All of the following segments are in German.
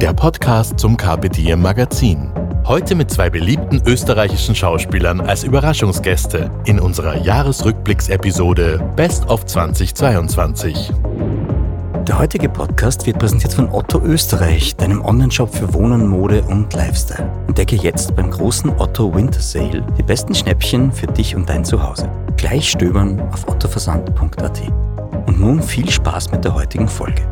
der Podcast zum Carpe Diem Magazin. Heute mit zwei beliebten österreichischen Schauspielern als Überraschungsgäste in unserer Jahresrückblicksepisode Best of 2022. Der heutige Podcast wird präsentiert von Otto Österreich, deinem Onlineshop für Wohnen, Mode und Lifestyle. Entdecke jetzt beim großen Otto Winter Sale die besten Schnäppchen für dich und dein Zuhause. Gleich stöbern auf ottoversand.at. Und nun viel Spaß mit der heutigen Folge.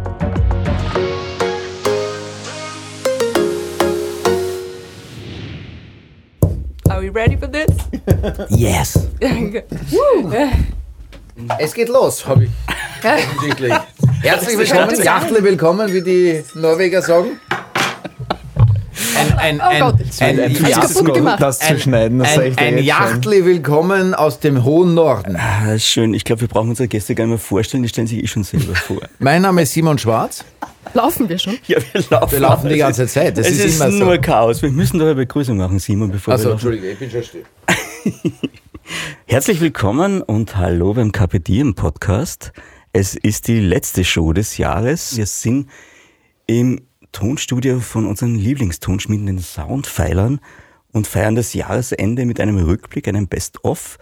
Ready for this? Yes! Es geht los, habe ich offensichtlich. Herzlich willkommen, Jachtle willkommen, wie die Norweger sagen. Ein, ein, Oh ein, Gott, ein, ein ein, das zu schneiden, das ein, ein schon. Jachtli willkommen aus dem hohen Norden. Ah, schön. Ich glaube, wir brauchen unsere Gäste gar nicht mehr vorstellen, die stellen sich eh schon selber vor. Mein Name ist Simon Schwarz. Laufen wir schon? Ja, wir laufen. Wir laufen die ganze Zeit. Das es ist, ist, immer so. nur Chaos. Wir müssen doch eine Begrüßung machen, Simon, bevor Also, wir laufen. Entschuldige, ich bin schon still. Herzlich willkommen und hallo beim Diem Podcast. Es ist die letzte Show des Jahres. Wir sind im Tonstudio von unseren Lieblingstonschmieden, den Soundpfeilern, und feiern das Jahresende mit einem Rückblick, einem Best-of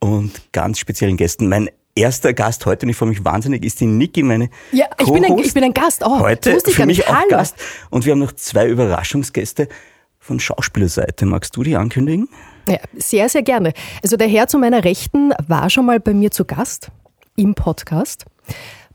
und ganz speziellen Gästen. Mein erster Gast heute, und ich freue mich wahnsinnig, ist die Niki, meine Ja, ich bin ein, ich bin ein Gast. Oh, Heute für mich auch Hallo. Gast. Und wir haben noch zwei Überraschungsgäste von Schauspielerseite. Magst du die ankündigen? Ja, sehr, sehr gerne. Also der Herr zu meiner Rechten war schon mal bei mir zu Gast im Podcast.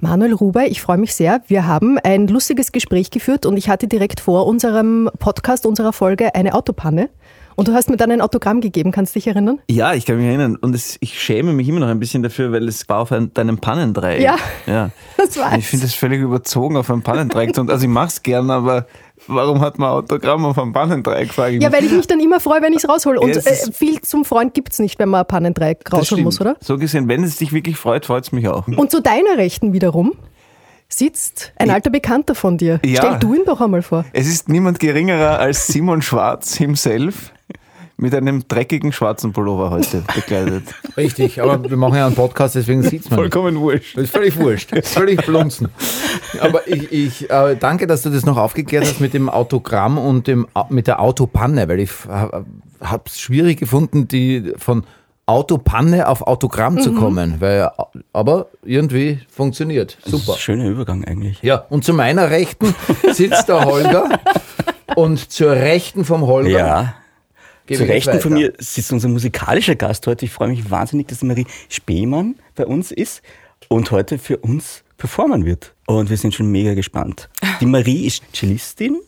Manuel Ruber, ich freue mich sehr. Wir haben ein lustiges Gespräch geführt und ich hatte direkt vor unserem Podcast, unserer Folge, eine Autopanne. Und du hast mir dann ein Autogramm gegeben, kannst du dich erinnern? Ja, ich kann mich erinnern. Und es, ich schäme mich immer noch ein bisschen dafür, weil es war auf ein, deinem Pannendreieck. Ja, ja. das war's. Ich finde das völlig überzogen auf einem Pannendreieck. Und also ich mache es gern, aber warum hat man Autogramm auf einem Pannendreieck, frage Ja, weil ich mich dann immer freue, wenn ich es raushole. Und es äh, viel zum Freund gibt's nicht, wenn man ein Pannendreieck rausholen muss, oder? So gesehen, wenn es dich wirklich freut, freut es mich auch. Und zu deiner Rechten wiederum sitzt ein alter Bekannter von dir. Ja. Stell du ihn doch einmal vor. Es ist niemand geringerer als Simon Schwarz himself mit einem dreckigen schwarzen Pullover heute bekleidet. Richtig, aber wir machen ja einen Podcast, deswegen sieht man. nicht. Vollkommen wurscht. Das ist völlig wurscht. Das ist völlig blunzen. Aber ich, ich äh, danke, dass du das noch aufgeklärt hast mit dem Autogramm und dem, Au- mit der Autopanne, weil ich habe es schwierig gefunden, die von Autopanne auf Autogramm zu kommen. Weil, aber irgendwie funktioniert. Das ist Super. ein schöner Übergang eigentlich. Ja, und zu meiner Rechten sitzt der Holger und zur Rechten vom Holger. Ja. Gebe Zu Rechten von mir sitzt unser musikalischer Gast heute. Ich freue mich wahnsinnig, dass die Marie Speemann bei uns ist und heute für uns performen wird. Und wir sind schon mega gespannt. Die Marie ist Cellistin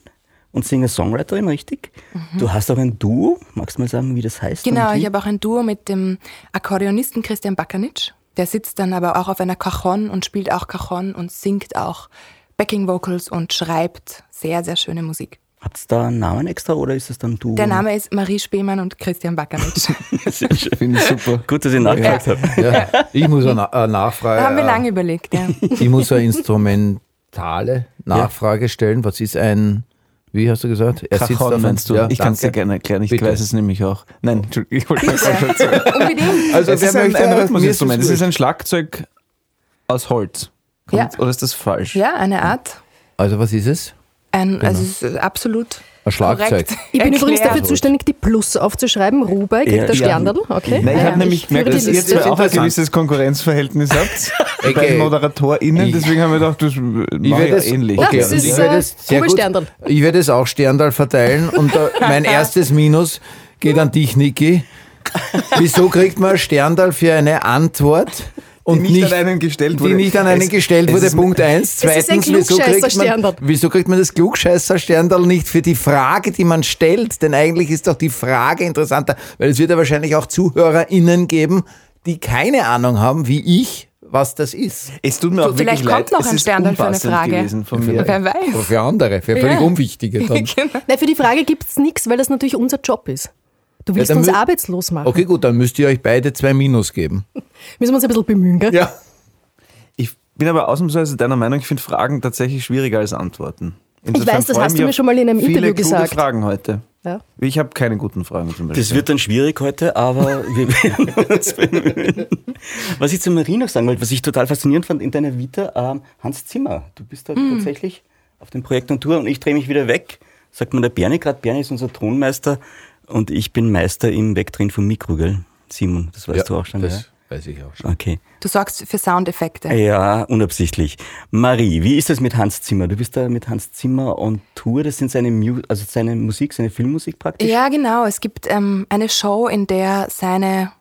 und Singer-Songwriterin, richtig? Du hast auch ein Duo. Magst du mal sagen, wie das heißt? Genau, ich habe auch ein Duo mit dem Akkordeonisten Christian Bakanitsch. Der sitzt dann aber auch auf einer Cajon und spielt auch Cajon und singt auch Backing Vocals und schreibt sehr, sehr schöne Musik. Habt's da einen Namen extra oder ist es dann du? Der Name ist Marie Spemann und Christian Bakanitsch. Sehr schön. Finde ich super. Gut, dass ich nachgefragt habe. Ja, ich muss eine eine Nachfrage. Da haben wir äh, lange überlegt, ja. Ich muss eine instrumentale Nachfrage stellen. Was ist ein, wie hast du gesagt? Er sitzt Cajon auf meinst du? Ja, ich kann es dir gerne erklären. Ich Bitte. weiß es nämlich auch. Nein, Entschuldigung, ich wollte das auch schon sagen. Unbedingt. Also, Es wer ist ein, möchte, ein mir Rhythmusinstrument. ist Es es ist ein Schlagzeug aus Holz. Ja. Kommt- Oder ist das falsch? Ja, eine Art. Also, was ist es? Ein, Also es ist absolut Ein Schlagzeug. korrekt Ich bin übrigens dafür erklärt. zuständig, die Plus aufzuschreiben. Ruber kriegt Ja, der ja. Sternadel. Okay. Nein, ich Ja, habe nämlich gemerkt, dass ihr zwei auch ein gewisses Konkurrenzverhältnis habt. bei Okay. den ModeratorInnen, deswegen haben wir gedacht, das Ich mache werde ich ja es, ähnlich. okay, das ist, ich werde äh, es sehr Ruhe gut. Sterndal. Ich werde es auch Sterndal verteilen und da, mein erstes Minus geht an dich, Niki. Wieso kriegt man ein Sterndal für eine Antwort und Die nicht an einen gestellt wurde. Die nicht an einen Es- gestellt es wurde, ist- Punkt eins. ist ein Zweitens, wieso kriegt, man, wieso kriegt man das Klugscheißer-Sterndal nicht für die Frage, die man stellt? Denn eigentlich ist doch die Frage interessanter, weil es wird ja wahrscheinlich auch ZuhörerInnen geben, die keine Ahnung haben, wie ich, was das ist. Es tut mir Du, auch wirklich vielleicht kommt leid. noch es ein ist Sterndal für eine Frage. gewesen von mir. Wer weiß. für andere, für völlig Ja. Unwichtige. Dann. Nein, für die Frage gibt es nichts, weil das natürlich unser Job ist. Du willst dann uns arbeitslos machen. Okay, gut, dann müsst ihr euch beide zwei Minus geben. Müssen wir uns ein bisschen bemühen, gell? Ja. Ich bin aber ausnahmsweise deiner Meinung, ich finde Fragen tatsächlich schwieriger als Antworten. Ich weiß, das hast du mir schon mal in einem viele Interview gesagt. Fragen heute. Ja. Ich habe keine guten Fragen zum Beispiel. Das wird dann schwierig heute, aber wir werden uns bemühen. Was ich zu Marie noch sagen wollte, was ich total faszinierend fand in deiner Vita, ähm, Hans Zimmer. Du bist da tatsächlich auf dem Projekt und Tour und ich drehe mich wieder weg, sagt man der Bernie gerade. Bernie ist unser Tonmeister und ich bin Meister im Wegdrehen vom Mikro, gell? Simon, das weißt du auch schon, Das weiß ich auch schon. ja? Okay. Du sorgst für Soundeffekte. Ja, unabsichtlich. Marie, wie ist das mit Hans Zimmer? Du bist da mit Hans Zimmer on Tour. Das sind seine, Mu also seine Musik, seine Filmmusik praktisch? Ja, genau. Es gibt ähm, eine Show, in der seine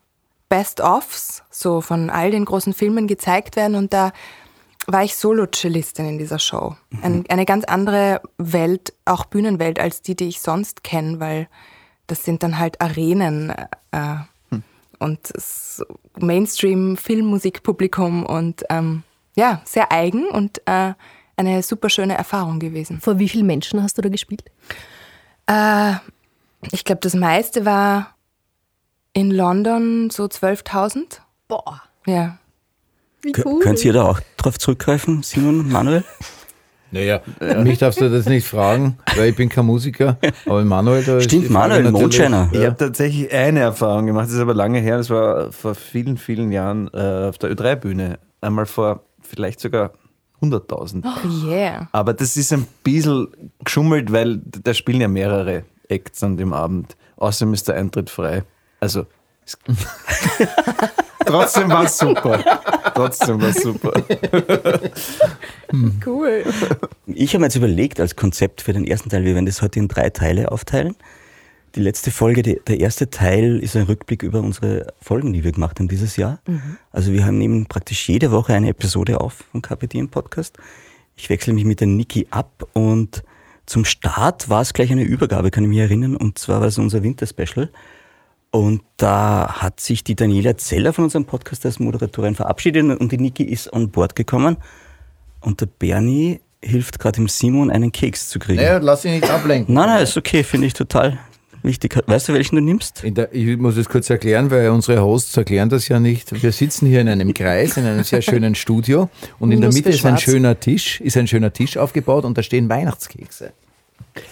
Best-ofs so von all den großen Filmen gezeigt werden und da war ich Solo-Cellistin in dieser Show. Ein, eine ganz andere Welt, auch Bühnenwelt, als die, die ich sonst kenne, weil das sind dann halt Arenen äh, und das Mainstream-Filmmusikpublikum und ähm, ja, sehr eigen und äh, eine super schöne Erfahrung gewesen. Vor wie vielen Menschen hast du da gespielt? Äh, ich glaube, das meiste war in London so 12.000. Boah, Ja. wie cool. Könnt ihr da auch drauf zurückgreifen, Simon, Manuel? Naja, mich darfst du das nicht fragen, weil ich bin kein Musiker. Aber Manuel, da ist Stimmt, Manuel, Mondscheiner. Ich habe tatsächlich eine Erfahrung gemacht, das ist aber lange her, das war vor vielen, vielen Jahren äh, auf der Ö3-Bühne. Einmal vor vielleicht sogar 100.000. Oh yeah. Aber das ist ein bisschen geschummelt, weil da spielen ja mehrere Acts an dem Abend. Außerdem ist der Eintritt frei. Also, trotzdem war es super. Trotzdem war es super. Cool. Ich habe mir jetzt überlegt als Konzept für den ersten Teil, wir werden das heute in drei Teile aufteilen. Die letzte Folge, die, der erste Teil ist ein Rückblick über unsere Folgen, die wir gemacht haben dieses Jahr. Also wir haben nehmen praktisch jede Woche eine Episode auf vom KPD im Podcast. Ich wechsle mich mit der Niki ab und zum Start war es gleich eine Übergabe, kann ich mich erinnern, und zwar war es unser Winterspecial. Und da hat sich die Daniela Zeller von unserem Podcast als Moderatorin verabschiedet und die Niki ist an Bord gekommen. Und der Bernie hilft gerade dem Simon einen Keks zu kriegen. Naja, lass dich nicht ablenken. Nein, nein, ist okay, finde ich total wichtig. Weißt du, welchen du nimmst? In der, ich muss es kurz erklären, weil unsere Hosts erklären das ja nicht. Wir sitzen hier in einem Kreis, in einem sehr schönen Studio und in der Mitte ist ein schöner Tisch, ist ein schöner Tisch aufgebaut und da stehen Weihnachtskekse.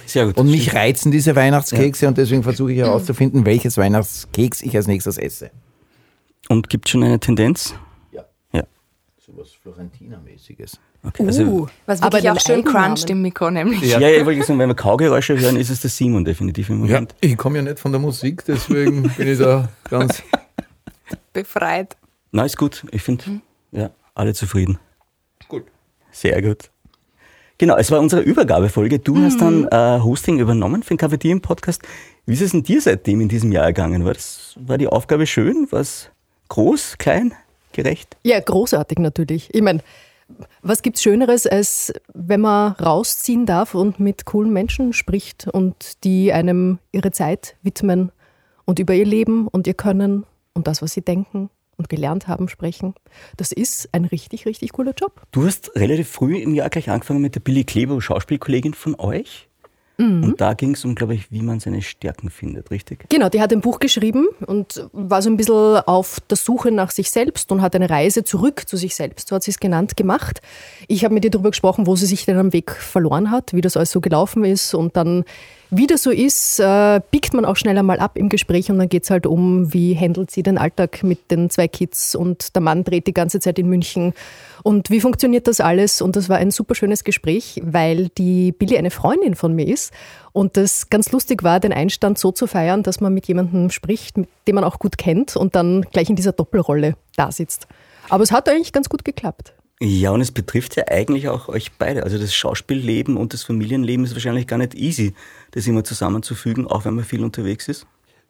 Sehr gut. Und mich reizen diese Weihnachtskekse und deswegen versuche ich herauszufinden, welches Weihnachtskeks ich als nächstes esse. Und gibt schon eine Tendenz? Ja. Ja. So was Florentiner-mäßiges. Okay. Also, Uh, Was aber auch schön cruncht im Mikro, nämlich. ja, ja, ich wollte sagen, wenn wir Kaugeräusche hören, ist es der Simon definitiv im Ja, Moment. ich komme ja nicht von der Musik, deswegen bin ich da ganz. Befreit. Na, ist gut. Ich finde, ja, alle zufrieden. Gut. Sehr gut. Genau, es war unsere Übergabefolge. Du hast dann äh, Hosting übernommen für den KPD im Podcast. Wie ist es denn dir seitdem in diesem Jahr ergangen? War, das, war die Aufgabe schön? War es groß, klein, gerecht? Ja, großartig natürlich. Ich meine, was gibt's Schöneres, als wenn man rausziehen darf und mit coolen Menschen spricht und die einem ihre Zeit widmen und über ihr Leben und ihr Können und das, was sie denken und gelernt haben, sprechen. Das ist ein richtig, richtig cooler Job. Du hast relativ früh im Jahr gleich angefangen mit der Billy Klebo, Schauspielkollegin von euch. Und da ging es um, glaube ich, wie man seine Stärken findet, richtig? Genau, die hat ein Buch geschrieben und war so ein bisschen auf der Suche nach sich selbst und hat eine Reise zurück zu sich selbst, so hat sie es genannt, gemacht. Ich habe mit ihr darüber gesprochen, wo sie sich denn am Weg verloren hat, wie das alles so gelaufen ist und dann, wie das so ist, äh, biegt man auch schneller mal ab im Gespräch und dann geht es halt um, wie handelt sie den Alltag mit den zwei Kids und der Mann dreht die ganze Zeit in München und wie funktioniert das alles und das war ein super schönes Gespräch, weil die Billy eine Freundin von mir ist und das ganz lustig war, den Einstand so zu feiern, dass man mit jemandem spricht, dem man auch gut kennt und dann gleich in dieser Doppelrolle da sitzt. Aber es hat eigentlich ganz gut geklappt. Ja, und es betrifft ja eigentlich auch euch beide. Also das Schauspielleben und das Familienleben ist wahrscheinlich gar nicht easy, das immer zusammenzufügen, auch wenn man viel unterwegs ist.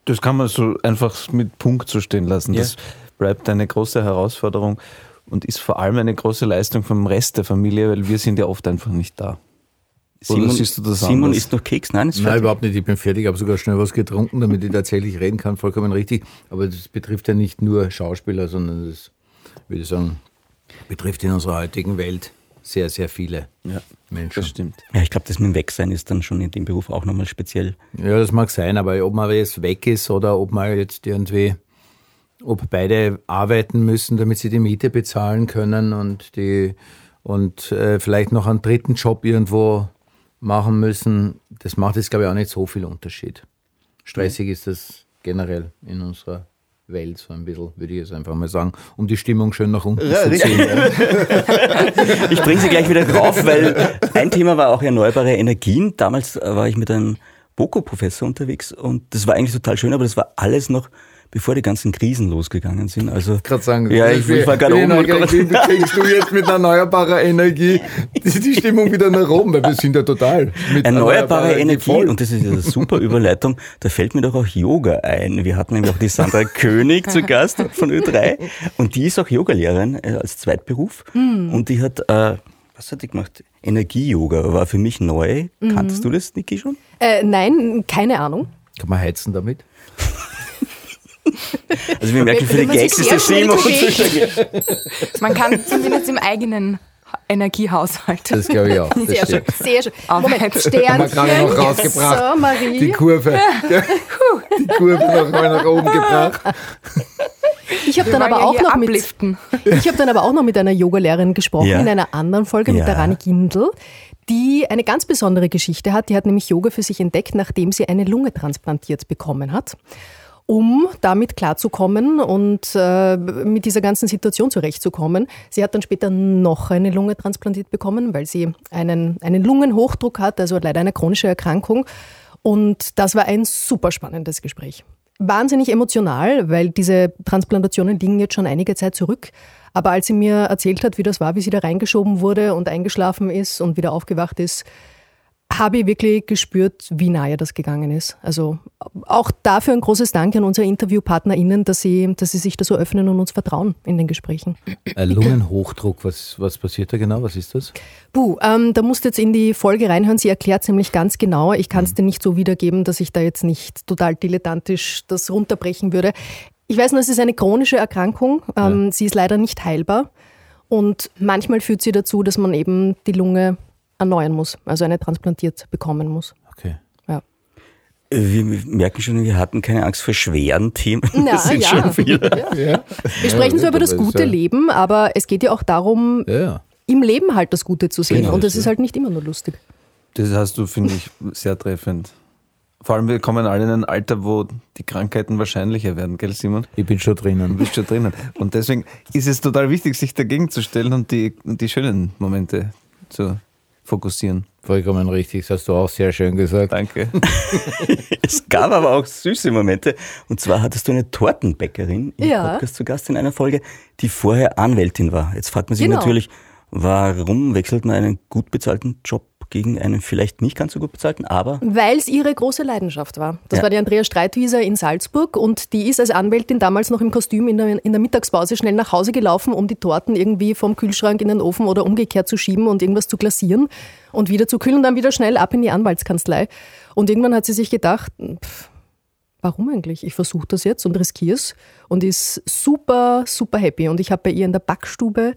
Das kann man so einfach mit Punkt so stehen lassen. Ja. Das bleibt eine große Herausforderung und ist vor allem eine große Leistung vom Rest der Familie, weil wir sind ja oft einfach nicht da. Oder siehst du das Simon anders? isst noch Keks, nein, ist Nein, fertig. überhaupt nicht. Ich bin fertig, habe sogar schnell was getrunken, damit ich tatsächlich reden kann. Vollkommen richtig. Aber das betrifft ja nicht nur Schauspieler, sondern das, würde ich sagen, Betrifft in unserer heutigen Welt sehr, sehr viele Ja, Menschen. das stimmt. Ja, ich glaube, das mit dem Wegsein ist dann schon in dem Beruf auch nochmal speziell. Ja, das mag sein, aber ob man jetzt weg ist oder ob man jetzt irgendwie, ob beide arbeiten müssen, damit sie die Miete bezahlen können und die und äh, vielleicht noch einen dritten Job irgendwo machen müssen, das macht jetzt glaube ich auch nicht so viel Unterschied. Stressig ist das generell in unserer Welt so ein bisschen, würde ich jetzt einfach mal sagen, um die Stimmung schön nach unten zu ziehen. Ich bringe sie gleich wieder drauf, weil ein Thema war auch erneuerbare Energien. Damals äh, war ich mit einem Boko-Professor unterwegs und das war eigentlich total schön, aber das war alles noch bevor die ganzen Krisen losgegangen sind. Also gerade sagen, ja, ich, ich war gerade wie oben Energie kriegst du jetzt mit erneuerbarer Energie die, die Stimmung wieder nach oben, weil wir sind ja total mit Erneuerbare Energie, voll. und das ist ja eine super Überleitung, da fällt mir doch auch Yoga ein. Wir hatten nämlich auch die Sandra König zu Gast von Ö3 und die ist auch Yogalehrerin äh, als Zweitberuf und die hat, äh, was hat die gemacht? Energie-Yoga war für mich neu. Kanntest du das, Niki, schon? Äh, nein, keine Ahnung. Kann man heizen damit? Also wir merken, für die Gags ist Simon bewegt. Man kann zumindest im eigenen Energiehaushalt. Das glaube ich auch. Das Sehr schön, sehr schön. Aber Moment, wir gerade noch Sternchen. rausgebracht. So, Marie. Die Kurve. Die Kurve noch mal nach oben gebracht. Ich habe dann aber ja auch noch mit, abliften. ich habe dann aber auch noch mit einer Yogalehrerin gesprochen Ja. in einer anderen Folge mit Ja. der Rani Gindl, die eine ganz besondere Geschichte hat. Die hat nämlich Yoga für sich entdeckt, nachdem sie eine Lunge transplantiert bekommen hat. Um damit klarzukommen und äh, mit dieser ganzen Situation zurechtzukommen. Sie hat dann später noch eine Lunge transplantiert bekommen, weil sie einen, einen Lungenhochdruck hat, also leider eine chronische Erkrankung. Und das war ein super spannendes Gespräch. Wahnsinnig emotional, weil diese Transplantationen liegen jetzt schon einige Zeit zurück. Aber als sie mir erzählt hat, wie das war, wie sie da reingeschoben wurde und eingeschlafen ist und wieder aufgewacht ist, habe ich wirklich gespürt, wie nahe das gegangen ist. Also auch dafür ein großes Dank an unsere InterviewpartnerInnen, dass sie, dass sie sich da so öffnen und uns vertrauen in den Gesprächen. Lungenhochdruck, was, was passiert da genau? Was ist das? Buh, ähm, da musst du jetzt in die Folge reinhören. Sie erklärt es nämlich ganz genau. Ich kann es dir nicht so wiedergeben, dass ich da jetzt nicht total dilettantisch das runterbrechen würde. Ich weiß nur, es ist eine chronische Erkrankung. Ähm, Sie ist leider nicht heilbar. Und manchmal führt sie dazu, dass man eben die Lunge erneuern muss, also eine transplantiert bekommen muss. Okay. Ja. Wir merken schon, wir hatten keine Angst vor schweren Themen. Na, das sind ja. schon viele. Ja. Wir sprechen zwar über das es gute ja- Leben, aber es geht ja auch darum, im Leben halt das Gute zu sehen. Genau, und das das ist halt nicht immer nur lustig. Das hast du, finde ich, sehr treffend. Vor allem, wir kommen alle in ein Alter, wo die Krankheiten wahrscheinlicher werden, gell, Simon? Ich bin schon Du drinnen. bist schon drinnen. Und deswegen ist es total wichtig, sich dagegen zu stellen und die, die schönen Momente zu fokussieren. Vollkommen richtig, das hast du auch sehr schön gesagt. Danke. Es gab aber auch süße Momente. Und zwar hattest du eine Tortenbäckerin im Ja. Podcast zu Gast in einer Folge, die vorher Anwältin war. Jetzt fragt man sich Genau. natürlich, warum wechselt man einen gut bezahlten Job gegen einen vielleicht nicht ganz so gut bezahlten, aber Weil es ihre große Leidenschaft war. Das Ja. war die Andrea Streitwieser in Salzburg und die ist als Anwältin damals noch im Kostüm in der, in der Mittagspause schnell nach Hause gelaufen, um die Torten irgendwie vom Kühlschrank in den Ofen oder umgekehrt zu schieben und irgendwas zu glasieren und wieder zu kühlen und dann wieder schnell ab in die Anwaltskanzlei. Und irgendwann hat sie sich gedacht, pff, warum eigentlich? Ich versuche das jetzt und riskiere es und ist super, super happy. Und ich habe bei ihr in der Backstube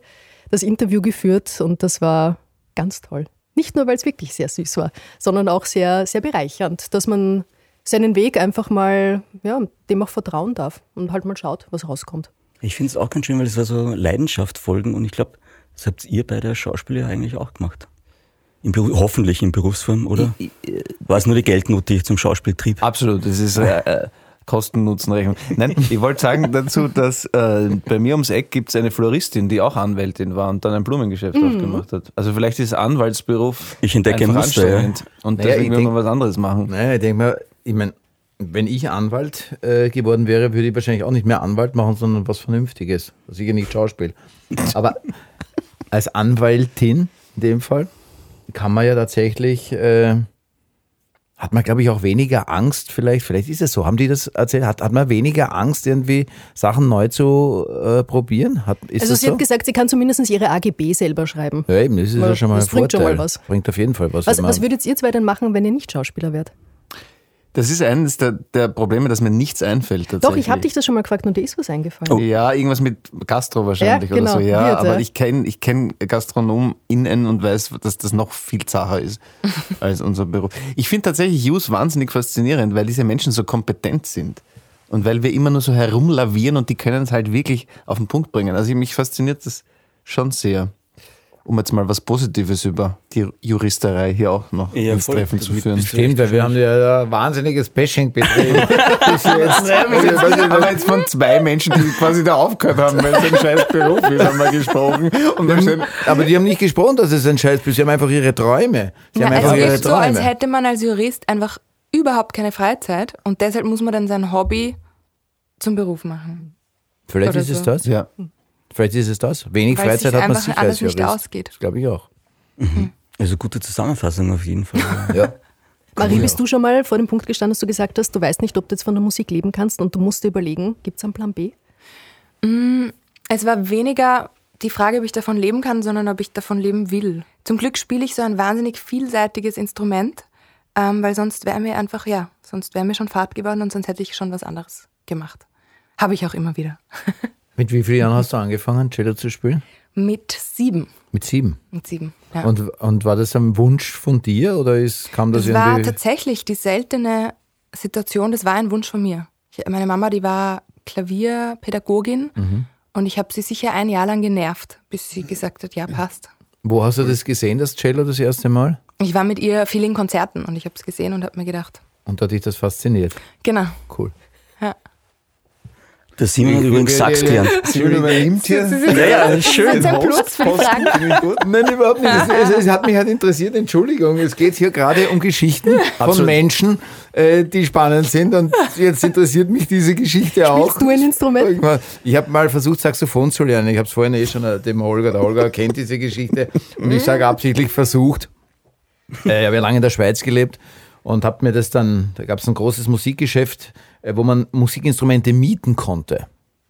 das Interview geführt und das war ganz toll. Nicht nur, weil es wirklich sehr süß war, sondern auch sehr, sehr bereichernd, dass man seinen Weg einfach mal, ja, dem auch vertrauen darf und halt mal schaut, was rauskommt. ich finde es auch ganz schön, weil es war so Leidenschaft folgen und ich glaube, das habt ihr bei der Schauspieler eigentlich auch gemacht. Im Beru hoffentlich in Berufsform, oder? War es nur die Geldnot, die ich zum Schauspiel trieb? Absolut, das ist äh, äh, Kosten-Nutzen-Rechnung. Nein, ich wollte sagen dazu, dass äh, bei mir ums Eck gibt es eine Floristin, die auch Anwältin war und dann ein Blumengeschäft aufgemacht hat. Also vielleicht ist Anwaltsberuf Ich entdecke einfach Muster, ja. und Naja, deswegen will man was anderes machen. Naja, ich denke mal, ich meine, wenn ich Anwalt äh, geworden wäre, würde ich wahrscheinlich auch nicht mehr Anwalt machen, sondern was Vernünftiges. Sicher nicht Schauspiel. Aber als Anwaltin in dem Fall kann man ja tatsächlich, äh, hat man glaube ich auch weniger Angst, vielleicht, vielleicht ist es so, haben die das erzählt, hat, hat man weniger Angst irgendwie Sachen neu zu äh, probieren? Hat, ist also sie so? hat gesagt, sie kann zumindest ihre AGB selber schreiben. ja, eben, das ist ja Weil schon mal das ein bringt schon Vorteil. mal was. Bringt auf jeden Fall was. Was, man- was würdet ihr zwei denn machen, wenn ihr nicht Schauspieler wärt? Das ist eines der, der Probleme, dass mir nichts einfällt. Tatsächlich. Doch, ich habe dich das schon mal gefragt und dir ist was eingefallen. Ja, irgendwas mit Gastro wahrscheinlich Ja, genau, oder so. Ja, Wirt, ja. aber ich kenne ich kenn GastronomInnen und weiß, dass das noch viel zacher ist als unser Beruf. Ich finde tatsächlich Jus wahnsinnig faszinierend, weil diese Menschen so kompetent sind. Und weil wir immer nur so herumlavieren und die können es halt wirklich auf den Punkt bringen. Also mich fasziniert das schon sehr. Um jetzt mal was Positives über die Juristerei hier auch noch Ja, ins voll. Treffen zu führen. Stimmt, weil wir haben ja ein wahnsinniges Bashing betrieben. Bis jetzt. Aber jetzt von zwei Menschen, die quasi da aufgehört haben, weil es ein scheiß Beruf ist, haben wir gesprochen. Stehen, Aber die haben nicht gesprochen, dass es ein Scheiß ist. Sie haben einfach ihre Träume. Sie haben Na, einfach es ihre ist so, als Träume. hätte man als Jurist einfach überhaupt keine Freizeit und deshalb muss man dann sein Hobby zum Beruf machen. Vielleicht oder ist es so. das. ja. Vielleicht ist es das. Wenig Weil Freizeit hat man sicher alles als nicht Jurist. ausgeht. Das glaube ich auch. Also gute Zusammenfassung auf jeden Fall. Ja. Marie, bist du schon mal vor dem Punkt gestanden, dass du gesagt hast, du weißt nicht, ob du jetzt von der Musik leben kannst und du musst dir überlegen, gibt es einen Plan B? Es war weniger die Frage, ob ich davon leben kann, sondern ob ich davon leben will. Zum Glück spiele ich so ein wahnsinnig vielseitiges Instrument, ähm, weil sonst wäre mir einfach, ja, sonst wäre mir schon Fahrt geworden und sonst hätte ich schon was anderes gemacht. Habe ich auch immer wieder. Mit wie vielen Jahren hast du angefangen, Cello zu spielen? Mit sieben. Mit sieben. Mit sieben, ja. Und, und war das ein Wunsch von dir oder ist, kam das, Das war irgendwie? tatsächlich die seltene Situation, das war ein Wunsch von mir. Ich, meine Mama, die war Klavierpädagogin Mhm. und ich habe sie sicher ein Jahr lang genervt, bis sie gesagt hat, ja, passt. Wo hast du das gesehen, das Cello, das erste Mal? Ich war mit ihr viel in Konzerten und ich habe es gesehen und habe mir gedacht, Und hat dich das fasziniert? genau. Cool. Der Simon hat übrigens Sax gelernt. Simon übernimmt hier. Ja, ja, schön. Für die Fragen. Nein, überhaupt nicht. Es, es, es hat mich halt interessiert, Entschuldigung, es geht hier gerade um Geschichten von Absolut. Menschen, äh, die spannend sind und jetzt interessiert mich diese Geschichte auch. Spielst du ein Instrument? Ich habe mal versucht, Saxophon zu lernen. Ich habe es vorhin eh schon äh, dem Holger, der Holger kennt diese Geschichte und ich sage absichtlich versucht. Äh, ich habe ja lange in der Schweiz gelebt und habe mir das dann, da gab es ein großes Musikgeschäft, wo man Musikinstrumente mieten konnte.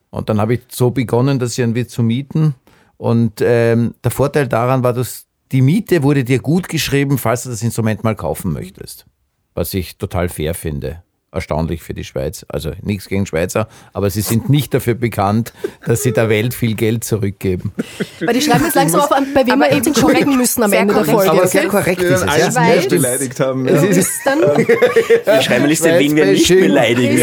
Und dann habe ich so begonnen, das irgendwie zu mieten. Und ähm, der Vorteil daran war, dass die Miete wurde dir gut geschrieben, falls du das Instrument mal kaufen möchtest. Was ich total fair finde. Erstaunlich für die Schweiz. Also nichts gegen Schweizer, aber sie sind nicht dafür bekannt, dass sie der Welt viel Geld zurückgeben. Weil die schreiben jetzt langsam auf, bei wem wir eben entschuldigen müssen am Ende der korrekt. Folge. Aber sehr korrekt ist es. Ja. Schweiz. beleidigt haben. Ja. bist dann Wir schreiben eine Liste, wen wir nicht beleidigen.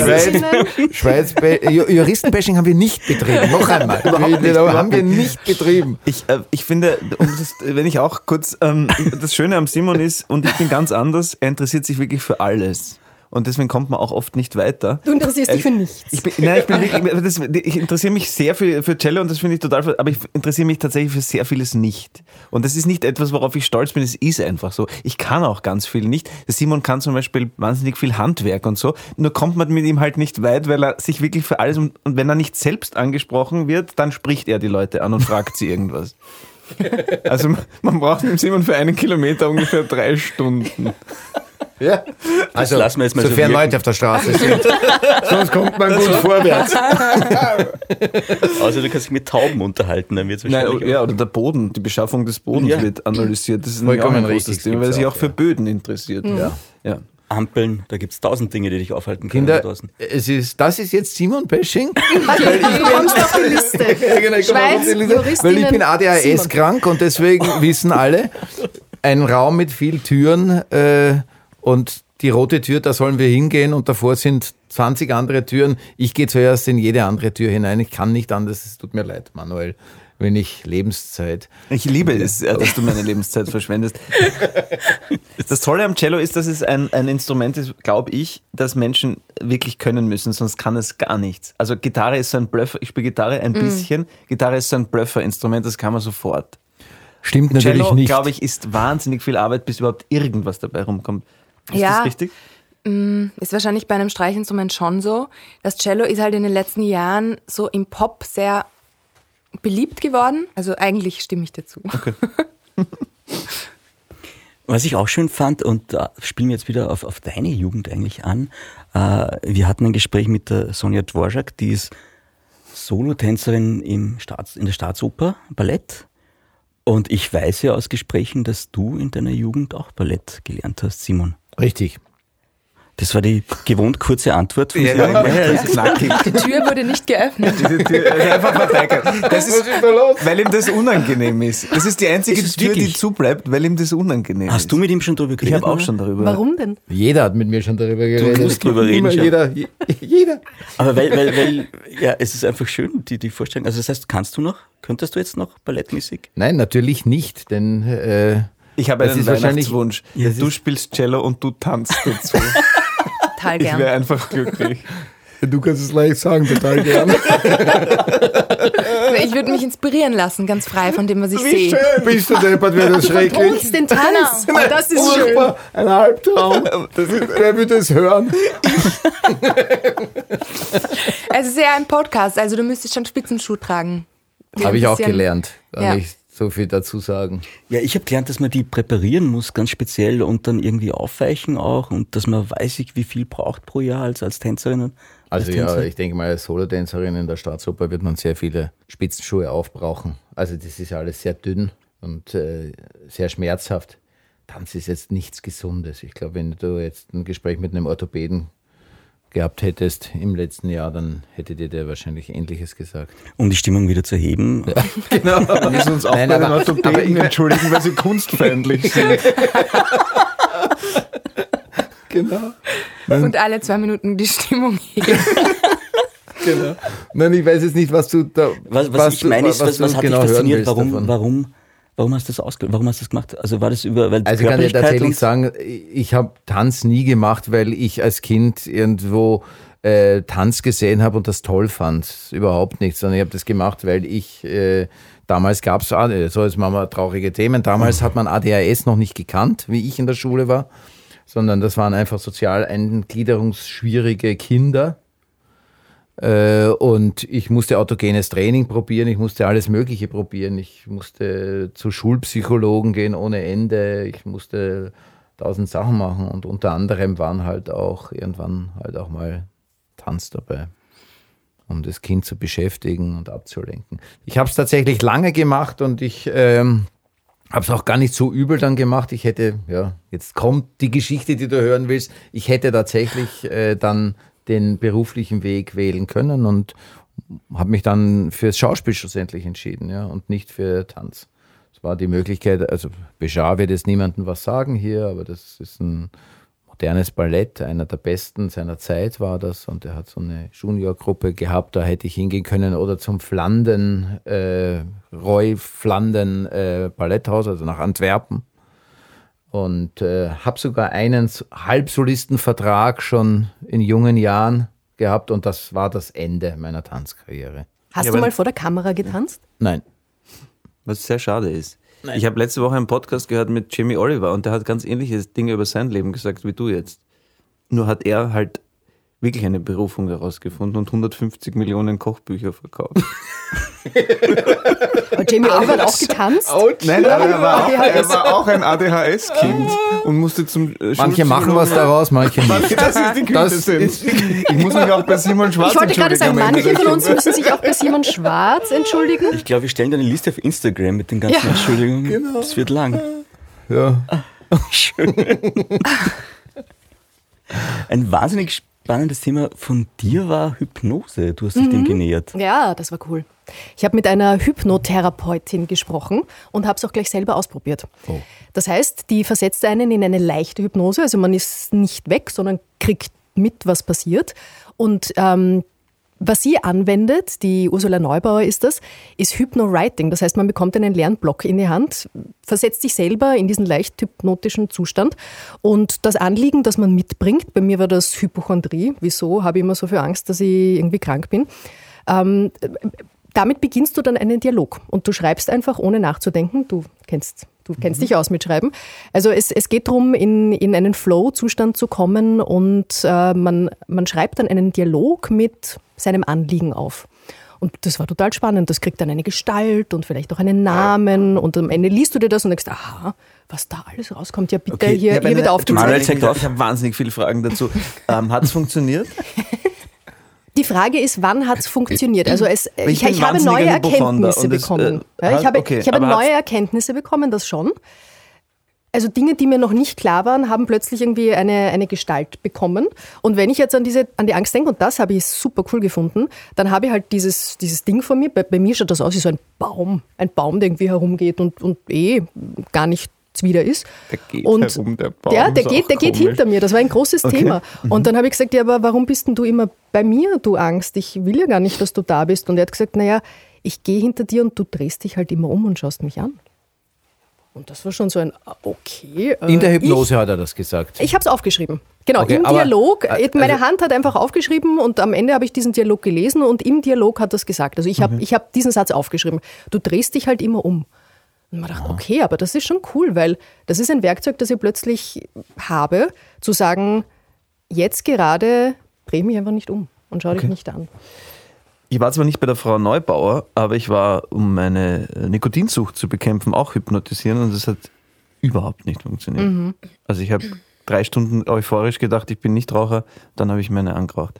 Schweiz Ju- Juristenbashing haben wir nicht betrieben. Noch einmal. Überhaupt nicht, haben wir nicht betrieben. Ich, äh, ich finde, um das, wenn ich auch kurz, ähm, das Schöne am Simon ist, und ich bin ganz anders, er interessiert sich wirklich für alles. Und deswegen kommt man auch oft nicht weiter. Du interessierst dich für nichts. Ich, bin, nein, ich, bin wirklich, ich interessiere mich sehr für, für Cello und das finde ich total, aber ich interessiere mich tatsächlich für sehr vieles nicht. Und das ist nicht etwas, worauf ich stolz bin, es ist einfach so. Ich kann auch ganz viel nicht. Der Simon kann zum Beispiel wahnsinnig viel Handwerk und so, nur kommt man mit ihm halt nicht weit, weil er sich wirklich für alles, und wenn er nicht selbst angesprochen wird, dann spricht er die Leute an und fragt sie irgendwas. Also man braucht mit Simon für einen Kilometer ungefähr drei Stunden. Ja. Also, lassen wir jetzt mal so sofern wirken. Leute auf der Straße sind. Sonst kommt man gut vorwärts. Also du kannst dich mit Tauben unterhalten, dann wird es Nein, wahrscheinlich oder, ja, oder der Boden, die Beschaffung des Bodens Ja. wird analysiert. Das ist Vollkommen ein großes Thema, weil er sich auch, auch für ja. Böden interessiert. Ja. ja. Ampeln, da gibt es tausend Dinge, die dich aufhalten können. Kinder, da draußen. es ist, das ist jetzt Simon Bashing. Du kommst auf die Liste. genau, Schweiz, Weil ich bin ADHS krank und deswegen wissen alle, ein Raum mit viel Türen äh, und die rote Tür, da sollen wir hingehen und davor sind 20 andere Türen. Ich gehe zuerst in jede andere Tür hinein. Ich kann nicht anders. Es tut mir leid, Manuel, wenn ich Lebenszeit. Ich liebe es, dass du meine Lebenszeit verschwendest. Das Tolle am Cello ist, dass es ein, ein Instrument ist, glaube ich, das Menschen wirklich können müssen, sonst kann es gar nichts. Also Gitarre ist so ein Blöffer, ich spiele Gitarre ein bisschen, Gitarre ist so ein Blöffer-Instrument, das kann man sofort. Stimmt natürlich Cello, nicht. glaube ich, ist wahnsinnig viel Arbeit, bis überhaupt irgendwas dabei rumkommt. Ist Ja. das richtig? Ist wahrscheinlich bei einem Streichinstrument schon so. Das Cello ist halt in den letzten Jahren so im Pop sehr beliebt geworden. Also eigentlich stimme ich dazu. Was ich auch schön fand, und da spielen wir jetzt wieder auf, auf deine Jugend eigentlich an, äh, wir hatten ein Gespräch mit der Sonja Dvorak, die ist Solotänzerin im Staats, in der Staatsoper, Ballett. Und ich weiß ja aus Gesprächen, dass du in deiner Jugend auch Ballett gelernt hast, Simon. Richtig. Das war die gewohnt kurze Antwort von Ja, Sie. ja, ja, das ist knackig. Die Tür wurde nicht geöffnet. Diese Tür, also einfach verweigert. Das ist, weil ihm das unangenehm ist. Das ist die einzige Ist Tür, die wirklich? zubleibt, weil ihm das unangenehm ist. Hast du mit ihm schon drüber geredet? Ich habe auch schon darüber. Warum denn? Jeder hat mit mir schon darüber geredet. musst drüber reden, Immer schon. jeder, je- jeder. Aber weil, weil, weil, ja, es ist einfach schön, die, die Vorstellung. Also das heißt, kannst du noch, könntest du jetzt noch ballettmäßig? Nein, natürlich nicht, denn äh, Ich habe einen Weihnachtswunsch. Ja, du spielst Cello und du tanzt dazu. Total Ich wäre gern. einfach glücklich. du kannst es leicht sagen, total gerne. Ich würde mich inspirieren lassen, ganz frei von dem, was ich Wie sehe. schön bist du deppert, wäre das schrecklich. Den Tanz. Genau. Oh, das ist schön. Furchtbar, ein Albtraum. Das ist, wer würde es hören? Es ist ja ein Podcast, also du müsstest schon Spitzenschuh tragen. Habe ich auch gelernt. Kann Ja. ich so viel dazu sagen. Ja, ich habe gelernt, dass man die präparieren muss, ganz speziell und dann irgendwie aufweichen auch und dass man weiß, ich, wie viel braucht pro Jahr als, als Tänzerin. und Also als ja, Tänzer. ich denke mal, als Solotänzerin in der Staatsoper wird man sehr viele Spitzenschuhe aufbrauchen. Also das ist alles sehr dünn und äh, sehr schmerzhaft. Tanz ist jetzt nichts Gesundes. Ich glaube, wenn du jetzt ein Gespräch mit einem Orthopäden gehabt hättest im letzten Jahr, dann hätte dir der wahrscheinlich Ähnliches gesagt. Um die Stimmung wieder zu heben. Genau. Wir müssen uns auch Nein, bei den aber- aber Orthopäden ich- entschuldigen, weil sie kunstfeindlich sind. Genau. Und alle zwei Minuten die Stimmung heben. genau. Nein, ich weiß jetzt nicht, was du da. Was, was, ich du- meine ist, was, du was hat genau dich fasziniert? Warum, warum, warum hast du das ausge warum hast du das gemacht? Also war das über weil Also ich kann dir Körperlichkeit tatsächlich sagen, ich habe Tanz nie gemacht, weil ich als Kind irgendwo äh, Tanz gesehen habe und das toll fand. Überhaupt nicht, sondern ich habe das gemacht, weil ich, äh, damals gab es, so jetzt machen wir traurige Themen, damals hat man ADHS noch nicht gekannt, wie ich in der Schule war, sondern das waren einfach sozial eingliederungsschwierige Kinder. Äh, und ich musste autogenes Training probieren, ich musste alles Mögliche probieren. Ich musste zu Schulpsychologen gehen ohne Ende, ich musste tausend Sachen machen und unter anderem waren halt auch irgendwann halt auch mal Tanz dabei, um das Kind zu beschäftigen und abzulenken. Ich habe es tatsächlich lange gemacht und ich ähm, habe es auch gar nicht so übel dann gemacht. Ich hätte, ja, jetzt kommt die Geschichte, die du hören willst. Ich hätte tatsächlich äh, dann den beruflichen Weg wählen können und habe mich dann fürs Schauspiel schlussendlich entschieden, ja, und nicht für Tanz. Es war die Möglichkeit, also Bejar wird jetzt niemandem was sagen hier, aber das ist ein modernes Ballett, einer der besten seiner Zeit war das und er hat so eine Juniorgruppe gehabt, da hätte ich hingehen können oder zum Flanden, äh, Roy Flanden äh, Balletthaus, also nach Antwerpen und äh, habe sogar einen Halbsolistenvertrag schon in jungen Jahren gehabt und das war das Ende meiner Tanzkarriere. Hast Ja, du mal vor der Kamera getanzt? Nein. Was sehr schade ist. Ich habe letzte Woche einen Podcast gehört mit Jamie Oliver und der hat ganz ähnliche Dinge über sein Leben gesagt wie du jetzt. Nur hat er halt wirklich eine Berufung herausgefunden und 150 Millionen Kochbücher verkauft. Aber Jamie Oliver hat auch getanzt? Nein, aber er war auch, er war auch ein ADHS-Kind und musste zum äh, Manche machen was daraus, manche nicht. Das ist die Das Quintessenz. Ich muss mich auch bei Simon Schwarz Ich wollte gerade sagen, entschuldigen manche von uns müssen sich auch bei Simon Schwarz entschuldigen. Ich glaube, wir stellen da eine Liste auf Instagram mit den ganzen Ja. Entschuldigungen. Genau. Das wird lang. Ja. Schön. Ein wahnsinnig spannendes Thema von dir war Hypnose. Du hast dich Mhm. dem genähert. Ja, das war cool. Ich habe mit einer Hypnotherapeutin gesprochen und habe es auch gleich selber ausprobiert. Das heißt, die versetzt einen in eine leichte Hypnose, also man ist nicht weg, sondern kriegt mit, was passiert. Und ähm, was sie anwendet, die Ursula Neubauer ist das, ist Hypno-Writing. Das heißt, man bekommt einen leeren Block in die Hand, versetzt sich selber in diesen leicht hypnotischen Zustand. Und das Anliegen, das man mitbringt, bei mir war das Hypochondrie. Wieso habe ich immer so viel Angst, dass ich irgendwie krank bin? Ähm, damit beginnst du dann einen Dialog und du schreibst einfach ohne nachzudenken. Du kennst, du kennst dich aus mit Schreiben. Also es, es geht darum, in, in einen Flow-Zustand zu kommen und äh, man, man schreibt dann einen Dialog mit seinem Anliegen auf. Und das war total spannend. Das kriegt dann eine Gestalt und vielleicht auch einen Namen. Und am Ende liest du dir das und denkst, aha, was da alles rauskommt. Ja, bitte, hier, ich habe hier wird eine- Manuel, aufgezeigt. zeig auf. Ich habe wahnsinnig viele Fragen dazu. Ähm, Hat es funktioniert? Die Frage ist, wann hat es funktioniert? Also es, Ich ich, ich, habe neue Erkenntnisse und es, bekommen. äh, ja, ich habe, okay, ich habe neue Erkenntnisse bekommen, das schon. also Dinge, die mir noch nicht klar waren, haben plötzlich irgendwie eine, eine Gestalt bekommen. Und wenn ich jetzt an, diese, an die Angst denke, und das habe ich super cool gefunden, dann habe ich halt dieses, dieses Ding vor mir. Bei, bei mir schaut das aus wie so ein Baum. Ein Baum, der irgendwie herumgeht und, und eh gar nichts wieder ist. Der geht und herum, der Baum, Ja, der geht, der geht komisch. hinter mir. Das war ein großes Okay. Thema. Und dann habe ich gesagt, ja, aber warum bist denn du immer bei mir, du Angst? Ich will ja gar nicht, dass du da bist. Und er hat gesagt, naja, ich gehe hinter dir und du drehst dich halt immer um und schaust mich an. Und das war schon so ein, okay. äh, In der Hypnose hat er das gesagt. Ich, ich habe es aufgeschrieben. Genau, Okay, im aber, Dialog. äh, meine also- Hand hat einfach aufgeschrieben und am Ende habe ich diesen Dialog gelesen und im Dialog hat das gesagt. Also ich Mhm. habe ich hab diesen Satz aufgeschrieben. Du drehst dich halt immer um. Und man dachte, okay, aber das ist schon cool, weil das ist ein Werkzeug, das ich plötzlich habe, zu sagen, jetzt gerade dreh mich einfach nicht um und schau dich nicht an. Ich war zwar nicht bei der Frau Neubauer, aber ich war, um meine Nikotinsucht zu bekämpfen, auch hypnotisieren und das hat überhaupt nicht funktioniert. Also ich habe drei Stunden euphorisch gedacht, ich bin nicht Raucher, dann habe ich meine angeraucht.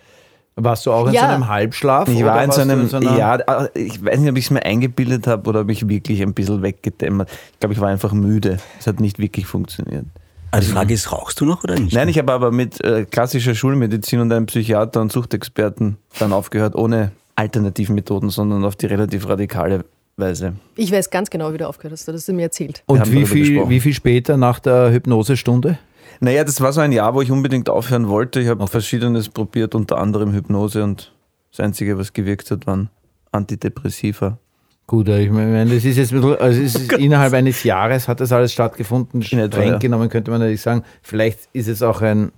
Warst du auch in Ja. so einem Halbschlaf? Ich war in so einem, so einer- ja, äh, ich weiß nicht, ob ich es mir eingebildet habe oder ob ich wirklich ein bisschen weggedämmert. Ich glaube, ich war einfach müde. Es hat nicht wirklich funktioniert. Also die Frage ist, rauchst du noch oder nicht? Nein, ich habe aber mit äh, klassischer Schulmedizin und einem Psychiater und Suchtexperten dann aufgehört, ohne alternativen Methoden, sondern auf die relativ radikale Weise. Ich weiß ganz genau, wie du aufgehört hast. Das hast du mir erzählt. Und wie viel, wie viel später nach der Hypnosestunde? Naja, das war so ein Jahr, wo ich unbedingt aufhören wollte. Ich habe Verschiedenes probiert, unter anderem Hypnose und das Einzige, was gewirkt hat, waren Antidepressiva. Gut, ich meine, das ist jetzt ein bisschen, also es ist innerhalb eines Jahres hat das alles stattgefunden. In etwa, Streng ja. genommen könnte man natürlich sagen, vielleicht ist es auch ein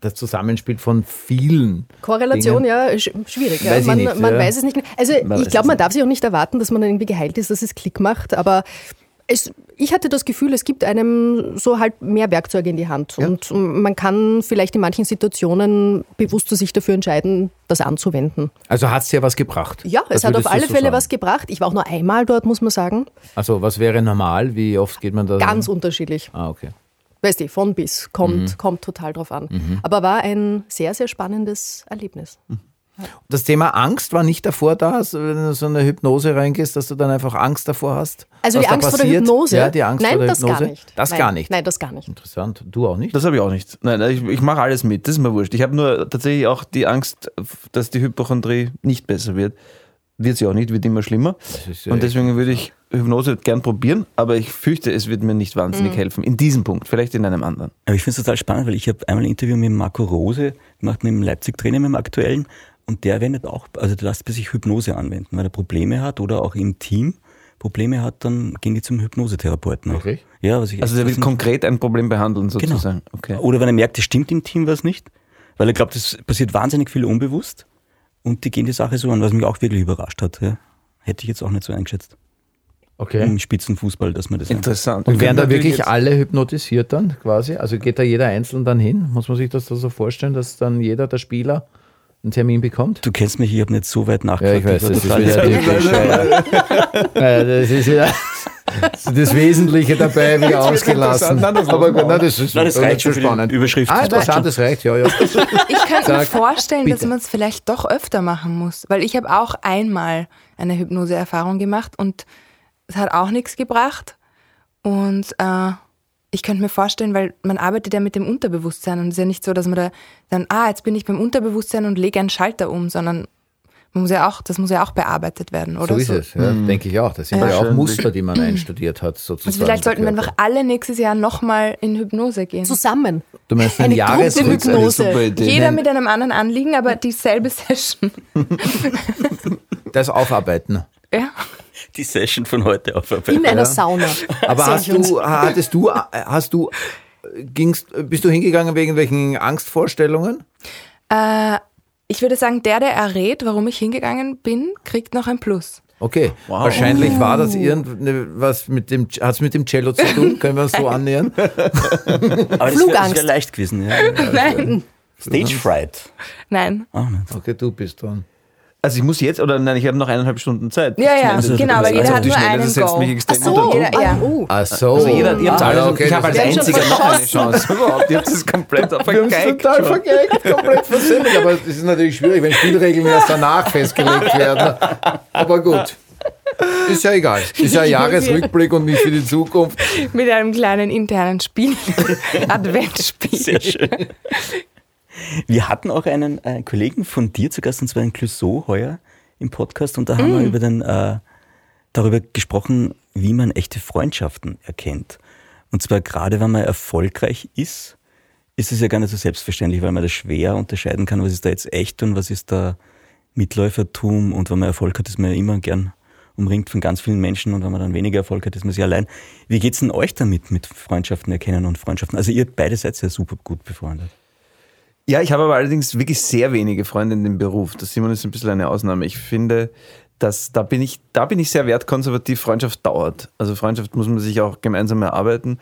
das Zusammenspiel von vielen. Korrelation, Dingen. ja, sch schwierig. Ja. Weiß ich man nicht, man ja. weiß es nicht. Also Man ich glaube, man darf sich auch nicht erwarten, dass man dann irgendwie geheilt ist, dass es Klick macht. Aber es, ich hatte das Gefühl, es gibt einem so halt mehr Werkzeuge in die Hand. Und man kann vielleicht in manchen Situationen bewusster sich dafür entscheiden, das anzuwenden. Also hat es dir was gebracht? Ja, es Das hat würdest auf alle so Fälle sagen. was gebracht. Ich war auch nur einmal dort, muss man sagen. Also was wäre normal? Wie oft geht man da? Ganz unterschiedlich. Ah, okay. Weißt du, von bis. Kommt, Mhm. kommt total drauf an. Aber war ein sehr, sehr spannendes Erlebnis. Das Thema Angst war nicht davor da, wenn du so eine Hypnose reingehst, dass du dann einfach Angst davor hast? Also was die da Angst vor der? Hypnose? Ja, die Angst Nein, vor der das Hypnose? gar nicht. Das Nein. gar nicht. Nein, das gar nicht. Interessant. Du auch nicht? Das habe ich auch nicht. Nein, ich, ich mache alles mit. Das ist mir wurscht. Ich habe nur tatsächlich auch die Angst, dass die Hypochondrie nicht besser wird. Wird sie auch nicht, wird immer schlimmer. ja Und deswegen würde ich Hypnose gern probieren, aber ich fürchte, es wird mir nicht wahnsinnig helfen. In diesem Punkt, vielleicht in einem anderen. Aber ich finde es total spannend, weil ich habe einmal ein Interview mit Marco Rose gemacht, mit dem Leipzig-Trainer, mit dem aktuellen, und der wendet auch, also der lässt bei sich Hypnose anwenden, weil er Probleme hat oder auch im Team Probleme hat, dann gehen die zum Hypnosetherapeuten. Wirklich? Ja, was ich Also der will konkret ein Problem behandeln Genau. sozusagen. Okay. Oder wenn er merkt, es stimmt im Team was nicht, weil er glaubt, es passiert wahnsinnig viel unbewusst und die gehen die Sache so an, was mich auch wirklich überrascht hat. Ja. Hätte ich jetzt auch nicht so eingeschätzt. Okay. Im Spitzenfußball, dass man das Interessant. Und Wir werden da wirklich alle hypnotisiert dann quasi? Also geht da jeder einzeln dann hin? Muss man sich das da so vorstellen, dass dann jeder der Spieler einen Termin bekommt? Du kennst mich, ich habe nicht so weit Ja, nachgefragt. ich weiß, war das ist wieder typisch. Ja, ja. Ja, das ist wieder das Wesentliche dabei wieder ausgelassen. Nein, das Aber nein, das ist Nein, das reicht schon spannend. Überschrift. Ah, Das interessant, das reicht, ja, ja. Ich könnte mir vorstellen, dass bitte. man es vielleicht doch öfter machen muss, weil ich habe auch einmal eine Hypnose-Erfahrung gemacht und es hat auch nichts gebracht. Und äh, ich könnte mir vorstellen, weil man arbeitet ja mit dem Unterbewusstsein und es ist ja nicht so, dass man da dann, ah, jetzt bin ich beim Unterbewusstsein und lege einen Schalter um, sondern man muss ja auch, das muss ja auch bearbeitet werden, oder? So ist es, ja, denke ich auch. Das sind ja, auch Wahrscheinlich. Muster, die man einstudiert hat, sozusagen. Also vielleicht sollten wir einfach alle nächstes Jahr nochmal in Hypnose gehen. Zusammen. Du meinst Eine ein Jahresrückblick? Gruppenhypnose. Super Idee. Jeder mit einem anderen Anliegen, aber dieselbe Session. Das Aufarbeiten. Ja. Die Session von heute aufarbeiten. In einer Sauna. Aber hast du, hattest du, hast du, gingst, bist du hingegangen wegen welchen Angstvorstellungen? Äh, ich würde sagen, der, der errät, warum ich hingegangen bin, kriegt noch ein Plus. Okay, wahrscheinlich war das irgendwas mit dem, hat es mit dem Cello zu tun? Können wir uns so annähern? Aber das wäre Flugangst. wär leicht gewesen. Ja. Nein. Stage Fright. Nein. Nicht. Okay, du bist dran. Also ich muss jetzt, oder nein, ich habe noch eineinhalb Stunden Zeit. Ja, ja, Also, genau, aber jeder also hat nur einen Go. Ach so, unter Druck. Jeder- ja. oh. Ach so. Also jeder, ihr habt Ah, alles, okay, ich habe als einziger noch eine. Chance überhaupt. Ihr habt das komplett Wir haben vergeigt. total vergeigt, komplett versemmelt. Aber es ist natürlich schwierig, wenn Spielregeln erst danach festgelegt werden. Aber gut. Ist ja egal. Ist ja ein Jahresrückblick und nicht für die Zukunft. Mit einem kleinen internen Spiel. Adventsspiel. Sehr schön. Wir hatten auch einen äh, Kollegen von dir zu Gast, und zwar einen Clouseau heuer im Podcast, und da haben wir über den, äh, darüber gesprochen, wie man echte Freundschaften erkennt. Und zwar gerade, wenn man erfolgreich ist, ist es ja gar nicht so selbstverständlich, weil man das schwer unterscheiden kann, was ist da jetzt echt und was ist da Mitläufertum. Und wenn man Erfolg hat, ist man ja immer gern umringt von ganz vielen Menschen und wenn man dann weniger Erfolg hat, ist man sehr allein. Wie geht's denn euch damit, mit Freundschaften erkennen und Freundschaften? Also ihr beide seid ja super gut befreundet. Ja, ich habe aber allerdings wirklich sehr wenige Freunde in dem Beruf. Das Simon ist ein bisschen eine Ausnahme. Ich finde, dass da bin ich, da bin ich sehr wertkonservativ. Freundschaft dauert. Also Freundschaft muss man sich auch gemeinsam erarbeiten.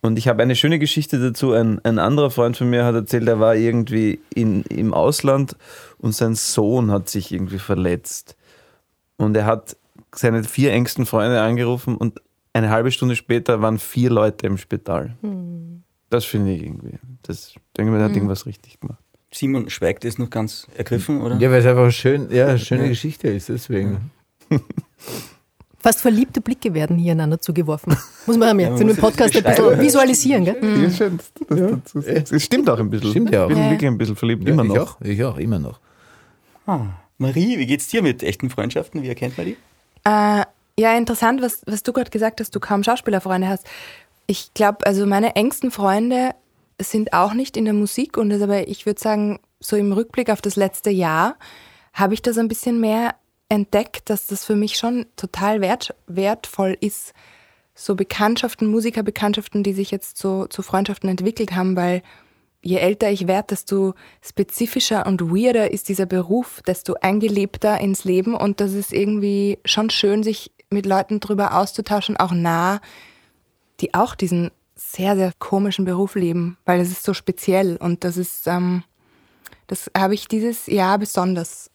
Und ich habe eine schöne Geschichte dazu. Ein, ein anderer Freund von mir hat erzählt, er war irgendwie in, im Ausland und sein Sohn hat sich irgendwie verletzt. Und er hat seine vier engsten Freunde angerufen und eine halbe Stunde später waren vier Leute im Spital. Das finde ich irgendwie. Das denke ich, man hat irgendwas richtig gemacht. Simon schweigt ist noch ganz ergriffen, oder? Ja, weil es einfach schön, ja, eine schöne Geschichte ist, deswegen. Fast verliebte Blicke werden hier einander zugeworfen. Muss man ja, man für muss den Podcast ein das bisschen visualisieren, gell? Ja, schön. Das. Es stimmt auch ein bisschen. Stimmt ja auch. Ich bin Ja. wirklich ein bisschen verliebt, Ja, immer ich noch. auch, ich auch, immer noch. Ah. Marie, wie geht's dir mit echten Freundschaften? Wie erkennt man die? Äh, ja, interessant, was, was du gerade gesagt hast, du kaum Schauspielerfreunde hast. Ich glaube, also meine engsten Freunde sind auch nicht in der Musik und das aber, ich würde sagen, so im Rückblick auf das letzte Jahr habe ich das ein bisschen mehr entdeckt, dass das für mich schon total wert, wertvoll ist, so Bekanntschaften, Musikerbekanntschaften, die sich jetzt so zu Freundschaften entwickelt haben, weil je älter ich werde, desto spezifischer und weirder ist dieser Beruf, desto eingelebter ins Leben und das ist irgendwie schon schön, sich mit Leuten drüber auszutauschen, auch nah, die auch diesen sehr, sehr komischen Beruf leben, weil es ist so speziell und das ist, ähm, das habe ich dieses Jahr besonders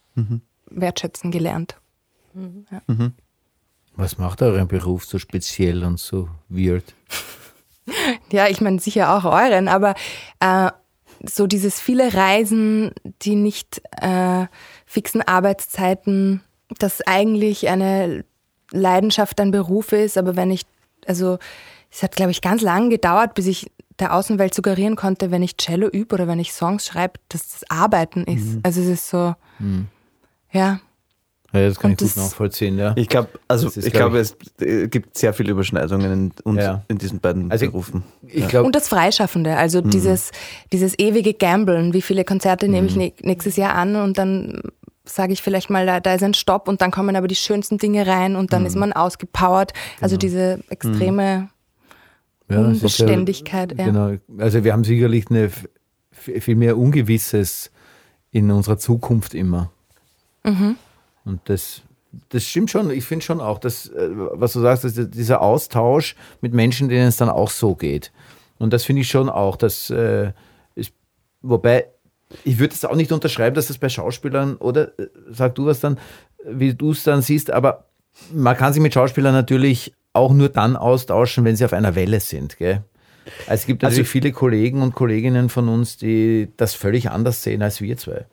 wertschätzen gelernt. Was macht euren Beruf so speziell und so weird? Ja, ich meine sicher auch euren, aber äh, so dieses viele Reisen, die nicht äh, fixen Arbeitszeiten, das eigentlich eine Leidenschaft, ein Beruf ist, aber wenn ich, also es hat, glaube ich, ganz lange gedauert, bis ich der Außenwelt suggerieren konnte, wenn ich Cello übe oder wenn ich Songs schreibe, dass das Arbeiten ist. Also es ist so, ja, Ja, das kann Und ich gut das- nachvollziehen, ja. Ich glaube, also ist, ich glaub glaube, es äh, gibt sehr viele Überschneidungen in, uns, Ja. in diesen beiden Also Berufen. Ich glaube, Und das Freischaffende, also dieses, dieses ewige Gamblen, wie viele Konzerte nehme ich ne- nächstes Jahr an und dann sage ich vielleicht mal, da, da ist ein Stopp und dann kommen aber die schönsten Dinge rein und dann ist man ausgepowert. Also diese extreme ja, es ist ja- Unbeständigkeit. Ja. Genau. Also wir haben sicherlich eine viel mehr Ungewisses in unserer Zukunft immer. Mhm. Und das, das stimmt schon. Ich finde schon auch, dass, äh, was du sagst, dass dieser Austausch mit Menschen, denen es dann auch so geht. Und das finde ich schon auch, dass, äh, ist, wobei, ich würde es auch nicht unterschreiben, dass das bei Schauspielern, oder äh, sag du was dann, wie du es dann siehst, aber man kann sich mit Schauspielern natürlich auch nur dann austauschen, wenn sie auf einer Welle sind. Gell? Also es gibt natürlich viele Kollegen und Kolleginnen von uns, die das völlig anders sehen als wir zwei.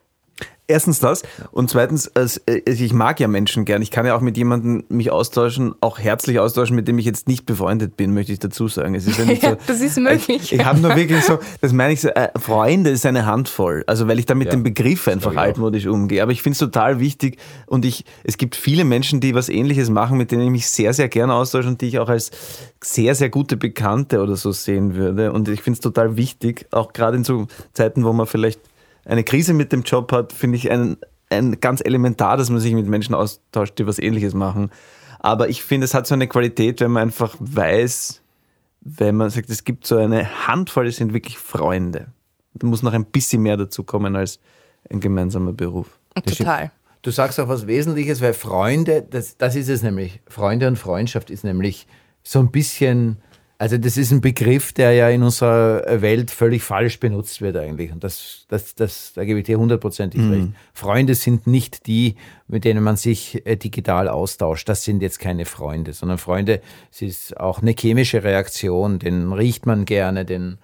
Erstens das und zweitens, als, äh, ich mag ja Menschen gern. Ich kann ja auch mit jemandem mich austauschen, auch herzlich austauschen, mit dem ich jetzt nicht befreundet bin, möchte ich dazu sagen. Es ist ja nicht Ja, so, das ist möglich. Ich, ich habe nur wirklich so, das meine ich so, äh, Freunde ist eine Handvoll. Also weil ich da mit Ja, dem Begriff einfach altmodisch umgehe. Aber ich finde es total wichtig und ich, es gibt viele Menschen, die was ähnliches machen, mit denen ich mich sehr, sehr gerne austausche und die ich auch als sehr, sehr gute Bekannte oder so sehen würde. Und ich finde es total wichtig, auch gerade in so Zeiten, wo man vielleicht eine Krise mit dem Job hat, finde ich ein, ein ganz elementar, dass man sich mit Menschen austauscht, die was ähnliches machen. Aber ich finde, es hat so eine Qualität, wenn man einfach weiß, wenn man sagt, es gibt so eine Handvoll, das sind wirklich Freunde. Da muss noch ein bisschen mehr dazu kommen als ein gemeinsamer Beruf. Total. Du sagst auch was Wesentliches, weil Freunde, das, das ist es nämlich. Freunde und Freundschaft ist nämlich so ein bisschen, also das ist ein Begriff, der ja in unserer Welt völlig falsch benutzt wird eigentlich. Und das, das, das, da gebe ich dir hundertprozentig recht. Freunde sind nicht die, mit denen man sich äh, digital austauscht. Das sind jetzt keine Freunde, sondern Freunde, es ist auch eine chemische Reaktion, den riecht man gerne, den,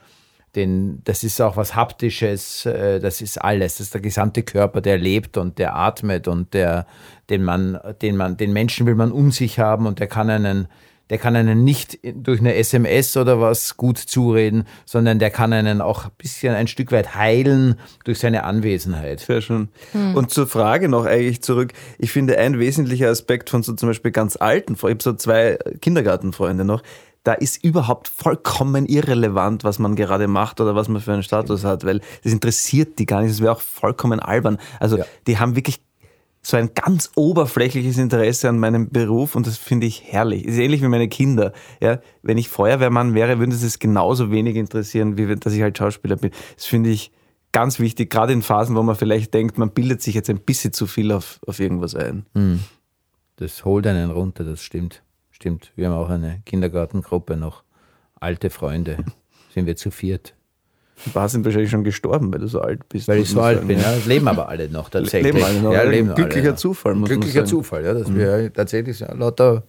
den, das ist auch was Haptisches, äh, das ist alles. Das ist der gesamte Körper, der lebt und der atmet und der, den man, den man, den Menschen will man um sich haben und der kann einen, der kann einen nicht durch eine SMS oder was gut zureden, sondern der kann einen auch ein bisschen ein Stück weit heilen durch seine Anwesenheit. Sehr schön. Und zur Frage noch eigentlich zurück. Ich finde, ein wesentlicher Aspekt von so zum Beispiel ganz alten, ich habe so zwei Kindergartenfreunde noch, da ist überhaupt vollkommen irrelevant, was man gerade macht oder was man für einen Status hat, weil das interessiert die gar nicht. Das wäre auch vollkommen albern. Also Ja. die haben wirklich so ein ganz oberflächliches Interesse an meinem Beruf und das finde ich herrlich. Ist ähnlich wie meine Kinder. Ja, wenn ich Feuerwehrmann wäre, würde es genauso wenig interessieren, wie dass ich halt Schauspieler bin. Das finde ich ganz wichtig, gerade in Phasen, wo man vielleicht denkt, man bildet sich jetzt ein bisschen zu viel auf, auf irgendwas ein. Das holt einen runter, das stimmt. Stimmt. Wir haben auch eine Kindergartengruppe noch. Alte Freunde. Sind wir zu viert. Ein paar sind wahrscheinlich schon gestorben, weil du so alt bist. Weil ich so man alt sagen. bin. Ja. Leben aber alle noch tatsächlich. Leben alle noch. Ja, leben alle glücklicher noch. Zufall, muss man Glücklicher sagen. Zufall, ja, dass wir tatsächlich so lauter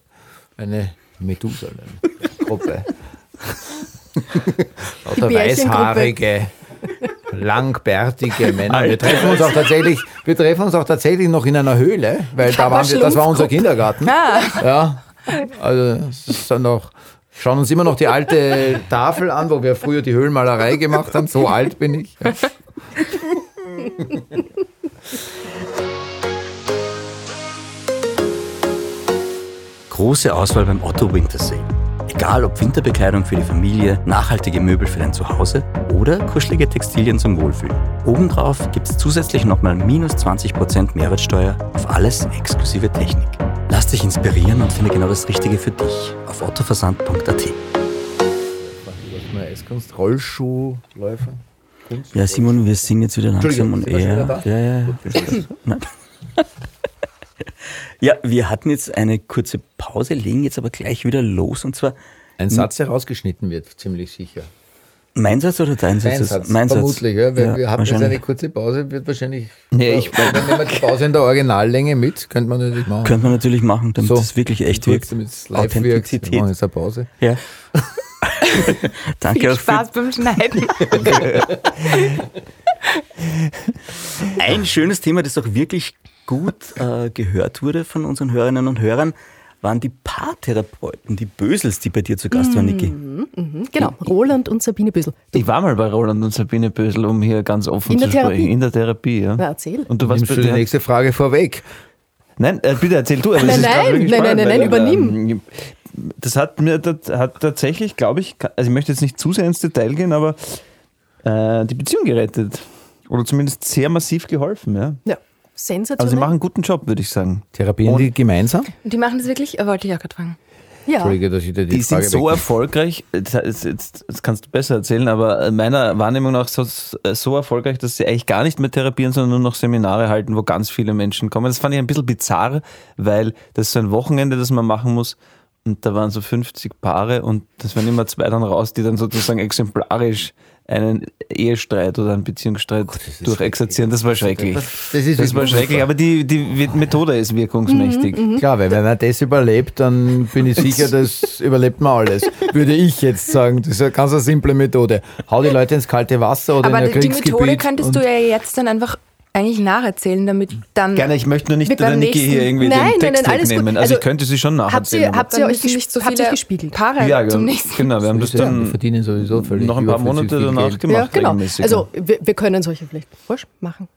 eine Methusalem-Gruppe. lauter Bärchengruppe. weißhaarige, langbärtige Männer. Wir treffen uns auch tatsächlich, wir treffen uns auch tatsächlich noch in einer Höhle, weil da waren wir, das war unser Kindergarten. Ja, also es ist dann noch, schauen uns immer noch die alte Tafel an, wo wir früher die Höhlenmalerei gemacht haben. So alt bin ich. Große Auswahl beim Otto Wintersee. Egal ob Winterbekleidung für die Familie, nachhaltige Möbel für dein Zuhause oder kuschelige Textilien zum Wohlfühlen. Obendrauf gibt es zusätzlich nochmal minus 20% Mehrwertsteuer auf alles exklusive Technik. Lass dich inspirieren und finde genau das Richtige für dich auf ottoversand.at. Rollschuhläufer. Ja, Simon, wir sind jetzt wieder langsam und eher. Ja, ja, ja. Ja, wir hatten jetzt eine kurze Pause, legen jetzt aber gleich wieder los und zwar Ein Satz, der rausgeschnitten wird, ziemlich sicher. Mein Satz oder dein Satz? Satz, mein vermutlich. Ja, weil Ja, wir haben jetzt eine kurze Pause, wird wahrscheinlich. Nee, ich- dann nehmen wir die Pause in der Originallänge mit, könnte man natürlich machen. Könnte man natürlich machen, damit So, es wirklich echt wirkt. damit es live wirkt. Wir Authentizität. machen jetzt eine Pause. Ja. Danke Viel Spaß beim Schneiden. ein schönes Thema, das auch wirklich gut äh, gehört wurde von unseren Hörerinnen und Hörern, waren die Paartherapeuten, die Bösels, die bei dir zu Gast waren, Niki. Genau, Roland und Sabine Büssel. Ich war mal bei Roland und Sabine Bösel, um hier ganz offen In zu Therapie? sprechen. In der Therapie, ja. Na, erzähl. Und du warst Nimmst bei du die der nächste Frage vorweg? Nein, äh, bitte erzähl du. Nein, nein, nein, spannend, nein, nein, übernimm. ähm, Das hat mir das hat tatsächlich, glaube ich, also ich möchte jetzt nicht zu sehr ins Detail gehen, aber äh, die Beziehung gerettet. Oder zumindest sehr massiv geholfen, ja. Ja, sensationell. Also sie machen einen guten Job, würde ich sagen. Therapien die gemeinsam? Und die machen das wirklich, äh, wollte ich auch gerade fragen. ja. Entschuldige, dass ich dir die, Die sind Frage so weg- erfolgreich, das, das, das, das kannst du besser erzählen, aber meiner Wahrnehmung nach so, so erfolgreich, dass sie eigentlich gar nicht mehr therapieren, sondern nur noch Seminare halten, wo ganz viele Menschen kommen. Das fand ich ein bisschen bizarr, weil das ist so ein Wochenende, das man machen muss. Und da waren so 50 Paare und das waren immer zwei dann raus, die dann sozusagen exemplarisch einen Ehestreit oder einen Beziehungsstreit ist durchexerzieren. Das war schrecklich. Das, das ist Das war schrecklich, aber die, die Methode ist wirkungsmächtig. Klar, weil wenn man das überlebt, dann bin ich sicher, das überlebt man alles. Würde ich jetzt sagen. Das ist eine ganz eine simple Methode. Hau die Leute ins kalte Wasser oder Aber in ein die, die Kriegsgebiet. Methode könntest du ja jetzt dann einfach eigentlich nacherzählen, damit dann. Gerne, ich möchte nur nicht Mit der Niki nächsten- hier irgendwie Nein, den nein, Text nein, alles gut. wegnehmen. Also, Also, ich könnte sie schon Habt nacherzählen. ihr, habt ihr euch nicht so viele gespiegelt? Paare ja, zum wir- nächsten. genau, wir haben das Ja, wir dann verdienen sowieso völlig noch ein paar Monate danach Geld. gemacht. Ja, genau. Also wir, wir können solche vielleicht Wurscht machen.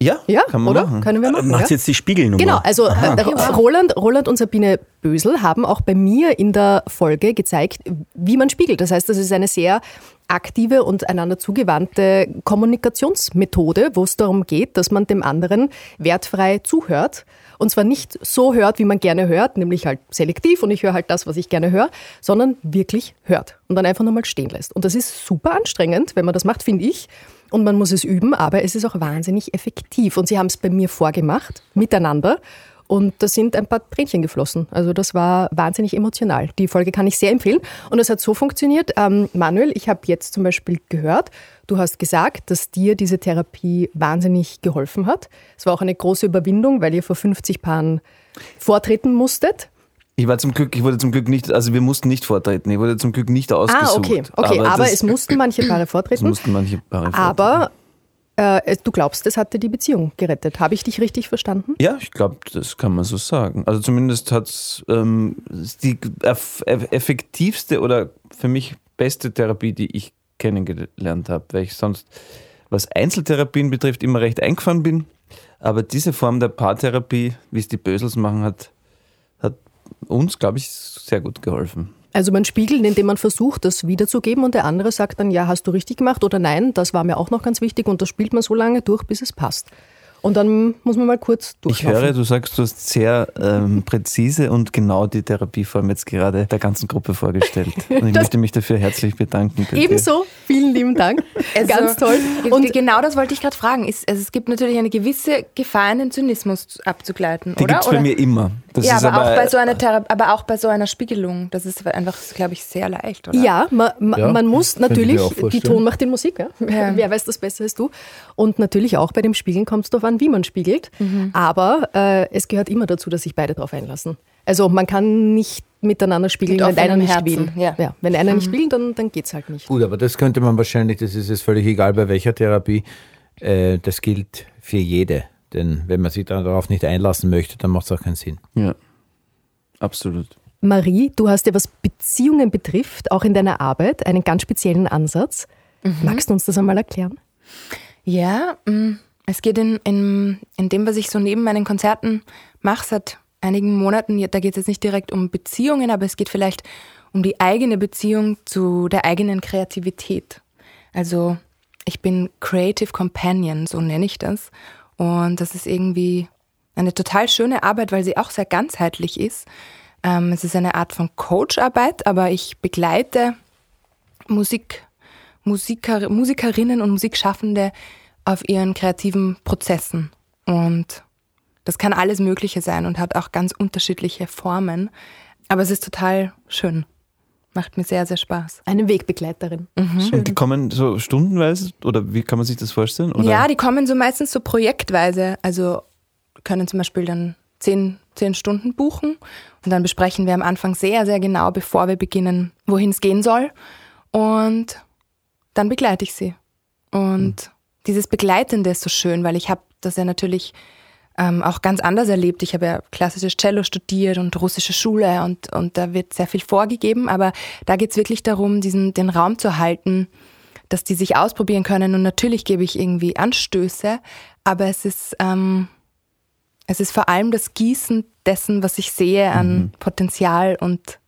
ja, Ja, kann man oder? machen. Können wir machen. Macht ja? jetzt die Spiegelnummer. Genau, also äh, Roland, Roland und Sabine Bösel haben auch bei mir in der Folge gezeigt, wie man spiegelt. Das heißt, das ist eine sehr aktive und einander zugewandte Kommunikationsmethode, wo es darum geht, dass man dem anderen wertfrei zuhört. Und zwar nicht so hört, wie man gerne hört, nämlich halt selektiv und ich höre halt das, was ich gerne höre, sondern wirklich hört und dann einfach nochmal stehen lässt. Und das ist super anstrengend, wenn man das macht, finde ich. Und man muss es üben, aber es ist auch wahnsinnig effektiv. Und sie haben es bei mir vorgemacht, miteinander. Und da sind ein paar Tränchen geflossen. Also das war wahnsinnig emotional. Die Folge kann ich sehr empfehlen. Und es hat so funktioniert. Ähm, Manuel, ich habe jetzt zum Beispiel gehört, du hast gesagt, dass dir diese Therapie wahnsinnig geholfen hat. Es war auch eine große Überwindung, weil ihr vor 50 Paaren vortreten musstet. Ich war zum Glück, ich wurde zum Glück nicht, also wir mussten nicht vortreten. Ich wurde zum Glück nicht ausgesucht. Ah, okay, okay, aber, das- es mussten manche Paare es vortreten. mussten manche Paare vortreten. Aber äh, du glaubst, es hat dir die Beziehung gerettet. Habe ich dich richtig verstanden? Ja, ich glaube, das kann man so sagen. Also zumindest hat es ähm, die eff eff- effektivste oder für mich beste Therapie, die ich kennengelernt habe, weil ich sonst, was Einzeltherapien betrifft, immer recht eingefahren bin. Aber diese Form der Paartherapie, wie es die Bösels machen, hat, hat uns, glaube ich, sehr gut geholfen. Also man spiegelt, indem man versucht, das wiederzugeben und der andere sagt dann, ja, hast du richtig gemacht oder nein, das war mir auch noch ganz wichtig und das spielt man so lange durch, bis es passt. Und dann muss man mal kurz Ich durchlaufen. höre, du sagst, du hast sehr ähm, präzise und genau die Therapieform jetzt gerade der ganzen Gruppe vorgestellt. Und ich möchte mich dafür herzlich bedanken. Ebenso, vielen lieben Dank. Also, ganz toll. Und genau das wollte ich gerade fragen. Ist, also es gibt natürlich eine gewisse Gefahr, in den Zynismus zu- abzugleiten, Die oder? gibt es bei mir immer. Das ja, ist aber, aber, auch bei so einer Thera aber auch bei so einer Spiegelung. Das ist einfach, glaube ich, sehr leicht, oder? Ja, man, man, Ja, man muss natürlich, die. Ton macht die Musik, ja? Ja. wer weiß das besser als du. Und natürlich auch bei dem Spiegeln kommt es darauf an, wie man spiegelt. Mhm. Aber äh, es gehört immer dazu, dass sich beide darauf einlassen. Also man kann nicht miteinander spiegeln, Mit wenn einer nicht Herzen, will. ja. wenn einer nicht will, dann, dann geht es halt nicht. Gut, aber das könnte man wahrscheinlich, das ist jetzt völlig egal bei welcher Therapie, äh, das gilt für jede. Denn wenn man sich dann darauf nicht einlassen möchte, dann macht es auch keinen Sinn. ja, absolut. Marie, du hast ja, was Beziehungen betrifft, auch in deiner Arbeit einen ganz speziellen Ansatz. Mhm. Magst du uns das einmal erklären? Ja, mm, es geht in, in, in dem, was ich so neben meinen Konzerten mache seit einigen Monaten, da geht es jetzt nicht direkt um Beziehungen, aber es geht vielleicht um die eigene Beziehung zu der eigenen Kreativität. Also ich bin Creative Companion, so nenne ich das. Und das ist irgendwie eine total schöne Arbeit, weil sie auch sehr ganzheitlich ist. Ähm, es ist eine Art von Coacharbeit, aber ich begleite Musik, Musiker, Musikerinnen und Musikschaffende auf ihren kreativen Prozessen. Und das kann alles Mögliche sein und hat auch ganz unterschiedliche Formen. Aber es ist total schön. Macht mir sehr, sehr Spaß. Eine Wegbegleiterin. Mhm. Und die kommen so stundenweise oder wie kann man sich das vorstellen? Oder? Ja, die kommen so meistens so projektweise. Also können zum Beispiel dann zehn, zehn Stunden buchen und dann besprechen wir am Anfang sehr, sehr genau, bevor wir beginnen, wohin es gehen soll. Und dann begleite ich sie. Und dieses Begleitende ist so schön, weil ich habe das ja natürlich ähm, auch ganz anders erlebt. Ich habe ja klassisches Cello studiert und russische Schule und, und da wird sehr viel vorgegeben, aber da geht es wirklich darum, diesen, den Raum zu halten, dass die sich ausprobieren können und natürlich gebe ich irgendwie Anstöße, aber es ist, ähm, es ist vor allem das Gießen dessen, was ich sehe an Potenzial und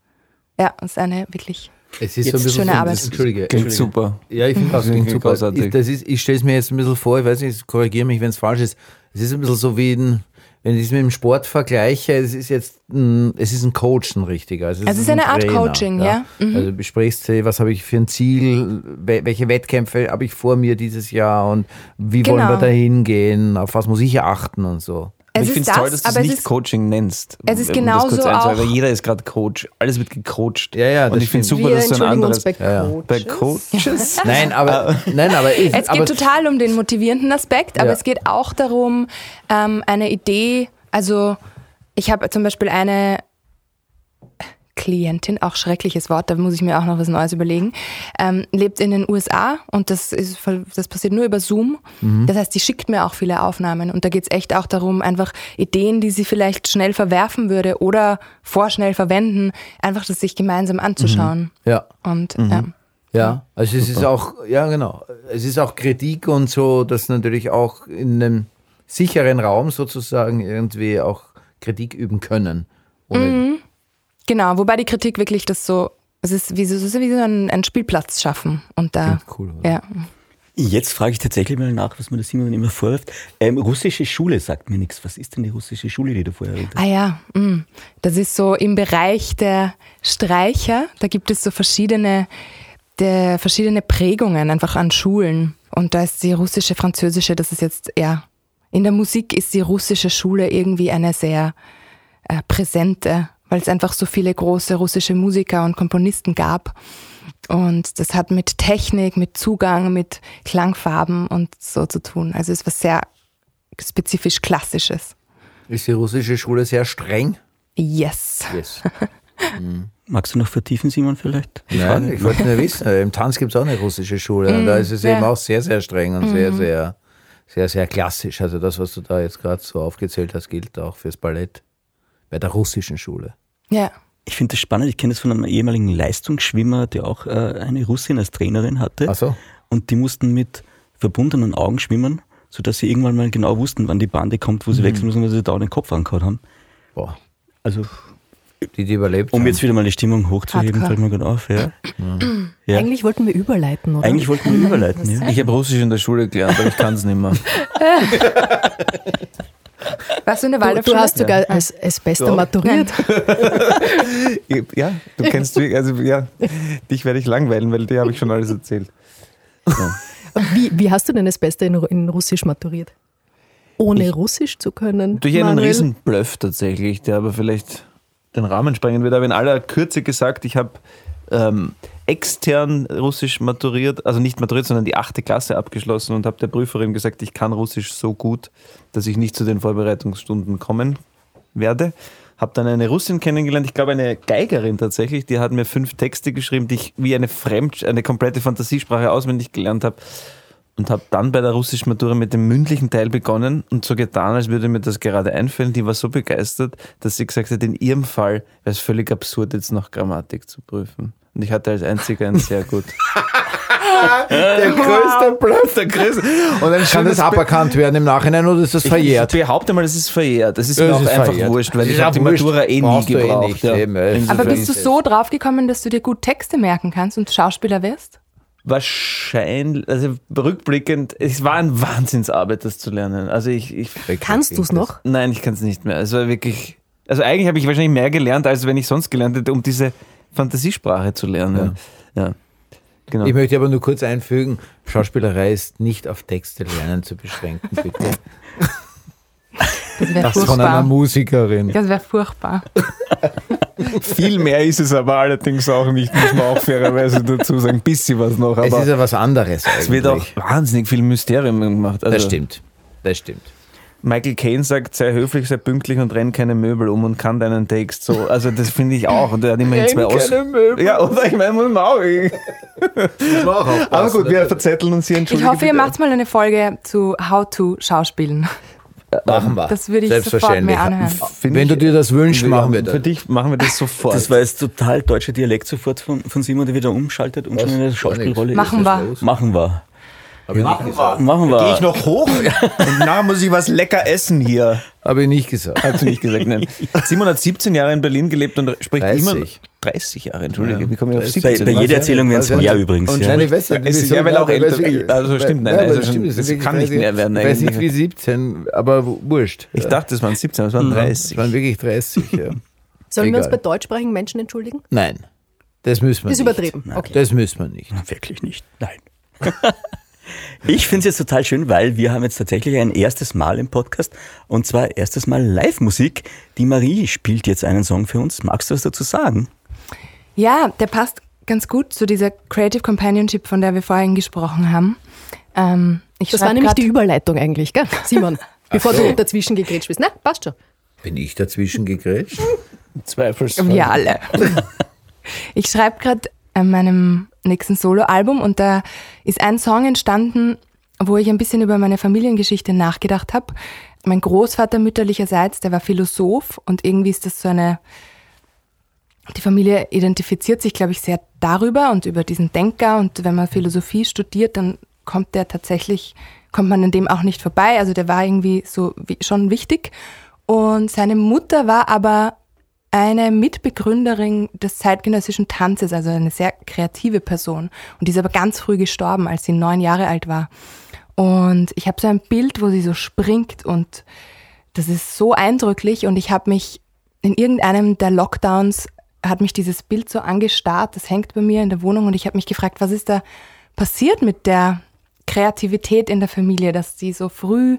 ja, es ist eine wirklich Es ist Jetzt so ein bisschen schöne so, Arbeit. Das, Entschuldige, Klingt Entschuldige. super. Ja, ich finde das Das klingt super. das ist, ich stelle es mir jetzt ein bisschen vor, ich weiß nicht, korrigiere mich, wenn es falsch ist. Es ist ein bisschen so wie ein, wenn ich es mit dem Sport vergleiche, es ist jetzt ein, es ist ein Coach, ein richtiger. Also Es ist ein eine Art Trainer, Coaching, ja. Mhm. Also besprichst du, was habe ich für ein Ziel, wel- welche Wettkämpfe habe ich vor mir dieses Jahr und wie wollen Genau. wir da hingehen, auf was muss ich achten und so. Aber Es ich ist finde es toll, dass du es aber es nicht ist- Coaching nennst. es ist Um kurz genauso einzuhalten, auch- Weil jeder ist gerade Coach. Alles wird gecoacht. Ja, ja, Und ich finde stimmt. super, dass du ein anderes... bei Ja, ja. Coaches. Bei Coaches? Nein, aber, nein, aber, ich, Es aber geht total um den motivierenden Aspekt, aber Ja. es geht auch darum, ähm, eine Idee, also ich habe zum Beispiel eine Klientin, auch schreckliches Wort, da muss ich mir auch noch was Neues überlegen, ähm, lebt in den USA und das, ist, voll- das passiert nur über Zoom. Das heißt, die schickt mir auch viele Aufnahmen und da geht es echt auch darum, einfach Ideen, die sie vielleicht schnell verwerfen würde oder vorschnell verwenden, einfach das sich gemeinsam anzuschauen. ja. Und ja. Ja, also es ist auch, ja genau, es ist auch Kritik und so, dass natürlich auch in einem sicheren Raum sozusagen irgendwie auch Kritik üben können. Ohne, Genau, wobei die Kritik wirklich das so, es ist wie so, es ist wie so ein, ein Spielplatz schaffen. Und da, cool, oder? ja. Jetzt frage ich tatsächlich mal nach, was mir der Simon immer vorwirft. Ähm, russische Schule sagt mir nichts. Was ist denn die russische Schule, die du vorher erwähnt hast? Ah ja, mm. das ist so im Bereich der Streicher, da gibt es so verschiedene, der, verschiedene Prägungen einfach an Schulen. Und da ist die russische, französische, das ist jetzt eher, in der Musik ist die russische Schule irgendwie eine sehr äh, präsente, weil es einfach so viele große russische Musiker und Komponisten gab. Und das hat mit Technik, mit Zugang, mit Klangfarben und so zu tun. Also es ist was sehr spezifisch Klassisches. Ist die russische Schule sehr streng? Yes. Yes. Magst du noch vertiefen, Simon, vielleicht? Die Nein, ich wollte nur wissen, im Tanz gibt es auch eine russische Schule und da ist es ja. eben auch sehr, sehr streng und sehr, sehr, sehr, sehr klassisch. Also das, was du da jetzt gerade so aufgezählt hast, gilt auch fürs Ballett bei der russischen Schule. Ja. Ich finde das spannend. Ich kenne das von einem ehemaligen Leistungsschwimmer, der auch äh, eine Russin als Trainerin hatte. Ach so. Und die mussten mit verbundenen Augen schwimmen, sodass sie irgendwann mal genau wussten, wann die Bande kommt, wo sie wechseln müssen, weil sie da den Kopf angehauen haben. Boah, Also, die, die überlebt um haben. jetzt wieder mal die Stimmung hochzuheben, Hardcore. fällt mir gerade auf. Ja. Ja. Eigentlich wollten wir überleiten, oder? Eigentlich wollten wir überleiten. Ja. Ich habe Russisch in der Schule gelernt, aber ich kann es nicht mehr. Warst du in der du, Waldorfschule? du hast sogar als, als Bester Ja. maturiert. Ja, du kennst mich, also ja, dich werde ich langweilen, weil dir habe ich schon alles erzählt. Wie, wie hast du denn als Bester in, in Russisch maturiert? Ohne Russisch zu können? Durch einen Manuel? Riesenbluff tatsächlich, der aber vielleicht den Rahmen sprengen wird. Aber in aller Kürze gesagt, ich habe ähm, extern Russisch maturiert, also nicht maturiert, sondern die achte Klasse abgeschlossen und habe der Prüferin gesagt, ich kann Russisch so gut, dass ich nicht zu den Vorbereitungsstunden kommen werde. Habe dann eine Russin kennengelernt, ich glaube eine Geigerin tatsächlich, die hat mir fünf Texte geschrieben, die ich wie eine Fremd, eine komplette Fantasiesprache auswendig gelernt habe und habe dann bei der russischen Matura mit dem mündlichen Teil begonnen und so getan, als würde mir das gerade einfallen. Die war so begeistert, dass sie gesagt hat, in ihrem Fall wäre es völlig absurd, jetzt noch Grammatik zu prüfen. Und ich hatte als einziger ein sehr gut. Der größte Bluff. Der größte. Und ein Kann das aberkannt werden im Nachhinein oder ist das verjährt? ich behaupte mal, das ist verjährt. Das ist Ja, mir das auch ist einfach verjährt. wurscht, weil Das ich habe die. Matura eh nie eh gebraucht. nicht, ja. Aber bist du so draufgekommen, dass du dir gut Texte merken kannst und Schauspieler wirst? Wahrscheinlich, also rückblickend, es war ein Wahnsinnsarbeit, das zu lernen. Also ich, ich Kannst du es noch? Nein, ich kann es nicht mehr. Es war wirklich. Also eigentlich habe ich wahrscheinlich mehr gelernt, als wenn ich sonst gelernt hätte, um diese Fantasiesprache zu lernen. Ja. Genau. Ich möchte aber nur kurz einfügen, Schauspielerei ist nicht auf Texte lernen zu beschränken, bitte. Das wäre Das von einer furchtbar. Musikerin. Das wäre furchtbar. Viel mehr ist es aber allerdings auch nicht, muss man auch fairerweise dazu sagen. Bisschen was noch, Es ist ja was anderes eigentlich. es wird auch wahnsinnig viel Mysterium gemacht. Also Das stimmt. Das stimmt. Michael Caine sagt, sei höflich, sei pünktlich und renn keine Möbel um und kann deinen Text so. Also das finde ich auch. Und der hat immerhin zwei Aus. Möbel. Ja, oder ich meine, muss man auch. Aber gut, wir verzetteln uns hier Ich entschuldigen. hoffe, ihr macht mal eine Folge zu How to Schauspielen. Machen wir. Das würde ich sofort Selbstverständlich. mir anhören. Wenn du dir das wünschst, machen wir Für das. dich machen wir das sofort. Das war jetzt total deutscher Dialekt sofort von, von Simon, der wieder umschaltet und schon in der Schauspielrolle Machen ist. wir. Machen wir. Hab ich nicht gesagt. Machen wir. Gehe ich noch hoch und nachher muss ich was lecker essen hier. Habe ich nicht gesagt. Hast du nicht gesagt, nein. Simon hat 17 Jahre in Berlin gelebt und spricht 30. immer 30 Jahre, entschuldige, wie komme ich auf 30. bei, 17? bei jeder? Erzählung wären es Was? mehr übrigens. Und Ja. Nein, ich weiß nicht, Es ist wieso, ja, weil auch älter- also stimmt, nein, Ja, also schon- stimmt, das ist kann nicht mehr werden Ich weiß nicht wie 17, aber wurscht. Ich dachte, es waren 17, aber es waren 30. Es waren wirklich 30, ja. Sollen wir uns Egal. bei deutschsprachigen Menschen entschuldigen? Nein, das müssen wir Das ist nicht. übertrieben. Okay. Das müssen wir nicht. Na, Wirklich nicht. Nein. Ich finde es jetzt total schön, weil wir haben jetzt tatsächlich ein erstes Mal im Podcast und zwar erstes Mal Live-Musik. Die Marie spielt jetzt einen Song für uns. Magst du was dazu sagen? Ja, der passt ganz gut zu dieser Creative Companionship, von der wir vorhin gesprochen haben. Ähm, ich Das war nämlich die Überleitung eigentlich, gell? Simon, bevor du dazwischen gegrätscht bist. Na, passt schon. Bin ich dazwischen gegrätscht? Zweifelsfall. Wir alle. Ich schreibe gerade an meinem nächsten Soloalbum und da ist ein Song entstanden, wo ich ein bisschen über meine Familiengeschichte nachgedacht habe. Mein Großvater mütterlicherseits, der war Philosoph und irgendwie ist das so eine, die Familie identifiziert sich, glaube ich, sehr darüber und über diesen Denker und wenn man Philosophie studiert, dann kommt der tatsächlich, kommt man an dem auch nicht vorbei. Also der war irgendwie so schon wichtig. Und seine Mutter war aber eine Mitbegründerin des zeitgenössischen Tanzes, also eine sehr kreative Person. Und die ist aber ganz früh gestorben, als sie neun Jahre alt war. Und ich habe so ein Bild, wo sie so springt und das ist so eindrücklich und ich habe mich in irgendeinem der Lockdowns hat mich dieses Bild so angestarrt, das hängt bei mir in der Wohnung und ich habe mich gefragt, was ist da passiert mit der Kreativität in der Familie, dass die so früh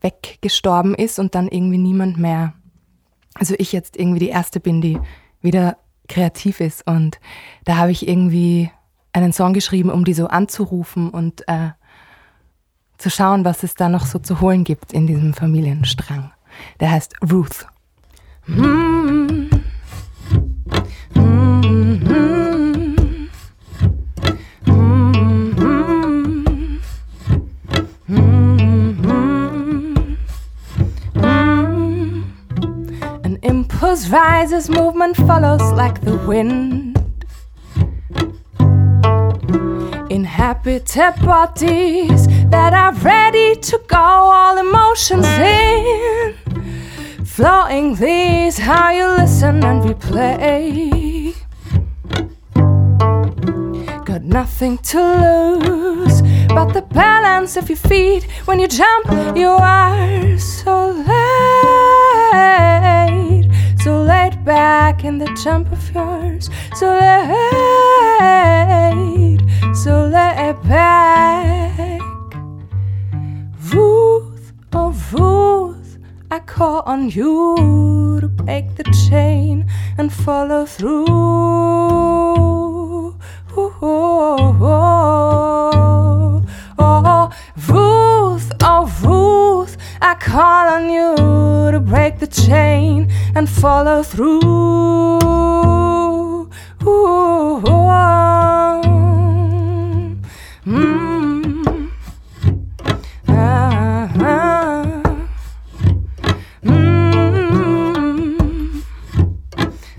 weggestorben ist und dann irgendwie niemand mehr also ich jetzt irgendwie die Erste bin, die wieder kreativ ist. Und da habe ich irgendwie einen Song geschrieben, um die so anzurufen und äh, zu schauen, was es da noch so zu holen gibt in diesem Familienstrang. Der heißt Ruth. An impulse rises, movement follows like the wind. Inhabited bodies that are ready to go, all emotions in. Flowing these, how you listen and replay. Got nothing to lose but the balance of your feet. When you jump, you are so late, so laid back in the jump of yours, so late, so laid back. Ruth, oh Ruth, I call on you to break the chain and follow through. Oh, oh, oh, oh, Ruth, oh Ruth, I call on you to break the chain and follow through. Oh, mm. Ah, ah. Mm.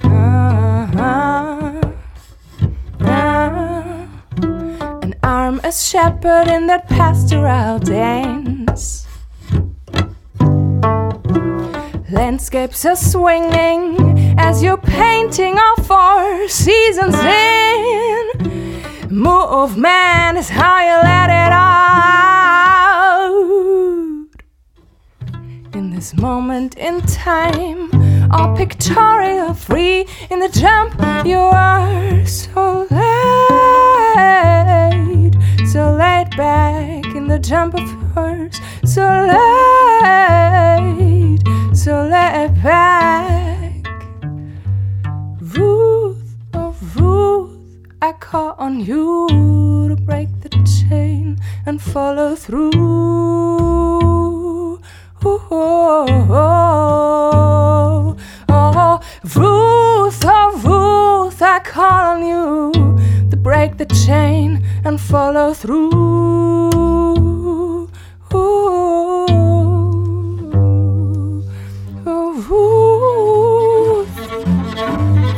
Ah, ah. Arm a shepherd in that pastoral dance. Landscapes are swinging as you're painting all four seasons in. Movement is how you let it out. In this moment in time, all pictorial free in the jump, you are so late, so laid back in the jump of yours, so late, so let it back. Ruth, oh Ruth, I call on you to break the chain and follow through. Oh, oh, oh, Ruth, oh Ruth, I call on you to break the chain and follow through. Ooh, oh, oh, oh. Ruth,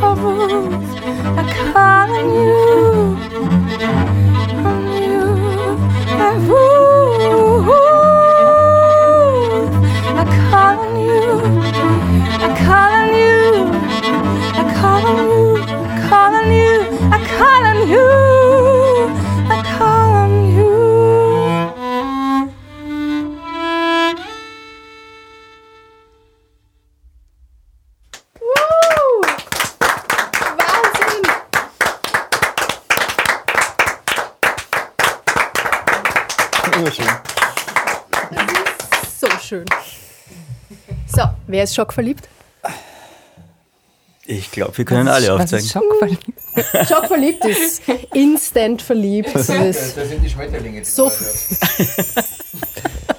oh Ruth, I call on you, on you, oh, Ruth. I call on you. I call on you. I call on you. I call on you. I call on you. Wer ist schockverliebt? Ich glaube, wir können alle Was aufzeigen. ist schockverliebt? Schockverliebt ist instant verliebt. Das ist sind die Schmetterlinge. so.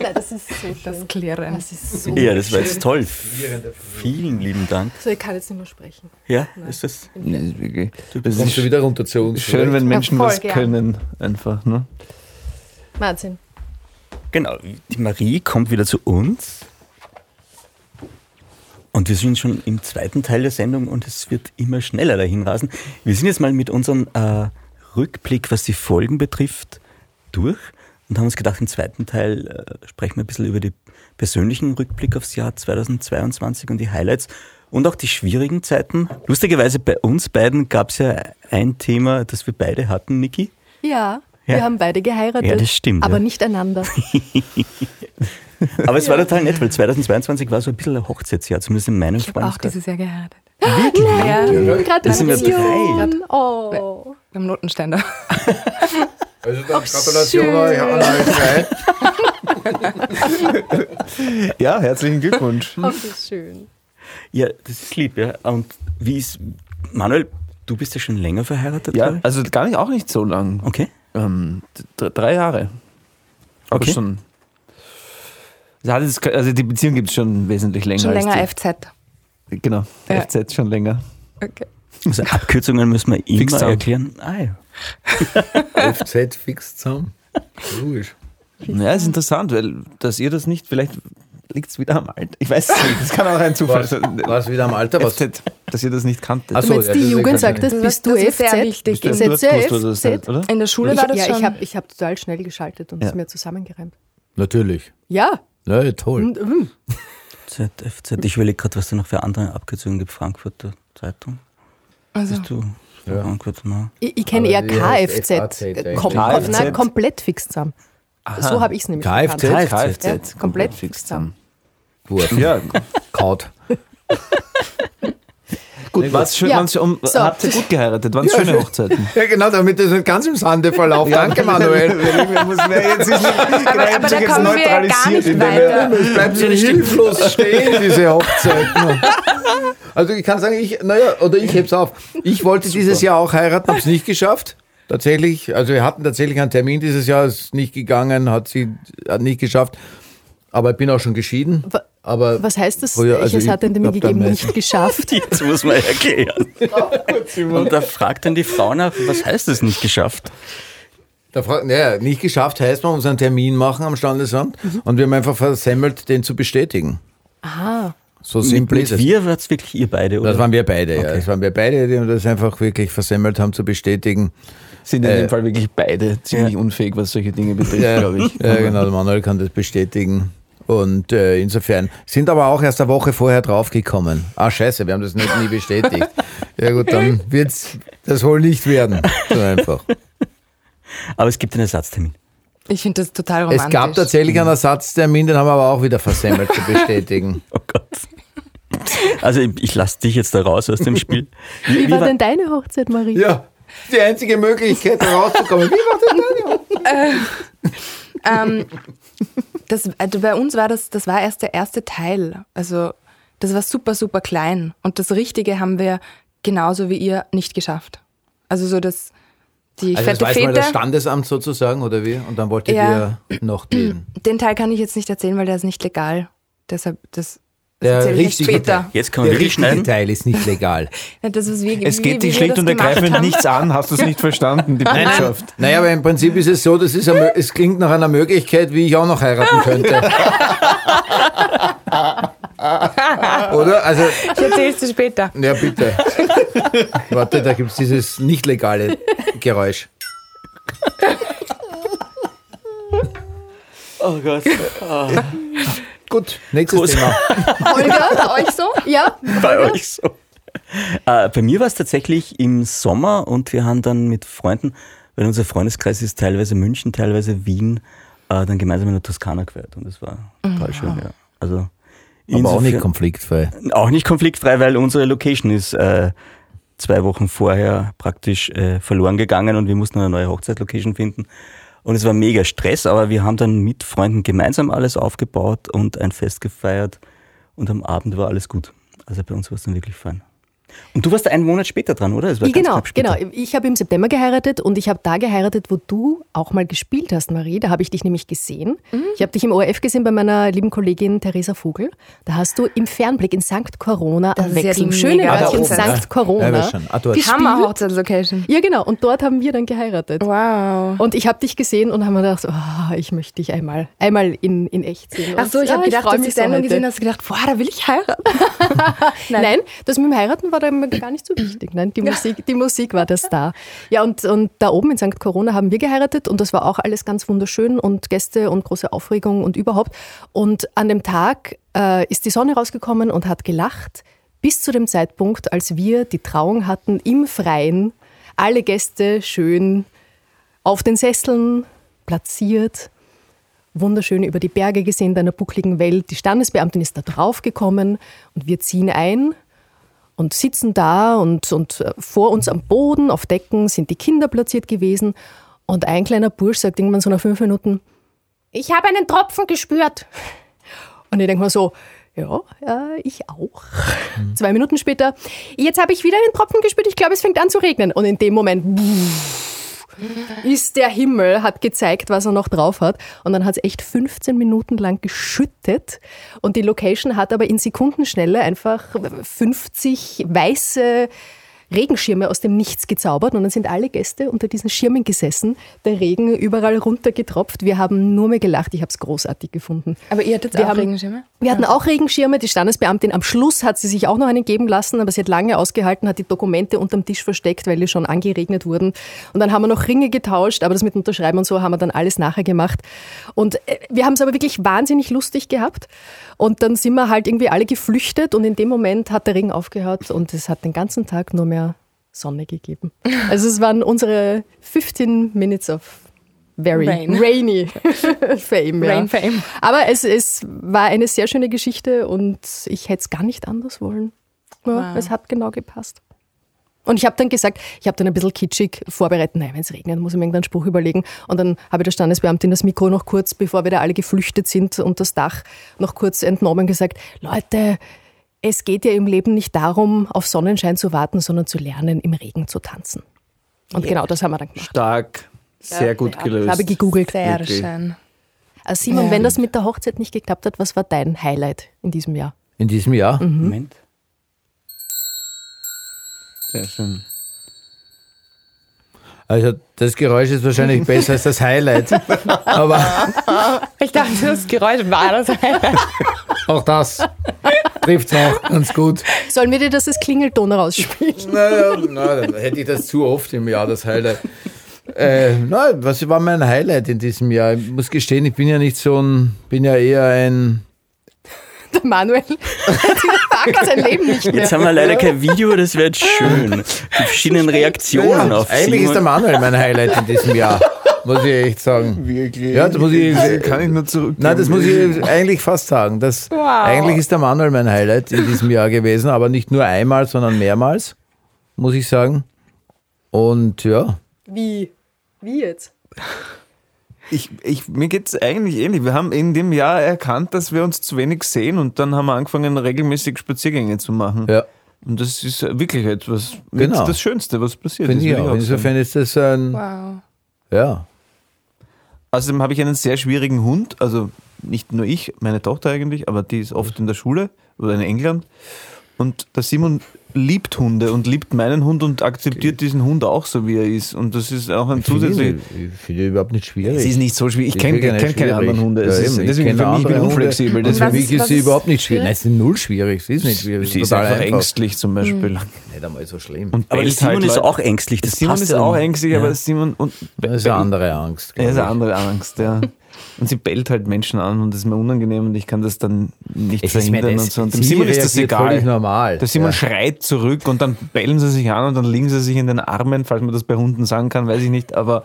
Nein, das ist so schön. Das Klären. Das ist so. Ja, das war jetzt toll. Vielen lieben Dank. So, ich kann jetzt nicht mehr sprechen. Ja, ist das? Nee, das ist wirklich- Das Kommst du ist wieder runter zu uns? schön, wenn Menschen voll was gern. können, einfach. Ne? Wahnsinn. Genau, die Marie kommt wieder zu uns. Und wir sind schon im zweiten Teil der Sendung und es wird immer schneller dahin rasen. Wir sind jetzt mal mit unserem äh, Rückblick, was die Folgen betrifft, durch und haben uns gedacht, im zweiten Teil äh, sprechen wir ein bisschen über den persönlichen Rückblick aufs Jahr 2022 und die Highlights und auch die schwierigen Zeiten. Lustigerweise bei uns beiden gab es ja ein Thema, das wir beide hatten, Niki. Ja, Ja. wir haben beide geheiratet. Ja, das stimmt, Aber ja. nicht einander. Aber es war total nett, weil 2022 war so ein bisschen ein Hochzeitsjahr, zumindest in meinem Ich habe auch Freundeskreis. dieses Jahr geheiratet. Ja, Das sind wir Gratulation. Oh. Beim Notenständer. Also dann Gratulation euch an euch drei. Ja, herzlichen Glückwunsch. oh, das ist schön. Ja, das ist lieb, ja. Und wie ist, Manuel, du bist ja schon länger verheiratet, Ja, ich? also gar nicht, auch nicht so lang. Okay. Ähm, drei Jahre. Aber Okay. schon. Also die Beziehung gibt es schon wesentlich länger. Schon länger FZ. Genau, Ja. FZ schon länger. Okay. Also Abkürzungen müssen wir immer Fix zusammen. erklären. Ah, ja. FZ fix zusammen. Logisch. Ja, ist interessant, weil dass ihr das nicht, vielleicht liegt es wieder am Alter. Ich weiß es nicht, das kann auch ein Zufall sein. was wieder am Alter? Was? FZ, dass ihr das nicht kanntet. Ach so, ja, die Jugend sagt, das bist du ist sehr FZ. wichtig. Du hast FZ, oder? In der Schule war das ja, schon. ich habe ich hab total schnell geschaltet und Ja. es mir zusammengereimt. Natürlich. Ja. Ja, toll. Und, mm. ZFZ. Ich überlege gerade, was da noch für andere Abkürzungen gibt. Frankfurter Zeitung. also, Bist du Ja. Frankfurt? Na. Ich, ich kenne eher KFZ. Kom KFZ. Nein, komplett fix zusammen. So habe ich es nämlich KFZ? gekannt. KFZ. Ja, komplett fix zusammen. Wurf. Ja, Kaut. gut, was schön, Ja. waren's um, So. habt ihr gut geheiratet, waren schöne Hochzeiten. Ja, genau, damit das nicht ganz im Sande verlauft. Danke, Manuel. muss wer jetzt ist nicht, aber, aber da kommen wir ja gar nicht indem weiter. Es bleibt so hilflos stehen, diese Hochzeit. Also ich kann sagen, ich, naja, oder ich heb's auf. Ich wollte dieses Jahr auch heiraten, hab's nicht geschafft. Tatsächlich, also wir hatten tatsächlich einen Termin dieses Jahr, ist nicht gegangen, hat sie hat nicht geschafft. Aber ich bin auch schon geschieden. Aber Was heißt das? Früher, also es ich hat den Termin hab da gegeben, nicht geschafft. Jetzt muss man erklären. Und da fragt dann die Frau nach, was heißt das nicht geschafft? Da fragt, naja, nicht geschafft heißt, man muss einen Termin machen am Standesamt und wir haben einfach versemmelt, den zu bestätigen. Aha. So Mit, simpel mit ist es. wir war es wirklich ihr beide, oder? Das waren wir beide, ja. Das waren wir beide, die das einfach wirklich versemmelt haben zu bestätigen. Sind in Äh, dem Fall wirklich beide ziemlich unfähig, was solche Dinge betrifft, Ja, glaube ich. ja, genau, der Manuel kann das bestätigen. Und äh, insofern sind aber auch erst eine Woche vorher draufgekommen. Ah, scheiße, wir haben das nicht nie bestätigt. Ja gut, dann wird's das wohl nicht werden. So einfach. Aber es gibt einen Ersatztermin. Ich finde das total romantisch. Es gab tatsächlich einen Ersatztermin, den haben wir aber auch wieder versemmelt zu bestätigen. Oh Gott. Also ich, ich lasse dich jetzt da raus aus dem Spiel. Wie, war denn deine Hochzeit, Marie? Ja, die einzige Möglichkeit, da rauszukommen. Wie war das denn? Ähm, das, also bei uns war das, das war erst der erste Teil. Also das war super, super klein. Und das Richtige haben wir genauso wie ihr nicht geschafft. Also so das, die Also das fette weiß mal Fete, das Standesamt sozusagen, oder wie? Und dann wolltet Ja. ihr noch den. den Teil kann ich jetzt nicht erzählen, weil der ist nicht legal. Deshalb, das, ich richtige später. Jetzt kann man Der wirklich richtige schneiden. Teil ist nicht legal. Ja, Das ist wie, Es geht wie dich wir schlicht und ergreifend nichts an. Hast du es nicht verstanden, die Botschaft? Naja, aber im Prinzip ist es so, das ist eine, es klingt nach einer Möglichkeit, wie ich auch noch heiraten könnte. Oder? Also, Ich erzähle es dir später. ja, bitte. Warte, da gibt es dieses nicht legale Geräusch. Oh Gott. Gut, nächstes Gut. Thema. Holger, bei euch so? Ja. Bei euch so. Äh, bei mir war es tatsächlich im Sommer und wir haben dann mit Freunden, weil unser Freundeskreis ist teilweise München, teilweise Wien, äh, dann gemeinsam in der Toskana gewählt und das war total schön. Ja. Also Aber auch nicht konfliktfrei. auch nicht konfliktfrei, weil unsere Location ist äh, zwei Wochen vorher praktisch äh, verloren gegangen und wir mussten eine neue Hochzeitlocation finden. Und es war mega Stress, aber wir haben dann mit Freunden gemeinsam alles aufgebaut und ein Fest gefeiert und am Abend war alles gut. Also bei uns war es dann wirklich fein. Und du warst einen Monat später dran, oder? Genau, genau. Ich habe im September geheiratet und ich habe da geheiratet, wo du auch mal gespielt hast, Marie. Da habe ich dich nämlich gesehen. Ich habe dich im ORF gesehen bei meiner lieben Kollegin Theresa Vogel. Da hast du im Fernblick in St. Corona Das am ja Wechsel. Schöne mega Wörtchen Hochzeit. St. Corona. Ja, schon. Ah. Hammer Hochzeitslocation. Ja, genau. Und dort haben wir dann geheiratet. Wow. Und ich habe dich gesehen und habe mir gedacht, oh, ich möchte dich einmal, einmal in, in echt sehen. Ach so, ich habe ja, gedacht, freu du hast mich die so Sendung heute. gesehen hast gedacht, boah, da will ich heiraten. Nein. das mit dem Heiraten war da mir gar nicht so wichtig. Nein, die Musik, die Musik war der Star. Ja, und, und da oben in St. Corona haben wir geheiratet und das war auch alles ganz wunderschön und Gäste und große Aufregung und überhaupt. Und an dem Tag äh, ist die Sonne rausgekommen und hat gelacht, bis zu dem Zeitpunkt, als wir die Trauung hatten im Freien. Alle Gäste schön auf den Sesseln platziert, wunderschön über die Berge gesehen, in einer buckligen Welt. Die Standesbeamtin ist da draufgekommen und wir ziehen ein und sitzen da und, und äh, vor uns am Boden auf Decken sind die Kinder platziert gewesen und ein kleiner Bursch sagt irgendwann so nach fünf Minuten, ich habe einen Tropfen gespürt. Und ich denke mir so, ja, äh, ich auch. Zwei Minuten später, jetzt habe ich wieder einen Tropfen gespürt, ich glaube, es fängt an zu regnen. Und in dem Moment ist der Himmel, hat gezeigt, was er noch drauf hat. Und dann hat es echt 15 Minuten lang geschüttet. Und die Location hat aber in Sekundenschnelle einfach 50 weiße Regenschirme aus dem Nichts gezaubert und dann sind alle Gäste unter diesen Schirmen gesessen, der Regen überall runtergetropft. Wir haben nur mehr gelacht, ich habe es großartig gefunden. Aber ihr hattet Wir auch haben- Regenschirme? Wir hatten auch Regenschirme, die Standesbeamtin am Schluss hat sie sich auch noch einen geben lassen, aber sie hat lange ausgehalten, hat die Dokumente unterm Tisch versteckt, weil die schon angeregnet wurden. Und dann haben wir noch Ringe getauscht, aber das mit Unterschreiben und so haben wir dann alles nachher gemacht. Und äh, wir haben es aber wirklich wahnsinnig lustig gehabt. Und dann sind wir halt irgendwie alle geflüchtet und in dem Moment hat der Regen aufgehört und es hat den ganzen Tag nur mehr Sonne gegeben. Also es waren unsere 15 Minutes of very Rain. rainy fame. Ja. Rain Fame. Aber es, es war eine sehr schöne Geschichte und ich hätte es gar nicht anders wollen. Ja, Wow. Es hat genau gepasst. Und ich habe dann gesagt, ich habe dann ein bisschen kitschig vorbereitet, nein, wenn es regnet, muss ich mir irgendeinen Spruch überlegen. Und dann habe ich der Standesbeamtin das Mikro noch kurz, bevor wir da alle geflüchtet sind und das Dach noch kurz entnommen gesagt, Leute, es geht ja im Leben nicht darum, auf Sonnenschein zu warten, sondern zu lernen, im Regen zu tanzen. Und genau das haben wir dann gemacht. Stark. Sehr gut gelöst. Ich habe gegoogelt. Sehr Wirklich. schön. Also Simon, wenn das mit der Hochzeit nicht geklappt hat, was war dein Highlight in diesem Jahr? In diesem Jahr? Moment. Sehr schön. Also das Geräusch ist wahrscheinlich besser als das Highlight. Aber Ich dachte, das Geräusch war das. auch das trifft es auch ganz gut. Sollen wir dir das als Klingelton rausspielen? Naja, na, dann hätte ich das zu oft im Jahr, das Highlight. Äh, na, was war mein Highlight in diesem Jahr? Ich muss gestehen, ich bin ja nicht so ein, bin ja eher ein, Der Manuel, packt sein Leben nicht mehr. Jetzt haben wir leider kein Video, das wäre jetzt schön. Die verschiedenen Reaktionen auf eigentlich ist der Simon. Manuel mein Highlight in diesem Jahr, muss ich echt sagen. Wirklich? Ja, das muss ich, Kann ich nur zurück. Nein, das muss ich eigentlich fast sagen. Das, Eigentlich ist der Manuel mein Highlight in diesem Jahr gewesen, aber nicht nur einmal, sondern mehrmals, muss ich sagen. Und ja, Wie? Wie jetzt? Ich, ich, mir geht es eigentlich ähnlich. Wir haben in dem Jahr erkannt, dass wir uns zu wenig sehen und dann haben wir angefangen, regelmäßig Spaziergänge zu machen. ja Und das ist wirklich etwas, Genau. das Schönste, was passiert finde ist. ich auch. Insofern ist das ein, Wow. ja, Außerdem habe ich einen sehr schwierigen Hund, also nicht nur ich, meine Tochter eigentlich, aber die ist oft in der Schule oder in England. Und der Simon liebt Hunde und liebt meinen Hund und akzeptiert diesen Hund auch so, wie er ist. Und das ist auch ein zusätzliches. ich, finde überhaupt nicht schwierig. Es ist nicht so schwierig. Ich Ich kenne kenn keine schwierig. anderen Hunde. Es Ja, ist, deswegen für mich, ich bin unflexibel. Deswegen für mich ist sie überhaupt nicht schwierig. Nein, es ist null schwierig. Sie ist nicht schwierig. sie ist einfach einfach. ängstlich zum Beispiel. Nicht einmal so schlimm. Und Aber Simon halt ist auch ängstlich. Das Simon passt ist auch ängstlich, Ja. aber Simon und das ist eine andere Angst. er ist eine andere Angst, ja. Und sie bellt halt Menschen an und das ist mir unangenehm und ich kann das dann nicht Es ist mir verhindern das- und so. Und dem Simon ist das egal. völlig normal. Der Simon Ja. schreit zurück und dann bellen sie sich an und dann liegen sie sich in den Armen, falls man das bei Hunden sagen kann, weiß ich nicht, aber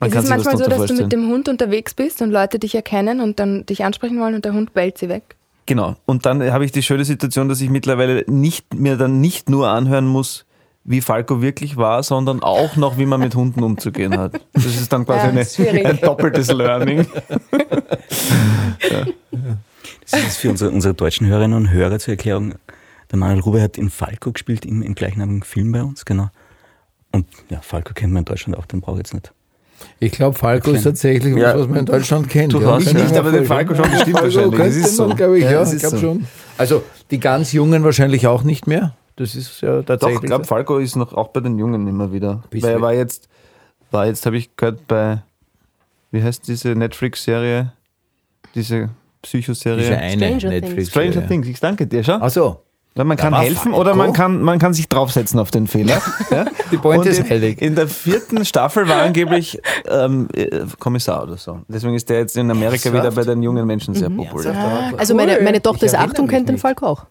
man Es kann ist sich das manchmal so, dass du mit dem Hund unterwegs bist und Leute dich erkennen und dann dich ansprechen wollen und der Hund bellt sie weg. Genau. Und dann habe ich die schöne Situation, dass ich mittlerweile nicht mir dann nicht nur anhören muss, wie Falco wirklich war, sondern auch noch, wie man mit Hunden umzugehen hat. Das ist dann quasi Ja, eine, ein doppeltes Learning. Das ist für unsere, unsere deutschen Hörerinnen und Hörer zur Erklärung. Der Manuel Ruber hat in Falco gespielt, im, im gleichnamigen Film bei uns, genau. Und ja, Falco kennt man in Deutschland auch, den brauche ich jetzt nicht. Ich glaube, Falco ist tatsächlich Ja. was, was man in Deutschland kennt. Kann ja. mir Nicht, aber den. Falco schon bestimmt wahrscheinlich. Das ist so. man, glaube ich, Ja, ja, ich so. schon. Also die ganz Jungen wahrscheinlich auch nicht mehr. Das ist ja Doch, tatsächlich. ich glaube, Falco ist noch auch bei den Jungen immer wieder. Bist Weil er war jetzt, war jetzt, habe ich gehört, bei, wie heißt diese Netflix-Serie? Diese Psychoserie? diese eine Stranger Netflix. Stranger Things, ich danke dir schon. Ach so. Ja, man kann helfen Falco. oder man kann, man kann sich draufsetzen auf den Fehler. ja? Die Pointe ist in, heilig. in der vierten Staffel war angeblich ähm, äh, Kommissar oder so. Deswegen ist der jetzt in Amerika wieder Ernsthaft? bei den jungen Menschen sehr populär. Also meine, meine Tochter ist acht erinnere und mich kennt den. Falco auch.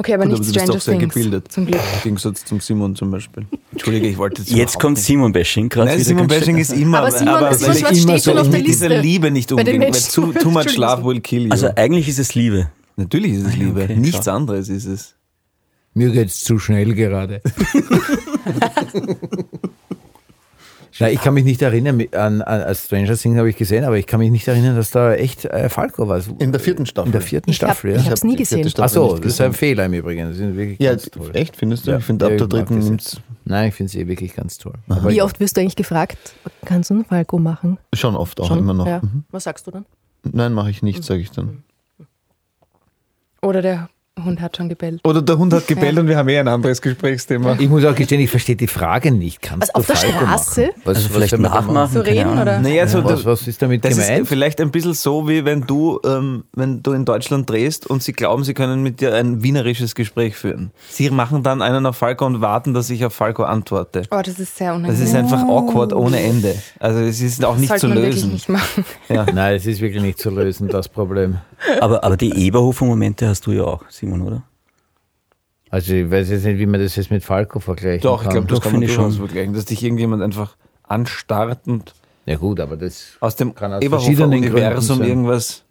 Okay, aber Gut, nicht aber du bist doch sehr Things. gebildet. Zum Glück. Im Gegensatz zum Simon zum Beispiel. Entschuldige, ich wollte jetzt Jetzt kommt Simon-Bashing gerade Nein, wieder. Simon ganz Bashing stark. ist immer, Aber Simon, aber Simon, weil ich immer so auf mit dieser? Liebe nicht umgehen, weil too, too much love will kill you. Also eigentlich ist es Liebe. Natürlich ist es Liebe, okay, nichts schau. anderes ist es. Mir geht's zu schnell gerade. Nein, ich kann mich nicht erinnern, an, an, an Stranger Things habe ich gesehen, aber ich kann mich nicht erinnern, dass da echt äh, Falco war. In der vierten Staffel. In der vierten Ich habe Staffel, es ja. nie die vierte gesehen. Staffel Ach so, nicht das ist ein Fehler im Übrigen. Das sind wirklich Ja, ganz toll. echt, findest du? Ja, ich finde, ab der ich dritten nimmt's Nein, ich finde sie wirklich ganz toll. Wie oft wirst du eigentlich gefragt, kannst du einen Falco machen? Schon oft auch Schon? immer noch. Ja. Mhm. Was sagst du dann? Nein, mache ich nicht, sage ich dann. Oder der Hund hat schon gebellt. Oder der Hund hat gebellt und wir haben eh ein anderes Gesprächsthema. Ich muss auch gestehen, ich verstehe die Frage nicht. Kannst Was, auf du der Falco Straße? Machen? Was, Also was vielleicht man nachmachen. Keine reden oder? Naja, so Was, was ist damit Das gemeint? ist vielleicht ein bisschen so, wie wenn du, ähm, wenn du in Deutschland drehst und sie glauben, sie können mit dir ein wienerisches Gespräch führen. Sie machen dann einen auf Falco und warten, dass ich auf Falco antworte. Oh, das ist sehr Das unangenehm. ist einfach awkward ohne Ende. Also es ist auch das nicht sollte zu man wirklich lösen. nicht machen. Ja. Nein, es ist wirklich nicht zu lösen, das Problem. Aber, aber die Eberhofer-Momente hast du ja auch, Simon, oder? Also ich weiß jetzt nicht, wie man das jetzt mit Falco vergleichen Doch, ich kann. glaube, das Doch, kann man ich durchaus schon. vergleichen, dass dich irgendjemand einfach anstarrt und Ja gut, aber das aus dem Kann aus verschiedenen sein. irgendwas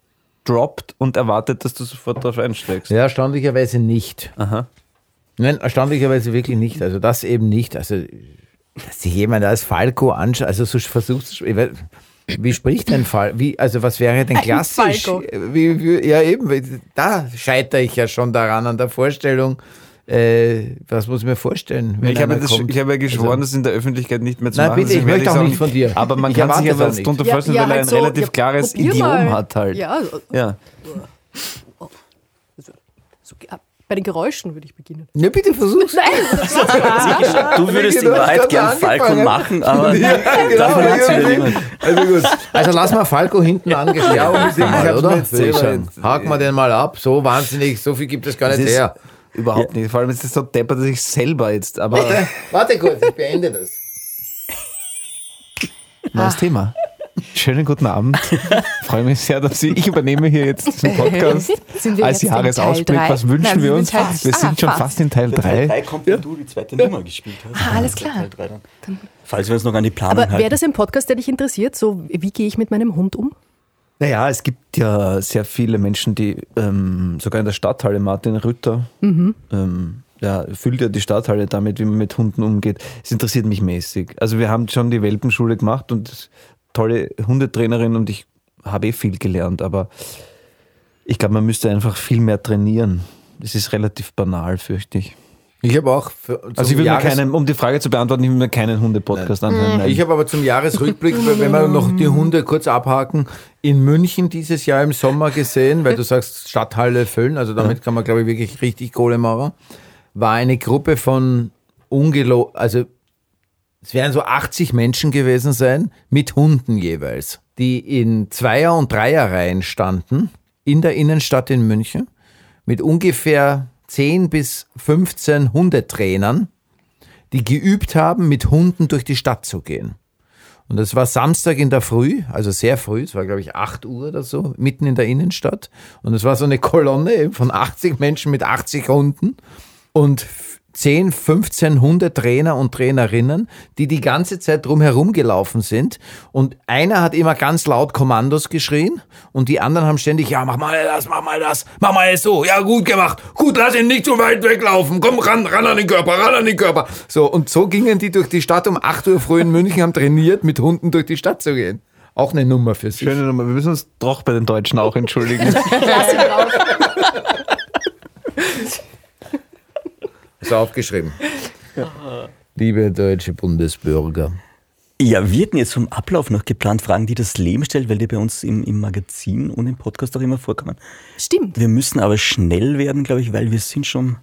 droppt und erwartet, dass du sofort darauf einsteigst. ja erstaunlicherweise nicht. Aha. Nein, erstaunlicherweise wirklich nicht. Also das eben nicht. Also dass sich jemand als Falco anschaut, also so versucht, ich weiß- wie spricht denn Fall? Wie, also was wäre denn klassisch? Wie, wie, ja eben, da scheitere ich ja schon daran an der Vorstellung. Äh, was muss ich mir vorstellen? wenn Ich habe, das, kommt? ich habe ja geschworen, Also- das in der Öffentlichkeit nicht mehr zu Nein, machen. bitte, ich möchte auch es nicht von dir. Aber man Ich kann sich ja das darunter vorstellen, weil er ein halt so, relativ ja, klares Idiom mal. hat halt. Ja, Ja. so, ja, bei den Geräuschen würde ich beginnen. Ja, bitte versuch's. Du würdest in Wahrheit hat gern Falco machen, aber Ja, genau, davon ja, wieder ja. niemand. Also gut. Also lass mal Falco hinten angeschlagen. Ja, unbedingt. Oder? Haken wir den mal ab. So wahnsinnig, so viel gibt es gar nicht her. überhaupt nicht. Vor allem ist es so deppert, dass ich selber jetzt. Aber Warte, warte kurz, ich beende das. neues Thema. Schönen guten Abend. Freue mich sehr, dass Sie, ich übernehme hier jetzt diesen Podcast Sind wir als Jahresausblick. Was wünschen Nein, wir uns? Teil- Wir Ah, sind schon fast. fast in Teil Teil 3. 3 kommt, wenn du die zweite Nummer gespielt hast. Ah, alles klar. Teil drei dann. Falls wir uns noch an die Planung Aber wäre halten. das ein Podcast, der dich interessiert? So, wie gehe ich mit meinem Hund um? Naja, es gibt ja sehr viele Menschen, die ähm, sogar in der Stadthalle, Martin Rütter, ähm, ja, füllt ja die Stadthalle damit, wie man mit Hunden umgeht. Es interessiert mich mäßig. Also wir haben schon die Welpenschule gemacht und tolle Hundetrainerin und ich habe eh viel gelernt, aber ich glaube, man müsste einfach viel mehr trainieren. Das ist relativ banal, fürchte ich. Ich habe auch. Also ich will mir keinen, um die Frage zu beantworten, ich will mir keinen Hunde-Podcast anhören. Nein. Ich habe aber zum Jahresrückblick, wenn wir noch die Hunde kurz abhaken, in München dieses Jahr im Sommer gesehen, weil du sagst Stadthalle füllen, also damit kann man, glaube ich, wirklich richtig Kohle machen, war eine Gruppe von ungelo, also es werden so 80 Menschen gewesen sein, mit Hunden jeweils, die in Zweier- und Dreierreihen standen, in der Innenstadt in München, mit ungefähr 10 bis 15 Hundetrainern, die geübt haben, mit Hunden durch die Stadt zu gehen. Und das war Samstag in der Früh, also sehr früh, es war glaube ich 8 Uhr oder so, mitten in der Innenstadt. Und es war so eine Kolonne von 80 Menschen mit 80 Hunden und 10, 15 Hundetrainer und Trainerinnen, die die ganze Zeit drumherum gelaufen sind. Und einer hat immer ganz laut Kommandos geschrien und die anderen haben ständig, ja, mach mal das, mach mal das, mach mal es so, ja, gut gemacht, gut, lass ihn nicht so weit weglaufen, komm ran, ran an den Körper, ran an den Körper. So, und so gingen die durch die Stadt um 8 Uhr früh in München, haben trainiert, mit Hunden durch die Stadt zu gehen. Auch eine Nummer für sich. Schöne Nummer. Wir müssen uns doch bei den Deutschen auch entschuldigen. Lass ihn drauf. Ist aufgeschrieben. Liebe deutsche Bundesbürger. Ja, wir hatten jetzt vom Ablauf noch geplant Fragen, die das Leben stellt, weil die bei uns im, im Magazin und im Podcast auch immer vorkommen. Stimmt. Wir müssen aber schnell werden, glaube ich, weil wir sind schon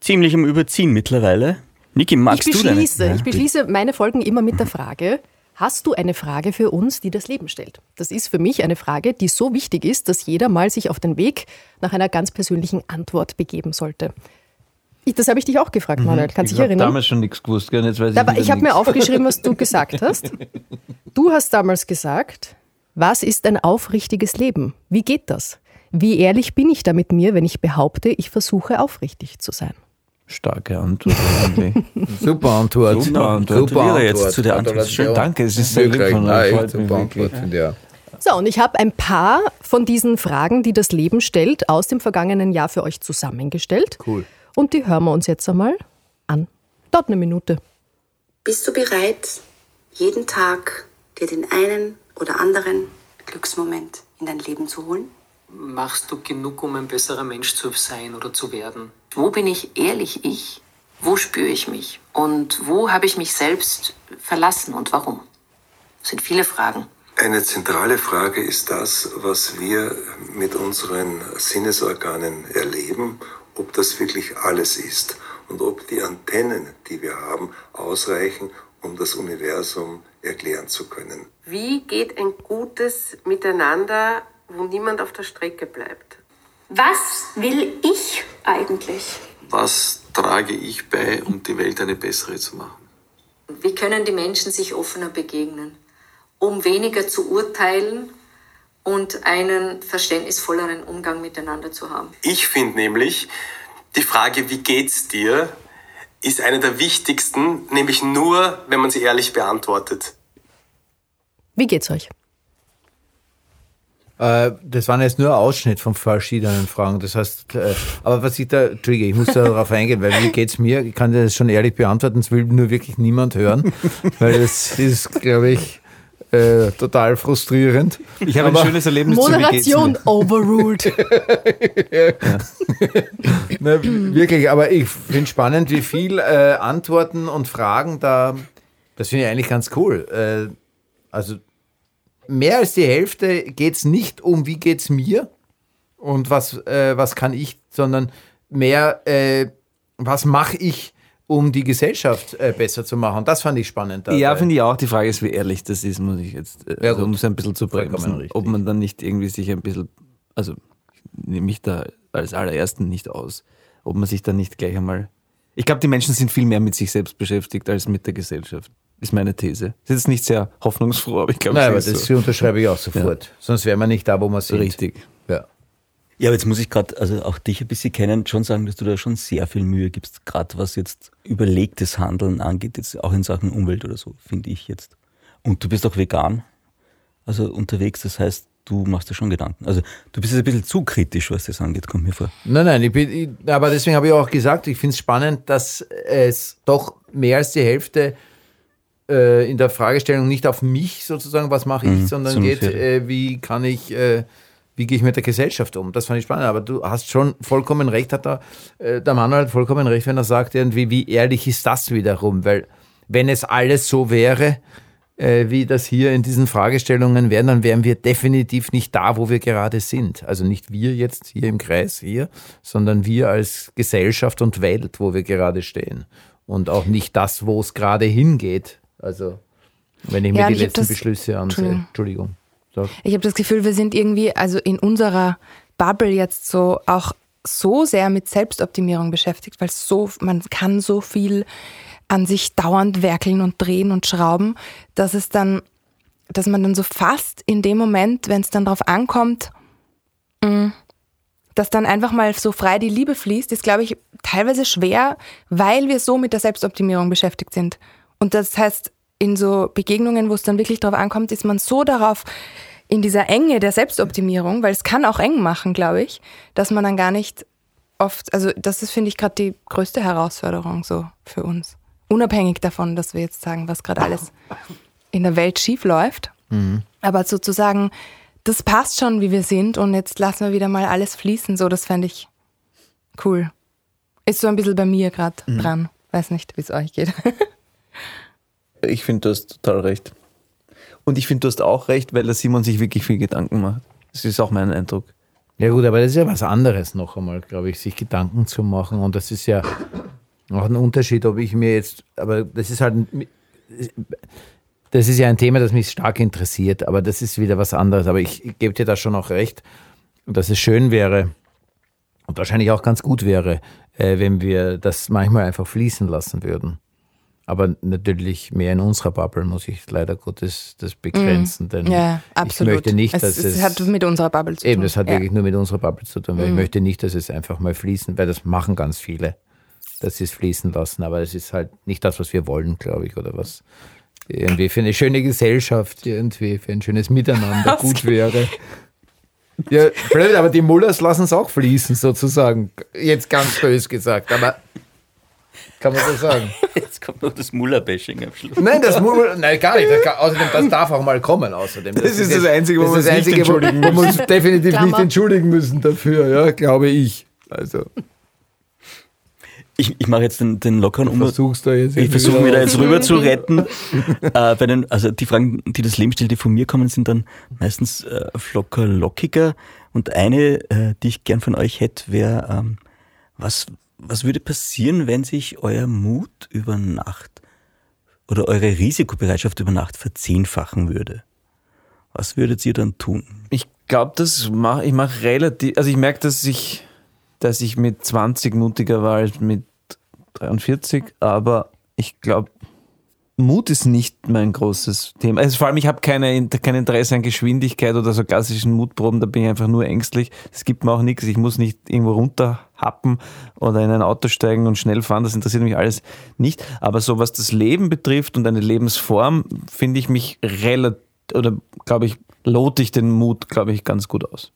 ziemlich am Überziehen mittlerweile. Niki, Ich magst du deine? beschließe, ich beschließe meine Folgen immer mit der Frage, hast du eine Frage für uns, die das Leben stellt? Das ist für mich eine Frage, die so wichtig ist, dass jeder mal sich auf den Weg nach einer ganz persönlichen Antwort begeben sollte. Ich, das habe ich dich auch gefragt, Manuel. Kannst ich dich habe erinnern? damals schon nichts gewusst, gell? Jetzt weiß ich Aber ich habe mir aufgeschrieben, was du gesagt hast. Du hast damals gesagt, was ist ein aufrichtiges Leben? Wie geht das? Wie ehrlich bin ich da mit mir, wenn ich behaupte, ich versuche aufrichtig zu sein? Starke Antwort. Super Antwort. Super Antwort. Wäre jetzt zu der Antwort. Schön, danke. Es ist sehr lieb Wirklich, von euch. super wirklich. Antwort, ich. ja. So, und ich habe ein paar von diesen Fragen, die das Leben stellt, aus dem vergangenen Jahr für euch zusammengestellt. Cool. Und die hören wir uns jetzt einmal an. Dauert eine Minute. Bist du bereit, jeden Tag dir den einen oder anderen Glücksmoment in dein Leben zu holen? Machst du genug, um ein besserer Mensch zu sein oder zu werden? Wo bin ich ehrlich ich Wo spüre ich mich? Und wo habe ich mich selbst verlassen und warum? Das sind viele Fragen. Eine zentrale Frage ist das, was wir mit unseren Sinnesorganen erleben, ob das wirklich alles ist und ob die Antennen, die wir haben, ausreichen, um das Universum erklären zu können. Wie geht ein gutes Miteinander, wo niemand auf der Strecke bleibt? Was will ich eigentlich? Was trage ich bei, um die Welt eine bessere zu machen? Wie können die Menschen sich offener begegnen, um weniger zu urteilen und einen verständnisvolleren Umgang miteinander zu haben? Ich finde nämlich, die Frage, wie geht's dir, ist eine der wichtigsten, nämlich nur, wenn man sie ehrlich beantwortet. Wie geht's euch? Äh, das waren jetzt nur ein Ausschnitt von verschiedenen Fragen. Das heißt, äh, aber was ich da, Entschuldige, ich muss da darauf eingehen, weil wie geht's mir? Ich kann dir das schon ehrlich beantworten, es will nur wirklich niemand hören, weil das ist, glaube ich, äh, total frustrierend. Ich habe ein schönes Erlebnis Moderation zu overruled. ja. Na, wirklich, aber ich finde spannend, wie viel äh, Antworten und Fragen da, das finde ich eigentlich ganz cool. Äh, also mehr als die Hälfte geht es nicht um, wie geht es mir und was, äh, was kann ich, sondern mehr, äh, was mache ich, um die Gesellschaft äh, besser zu machen. Das fand ich spannend. Dabei. Ja, finde ich auch. Die Frage ist, wie ehrlich das ist, muss ich jetzt, äh, ja, also, um es ein bisschen zu bremsen. Ob man dann nicht irgendwie sich ein bisschen, also ich nehme mich da als allerersten nicht aus, ob man sich dann nicht gleich einmal. Ich glaube, die Menschen sind viel mehr mit sich selbst beschäftigt als mit der Gesellschaft ist meine These. Das ist jetzt nicht sehr hoffnungsfroh, aber ich glaube, Nein, aber das so. unterschreibe ich auch sofort. Ja. Sonst wären wir nicht da, wo wir sind. Richtig. Ja. Aber jetzt muss ich gerade, also auch dich ein bisschen kennen, schon sagen, dass du da schon sehr viel Mühe gibst, gerade was jetzt überlegtes Handeln angeht, jetzt auch in Sachen Umwelt oder so, finde ich jetzt. Und du bist auch vegan, also unterwegs, das heißt, du machst dir schon Gedanken. Also du bist jetzt ein bisschen zu kritisch, was das angeht, kommt mir vor. Nein, nein, ich bin, ich, aber deswegen habe ich auch gesagt, ich finde es spannend, dass es doch mehr als die Hälfte äh, in der Fragestellung nicht auf mich sozusagen, was mache ich, mhm, sondern geht, äh, wie kann ich, äh, wie gehe ich mit der Gesellschaft um? Das fand ich spannend. Aber du hast schon vollkommen recht, hat da, äh, der Mann hat vollkommen recht, wenn er sagt, irgendwie, wie ehrlich ist das wiederum? Weil wenn es alles so wäre, äh, wie das hier in diesen Fragestellungen wäre, dann wären wir definitiv nicht da, wo wir gerade sind. Also nicht wir jetzt hier im Kreis hier, sondern wir als Gesellschaft und Welt, wo wir gerade stehen. Und auch nicht das, wo es gerade hingeht. Also, wenn ich mir ja, die letzten Beschlüsse ansehe. Entschuldigung. Sag. Ich habe das Gefühl, wir sind irgendwie, also in unserer Bubble jetzt so auch so sehr mit Selbstoptimierung beschäftigt, weil so, man kann so viel an sich dauernd werkeln und drehen und schrauben, dass es dann, dass man dann so fast in dem Moment, wenn es dann drauf ankommt, mm, dass dann einfach mal so frei die Liebe fließt, ist, glaube ich, teilweise schwer, weil wir so mit der Selbstoptimierung beschäftigt sind. Und das heißt, in so Begegnungen, wo es dann wirklich darauf ankommt, ist man so darauf in dieser Enge der Selbstoptimierung, weil es kann auch eng machen, glaube ich, dass man dann gar nicht oft, also das ist, finde ich, gerade die größte Herausforderung so für uns. Unabhängig davon, dass wir jetzt sagen, was gerade alles in der Welt schief läuft. Mhm. Aber sozusagen, das passt schon, wie wir sind und jetzt lassen wir wieder mal alles fließen. So, das fände ich cool. Ist so ein bisschen bei mir gerade mhm. dran. Weiß nicht, wie es euch geht. Ich finde, du hast total recht. Und ich finde, du hast auch recht, weil der Simon sich wirklich viel Gedanken macht. Das ist auch mein Eindruck. Ja gut, aber das ist ja was anderes noch einmal, glaube ich, sich Gedanken zu machen. Und das ist ja auch ein Unterschied, ob ich mir jetzt, aber das ist halt, das ist ja ein Thema, das mich stark interessiert, aber das ist wieder was anderes. Aber ich, gebe dir da schon auch recht, dass es schön wäre und wahrscheinlich auch ganz gut wäre, äh, wenn wir das manchmal einfach fließen lassen würden. Aber natürlich mehr in unserer Bubble muss ich leider Gottes das begrenzen, mm. denn ja, ich möchte nicht, dass es, es, hat mit unserer Bubble zu tun. Eben, das hat ja. wirklich nur mit unserer Bubble zu tun, weil mm. ich möchte nicht, dass es einfach mal fließen, weil das machen ganz viele, dass sie es fließen lassen, aber es ist halt nicht das, was wir wollen, glaube ich, oder was irgendwie für eine schöne Gesellschaft, irgendwie für ein schönes Miteinander gut wäre. Ja, blöd, aber die Mullers lassen es auch fließen, sozusagen. Jetzt ganz bös gesagt, aber kann man so sagen. Jetzt kommt noch das Muller-Bashing am Schluss. Nein, das Muller, nein, gar nicht. Das kann, außerdem, das darf auch mal kommen. Außerdem. Das, das ist das, Einzige, wo wir uns nicht entschuldigen müssen. Wo wir uns definitiv Klammer. nicht entschuldigen müssen dafür, ja, glaube ich. Also. ich, ich mache jetzt den, den lockeren jetzt Ich versuche mich da jetzt rüber zu retten. äh, bei den, also die Fragen, die das Leben stellt, die von mir kommen, sind dann meistens äh, locker lockiger. Und eine, äh, die ich gern von euch hätte, wäre, ähm, was, was würde passieren, wenn sich euer Mut über Nacht oder eure Risikobereitschaft über Nacht verzehnfachen würde? Was würdet ihr dann tun? Ich glaube, das mache ich mache relativ, also ich merke, dass ich, dass ich mit 20 mutiger war als mit 43, aber ich glaube, Mut ist nicht mein großes Thema. Also vor allem, ich habe keine, kein Interesse an Geschwindigkeit oder so klassischen Mutproben, da bin ich einfach nur ängstlich. Es gibt mir auch nichts, ich muss nicht irgendwo runterhappen oder in ein Auto steigen und schnell fahren, das interessiert mich alles nicht. Aber so was das Leben betrifft und eine Lebensform, finde ich mich relativ, oder glaube ich, lote ich den Mut, glaube ich, ganz gut aus.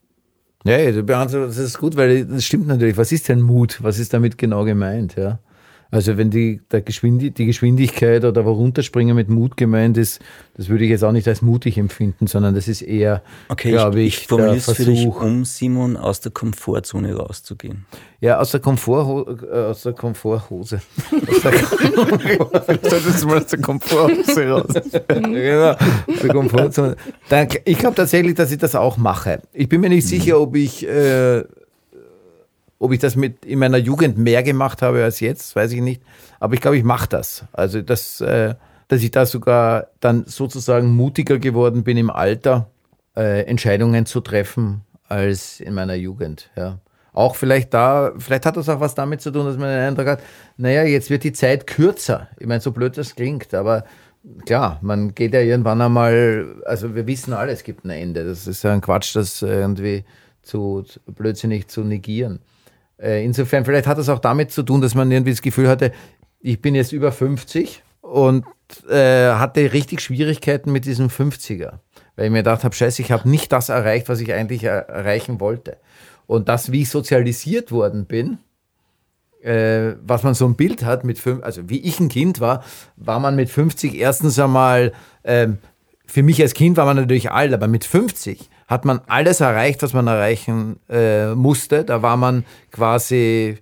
Ja, du beantwortest das ist gut, weil das stimmt natürlich. Was ist denn Mut? Was ist damit genau gemeint? Ja? Also wenn die, der Geschwindi die Geschwindigkeit oder runterspringen mit Mut gemeint ist, das würde ich jetzt auch nicht als mutig empfinden, sondern das ist eher, Okay, glaube ich, ich, ich formuliere der es für dich, Versuch. um Simon aus der Komfortzone rauszugehen. Ja, aus der, Komfort, äh, aus der Komforthose. Aus der, Solltest du mal aus der Komfortzone raus. genau, aus der Komfortzone. Dann, ich glaube tatsächlich, dass ich das auch mache. Ich bin mir nicht sicher, ob ich, äh, ob ich das mit in meiner Jugend mehr gemacht habe als jetzt, weiß ich nicht. Aber ich glaube, ich mache das. Also, dass, äh, dass ich da sogar dann sozusagen mutiger geworden bin im Alter, äh, Entscheidungen zu treffen als in meiner Jugend. Ja. Auch vielleicht da, vielleicht hat das auch was damit zu tun, dass man den Eindruck hat, naja, jetzt wird die Zeit kürzer. Ich meine, so blöd das klingt, aber klar, man geht ja irgendwann einmal, also wir wissen alle, es gibt ein Ende. Das ist ja ein Quatsch, das irgendwie zu zu- blödsinnig zu negieren. Äh, Insofern, vielleicht hat das auch damit zu tun, dass man irgendwie das Gefühl hatte, ich bin jetzt über 50 und äh, hatte richtig Schwierigkeiten mit diesem 50er. Weil ich mir gedacht habe, scheiße, ich habe nicht das erreicht, was ich eigentlich er erreichen wollte. Und das, wie ich sozialisiert worden bin, äh, was man so ein Bild hat mit fünf, also wie ich ein Kind war, war man mit 50 erstens einmal, ähm, für mich als Kind war man natürlich alt, aber mit 50 hat man alles erreicht, was man erreichen äh, musste. Da war man quasi,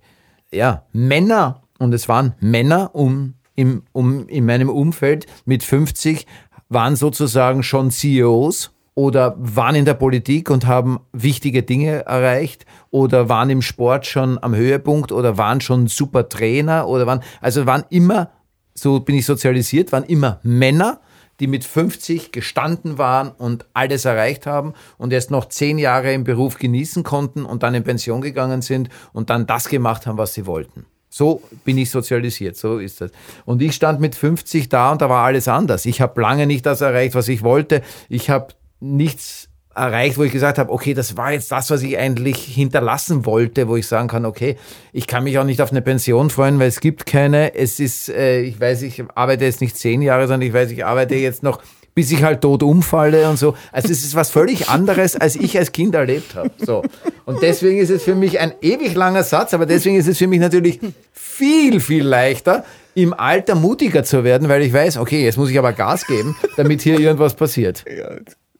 ja, Männer, und es waren Männer um, im, um, in meinem Umfeld. Mit 50 waren sozusagen schon CEOs oder waren in der Politik und haben wichtige Dinge erreicht oder waren im Sport schon am Höhepunkt oder waren schon super Trainer oder waren, also waren immer, so bin ich sozialisiert, waren immer Männer, die mit 50 gestanden waren und alles erreicht haben und erst noch zehn Jahre im Beruf genießen konnten und dann in Pension gegangen sind und dann das gemacht haben, was sie wollten. So bin ich sozialisiert, so ist das. Und ich stand mit 50 da und da war alles anders. Ich habe lange nicht das erreicht, was ich wollte. Ich habe nichts erreicht, wo ich gesagt habe, okay, das war jetzt das, was ich eigentlich hinterlassen wollte, wo ich sagen kann, okay, ich kann mich auch nicht auf eine Pension freuen, weil es gibt keine. Es ist, äh, ich weiß, ich arbeite jetzt nicht zehn Jahre, sondern ich weiß, ich arbeite jetzt noch, bis ich halt tot umfalle und so. Also es ist was völlig anderes, als ich als Kind erlebt habe. So. Und deswegen ist es für mich ein ewig langer Satz, aber deswegen ist es für mich natürlich viel, viel leichter, im Alter mutiger zu werden, weil ich weiß, okay, jetzt muss ich aber Gas geben, damit hier irgendwas passiert.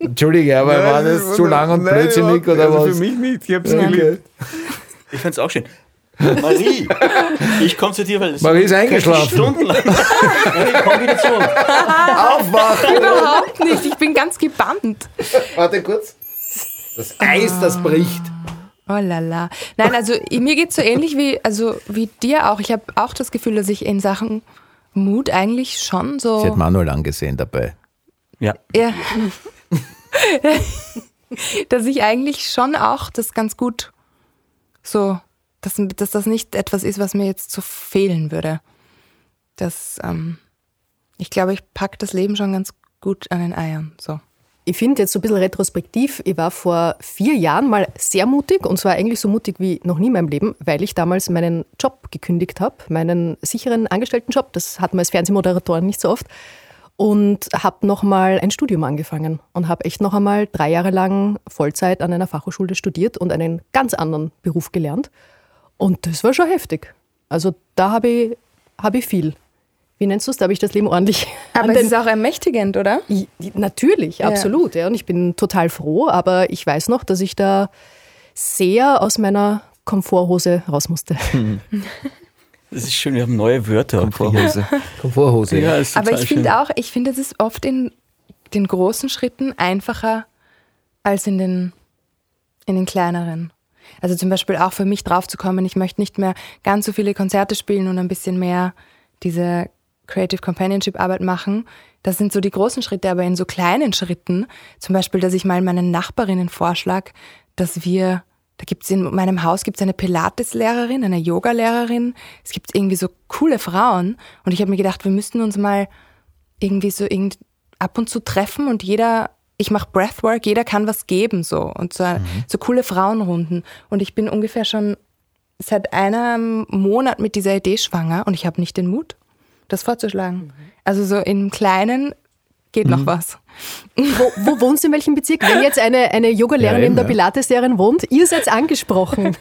Entschuldige, aber Nein, war das zu lang und nein, blödsinnig oder also was? Für mich nicht, ich hab's Okay. geliebt. Ich find's auch schön. Marie, ich komme zu dir, weil es Marie ist eingeschlafen. Stundenlang. Marie, komm wieder zu. Aufwachen! Überhaupt nicht. Ich bin ganz gebannt. Warte kurz. Das Eis, das bricht. Oh la la. Nein, also mir geht's so ähnlich wie, also wie dir auch. Ich habe auch das Gefühl, dass ich in Sachen Mut eigentlich schon so. Sie hat Manuel angesehen dabei. Ja. Ja. dass ich eigentlich schon auch das ganz gut so, dass, dass das nicht etwas ist, was mir jetzt so fehlen würde. Das, ähm, ich glaube, ich packe das Leben schon ganz gut an den Eiern. So. Ich finde jetzt so ein bisschen retrospektiv, ich war vor vier Jahren mal sehr mutig und zwar eigentlich so mutig wie noch nie in meinem Leben, weil ich damals meinen Job gekündigt habe, meinen sicheren Angestelltenjob. Das hat man als Fernsehmoderatorin nicht so oft. Und habe nochmal ein Studium angefangen und habe echt noch einmal drei Jahre lang Vollzeit an einer Fachhochschule studiert und einen ganz anderen Beruf gelernt. Und das war schon heftig. Also da habe ich, hab ich viel. Wie nennst du es? Da habe ich das Leben ordentlich. Aber es den- ist auch ermächtigend, oder? I- Natürlich, Ja. absolut. Ja. Und ich bin total froh, aber ich weiß noch, dass ich da sehr aus meiner Komforthose raus musste. Das ist schön, wir haben neue Wörter. Komforthose. Komforthose. Ja, ist Aber ich finde auch, ich finde, es ist oft in den großen Schritten einfacher als in den, in den kleineren. Also zum Beispiel auch für mich draufzukommen, ich möchte nicht mehr ganz so viele Konzerte spielen und ein bisschen mehr diese Creative Companionship Arbeit machen. Das sind so die großen Schritte, aber in so kleinen Schritten, zum Beispiel, dass ich mal meinen Nachbarinnen vorschlag, dass wir, da gibt es in meinem Haus gibt's eine Pilates-Lehrerin, eine Yoga-Lehrerin, es gibt irgendwie so coole Frauen. Und ich habe mir gedacht, wir müssten uns mal irgendwie so irgend, ab und zu treffen und jeder, ich mache Breathwork, jeder kann was geben so. Und so, so coole Frauenrunden. Und ich bin ungefähr schon seit einem Monat mit dieser Idee schwanger und ich habe nicht den Mut, das vorzuschlagen. Also so im Kleinen geht noch was. Wo, wo wohnst du in welchem Bezirk? Wenn jetzt eine, eine Yoga-Lehrerin Ja, eben, der ja. Pilates-Lehrerin wohnt, ihr seid angesprochen.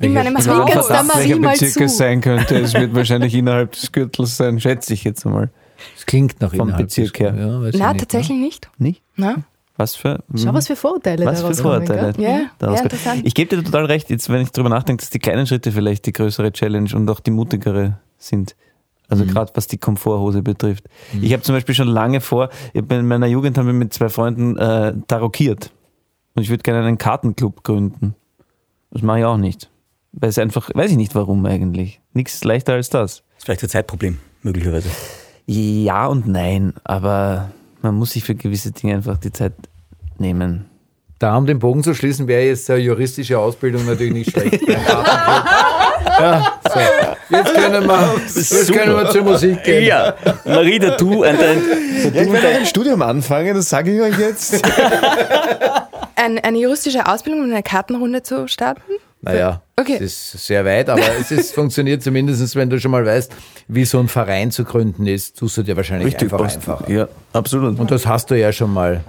In meinem Ich Haus. welcher Bezirk es sein könnte. Es wird wahrscheinlich innerhalb des Gürtels sein, schätze ich jetzt mal. Das klingt nach Vom innerhalb Bezirk her. Ja, Na, nicht, tatsächlich nicht. Nicht? Na? Was für. Schau, was für Vorurteile Was für daraus kommen, Vorurteile. Ja, ja. Ich gebe dir total recht, jetzt wenn ich drüber nachdenke, dass die kleinen Schritte vielleicht die größere Challenge und auch die mutigere sind. Also Mhm. gerade was die Komforthose betrifft. Ich habe zum Beispiel schon lange vor, in meiner Jugend haben wir mit zwei Freunden äh, tarokiert. Und ich würde gerne einen Kartenclub gründen. Das mache ich auch nicht. Weil es einfach, weiß ich nicht warum eigentlich. Nichts leichter als das. Das ist vielleicht ein Zeitproblem, möglicherweise. Ja und nein, aber man muss sich für gewisse Dinge einfach die Zeit nehmen. Da, um den Bogen zu schließen, wäre jetzt eine juristische Ausbildung natürlich nicht schlecht. ja, so. Jetzt können wir, jetzt können wir zur Musik gehen. Ja, Marita, du und dein, Ja, ich werde ein Studium anfangen, das sage ich euch jetzt. Ein, eine juristische Ausbildung und eine Kartenrunde zu starten? Naja, Okay. es ist sehr weit, aber es ist, funktioniert zumindest, wenn du schon mal weißt, wie so ein Verein zu gründen ist, tust du dir wahrscheinlich einfach einfacher. Ja, absolut. Und das hast du ja schon mal.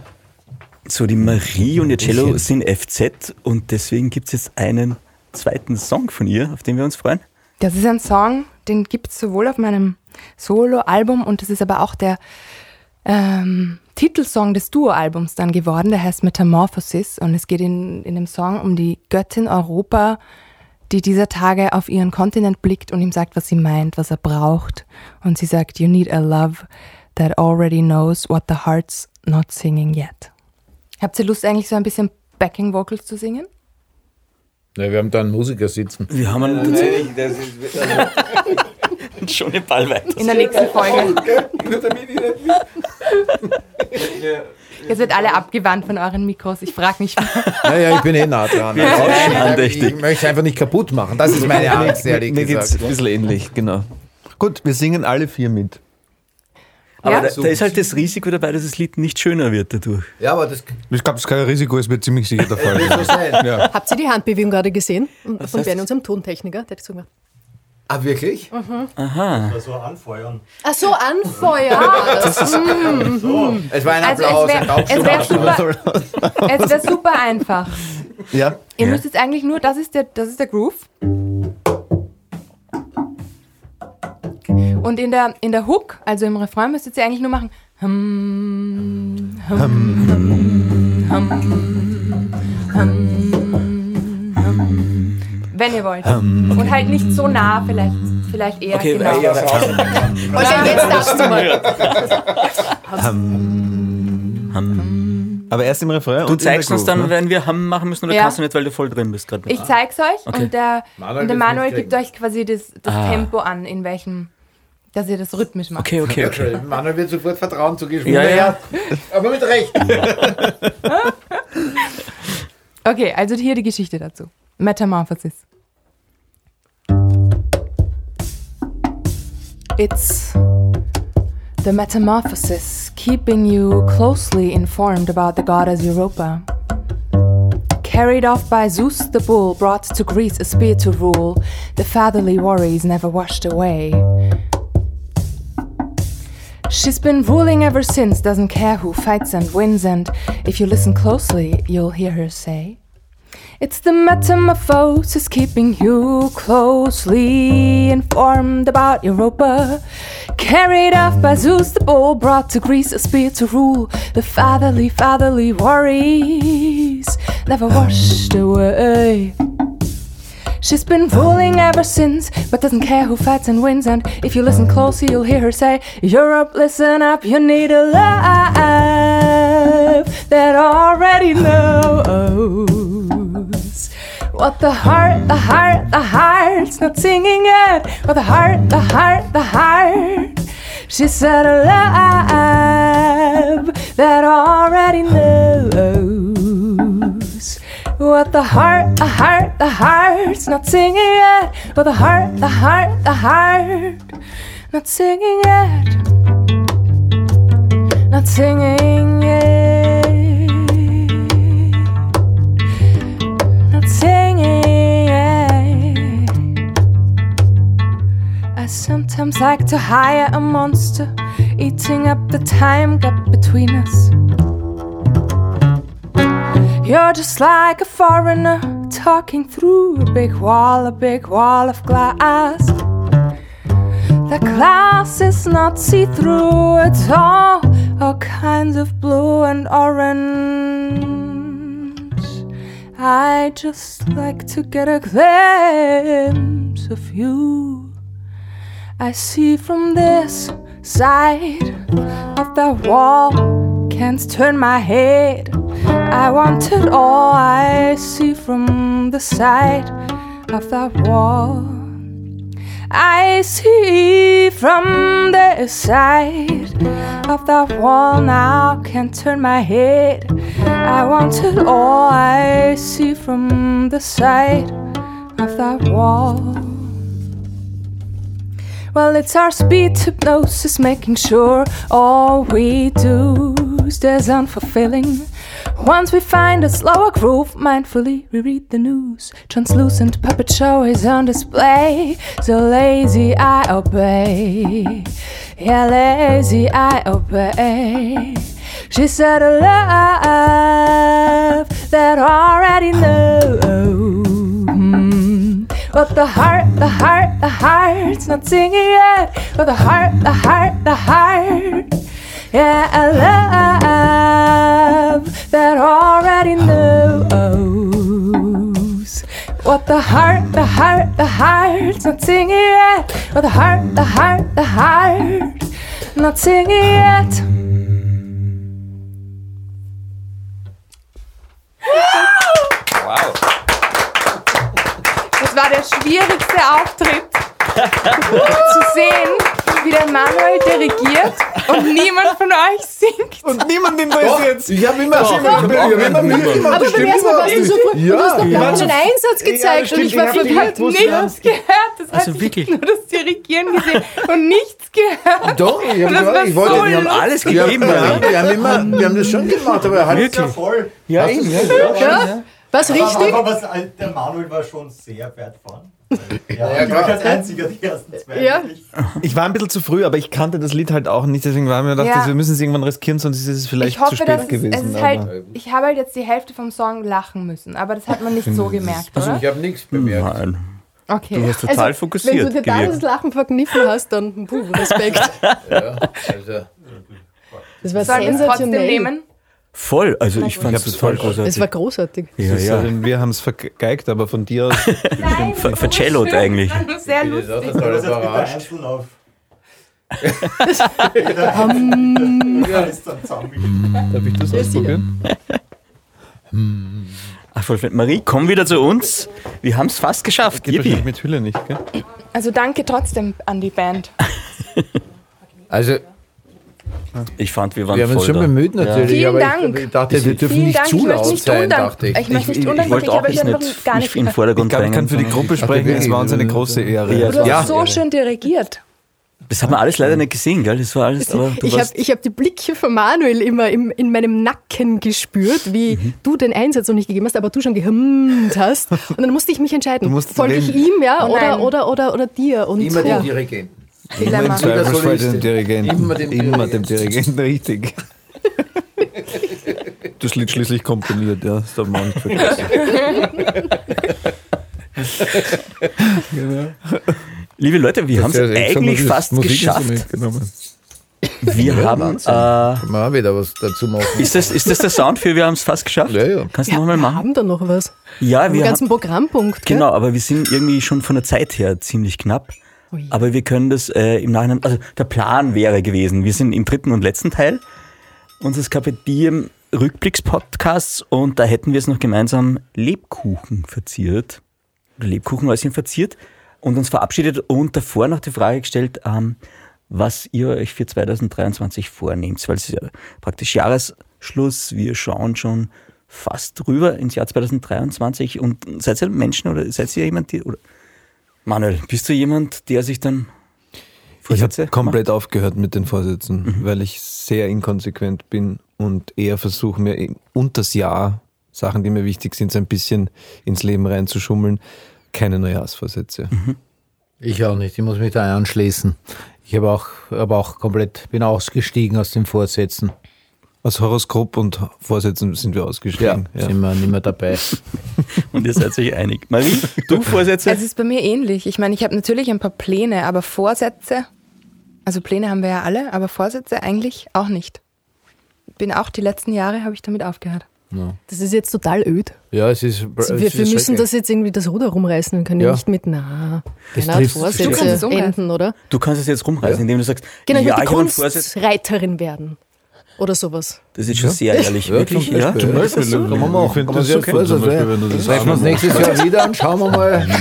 So, die Marie und ihr Cello sind FZ und deswegen gibt es jetzt einen zweiten Song von ihr, auf den wir uns freuen. Das ist ein Song, den gibt es sowohl auf meinem Solo-Album und das ist aber auch der ähm, Titelsong des Duo-Albums dann geworden. Der heißt Metamorphosis und es geht in, in dem Song um die Göttin Europa, die dieser Tage auf ihren Kontinent blickt und ihm sagt, was sie meint, was er braucht. Und sie sagt, you need a love that already knows what the heart's not singing yet. Habt ihr Lust eigentlich so ein bisschen Backing Vocals zu singen? Ja, wir haben da einen Musiker sitzen. Wir haben einen schon eine Ballweite. In der nächsten Folge. Jetzt wird alle abgewandt von euren Mikros. Ich frage mich. Ja, ja, ich bin eh nah dran. Wir Also, sind nein, ich, andächtig. ich möchte es einfach nicht kaputt machen. Das ist meine Angst, ehrlich Mir geht es gesagt. ein bisschen ähnlich, genau. Gut, wir singen alle vier mit. Aber Ja? da, da ist halt das Risiko dabei, dass das Lied nicht schöner wird dadurch. Ja, aber das Ich glaube, das ist kein Risiko, es wird ziemlich sicher der Fall so sein. Habt ihr die Handbewegung gerade gesehen? Von heißt Bernie, unserem Tontechniker. Der hat so gemacht. Ah, wirklich? Also anfeuern. Ach so, anfeuern. das. Es war ein Also Applaus, ein es wäre wär super, es wär super einfach. Ja? Ihr müsst jetzt eigentlich nur, das ist der, das ist der Groove. Und in der, in der Hook, also im Refrain, müsstet ihr eigentlich nur machen. Hum, hum, hum, hum, hum, hum. Wenn ihr wollt. Und halt nicht so nah, vielleicht, vielleicht eher. Okay, genau. ja, Okay, jetzt darfst du mal. Aber erst im Refrain Du zeigst uns dann, ne? wenn wir Hamm machen müssen, oder Ja. kannst du nicht, weil du voll drin bist gerade. Ich zeig's euch Okay. und der Manuel und der Manuel gibt euch quasi das, das Ah. Tempo an, in welchem, dass ihr das rhythmisch macht. Okay, okay, okay. Manuel wird sofort Vertrauen zugeschwungen. Ja, ja. Aber mit Recht. Okay, also hier die Geschichte dazu. Metamorphosis. It's the metamorphosis, keeping you closely informed about the goddess Europa. Carried off by Zeus the bull, brought to Greece a spear to rule, the fatherly worries never washed away. She's been ruling ever since, doesn't care who fights and wins, and if you listen closely, you'll hear her say, It's the metamorphosis keeping you closely informed about Europa. Carried off by Zeus the bull, brought to Greece a spear to rule. The fatherly, fatherly worries never washed away. She's been fooling ever since, but doesn't care who fights and wins. And if you listen closely, you'll hear her say, Europe, listen up, you need a love that already knows. What the heart, the heart, the heart's not singing it. What the heart, the heart, the heart. She said a love that already knows. What the heart, the heart, the heart's not singing yet. What the heart, the heart, the heart, not singing yet. Not singing yet. Not singing it. I sometimes like to hire a monster, eating up the time gap between us. You're just like a foreigner talking through a big wall, a big wall of glass. The glass is not see through at all, all kinds of blue and orange. I just like to get a glimpse of you. I see from this side of the wall, can't turn my head. I want it all I see from the side of that wall. I see from the side of that wall now, can't turn my head. I want it all I see from the side of that wall. Well, it's our speed hypnosis, making sure all we do stays unfulfilling. Once we find a slower groove, mindfully reread the news. Translucent puppet show is on display, so lazy I obey. Yeah, lazy I obey. She said a love that already knows. But the heart, the heart, the heart's not singing yet. But the heart, the heart, the heart. Yeah, a love that already knows. What the heart, the heart, the heart's not singing yet. But the heart, the heart, the heart, not singing yet. Wow. Das war der schwierigste Auftritt. zu sehen, wie der Manuel dirigiert und niemand von euch singt. Und niemand interessiert Ich habe immer, ich hab immer, ich hab immer mitgemacht. Aber das beim stimmt ersten Mal warst du so gut. nicht. Du hast noch Ja, gar keinen Einsatz gezeigt und ich war Ich verwirrt. habe nichts gehört. Das Also heißt, wirklich? ich habe nur das Dirigieren gesehen und nichts gehört. Doch, ich das war ich wollte, so wir haben. Alles gegeben, wir, haben, wir, haben immer, wir haben das schon gemacht, aber er hat Ja, voll. Ja, Ja. gesehen? Ja? Was Aber, richtig? aber was, der Manuel war schon sehr weit vorn. Ja, Ja, ich war als einziger die ersten zwei. Ja. Ich war ein bisschen zu früh, aber ich kannte das Lied halt auch nicht, deswegen waren wir gedacht, Ja. wir müssen es irgendwann riskieren, sonst ist es vielleicht Ich hoffe, zu spät dass es, gewesen. aber- halt, ich habe halt jetzt die Hälfte vom Song lachen müssen, aber das hat man nicht so gemerkt, Also oder? ich habe nichts bemerkt. Nein. Okay. Du hast total Also, Wenn fokussiert du dir da das. Lachen verkniffen hast, dann puh, Respekt. Ja, also, Das war Sollen wir es trotzdem sensationell. nehmen? Voll, also ich fand es total großartig. Es war großartig. ja, ja. denn wir haben es vergeigt, aber von dir aus. Vercellot eigentlich. War Sehr lustig. Das bitte überrascht. dann zusammen. Darf ich das ausprobieren? Ach, voll fett. Marie, komm wieder zu uns. Wir haben es fast geschafft. Geht Yippie. mit Hülle nicht, gell? Also danke trotzdem an die Band. Also, Ich fand, wir waren wir haben uns voll schon da. bemüht natürlich, Vielen aber Dank. ich, ich dachte, wir dürfen Vielen nicht Dank. zu ich möchte laut nicht sein, dachte ich. Ich möchte Ich, nicht ich, ich undankbar, wollte auch aber jetzt ich habe nicht noch gar nicht in den gehört. Vordergrund Ich kann, kann für die Gruppe sprechen, es war uns eine große Ehre. Du hast Ja. so schön dirigiert. Das hat man alles leider nicht gesehen, gell? Das war alles, aber du Ich habe warst... ich hab die Blicke von Manuel immer im, in meinem Nacken gespürt, wie Mhm. du den Einsatz noch nicht gegeben hast, aber du schon gehummt hast. Und dann musste ich mich entscheiden. Du Folge ich ihm, ja, Oh oder, nein. oder, oder, oder dir? Und, Immer ja. den Dirigenten. Dilemma. Im Zweifelsfall den Dirigenten. Immer dem Immer dem Dirigenten. Richtig. Das Lied schließlich komponiert, ja, das darf man auch nicht vergessen. Liebe Leute, wir haben es eigentlich fast geschafft. genommen. Wir Ja, haben. Wahnsinn. Äh, Können wir auch wieder was dazu machen. ist, das, ist das der Sound für Wir haben es fast geschafft? Ja, ja. Kannst du Ja, nochmal wir machen? haben da noch was. Ja, wir haben. ganzen Programmpunkt. Gell? Genau, aber wir sind irgendwie schon von der Zeit her ziemlich knapp. Aber wir können das äh, im Nachhinein, also der Plan wäre gewesen, wir sind im dritten und letzten Teil unseres Kapitän Rückblicks-Podcasts und da hätten wir es noch gemeinsam Lebkuchen verziert, oder Lebkuchenhäuschen verziert und uns verabschiedet und davor noch die Frage gestellt, ähm, was ihr euch für 2023 vornehmt, weil es ist ja praktisch Jahresschluss, wir schauen schon fast drüber ins Jahr 2023 und seid ihr Menschen oder seid ihr jemand, die, oder Manuel, bist du jemand, der sich dann Ich Vorsätze habe komplett aufgehört mit den Vorsätzen, Mhm. weil ich sehr inkonsequent bin und eher versuche mir in- unters Jahr Sachen, die mir wichtig sind, so ein bisschen ins Leben reinzuschummeln. Keine Neujahrsvorsätze. Mhm. Ich auch nicht, ich muss mich da anschließen. Ich habe auch, habe auch komplett, bin ausgestiegen aus den Vorsätzen. Aus Horoskop und Vorsätzen sind wir ausgestiegen. Ja. sind wir nicht mehr dabei. und ihr seid euch einig. Marie, du Vorsätze? Es ist bei mir ähnlich. Ich meine, ich habe natürlich ein paar Pläne, aber Vorsätze, also Pläne haben wir ja alle, aber Vorsätze eigentlich auch nicht. Bin auch die letzten Jahre habe ich damit aufgehört. Das ist jetzt total öd. Ja, es ist. Also es wir, ist wir müssen das jetzt irgendwie das Ruder rumreißen und können Ja. nicht mit, na, Das es Vorsätze enden, oder? Du kannst es jetzt rumreißen, indem du sagst, Genau, ich ja, einen Vorsatz. Kunstreiterin werden. Oder sowas. Das ist schon sehr ehrlich, Ja, wirklich. zum Ja? Beispiel, ja. Beispiel, Kann man ich machen. finde Kann man als okay, zum Beispiel, wenn du das Treffen wir uns nächstes Jahr wieder und schauen wir mal.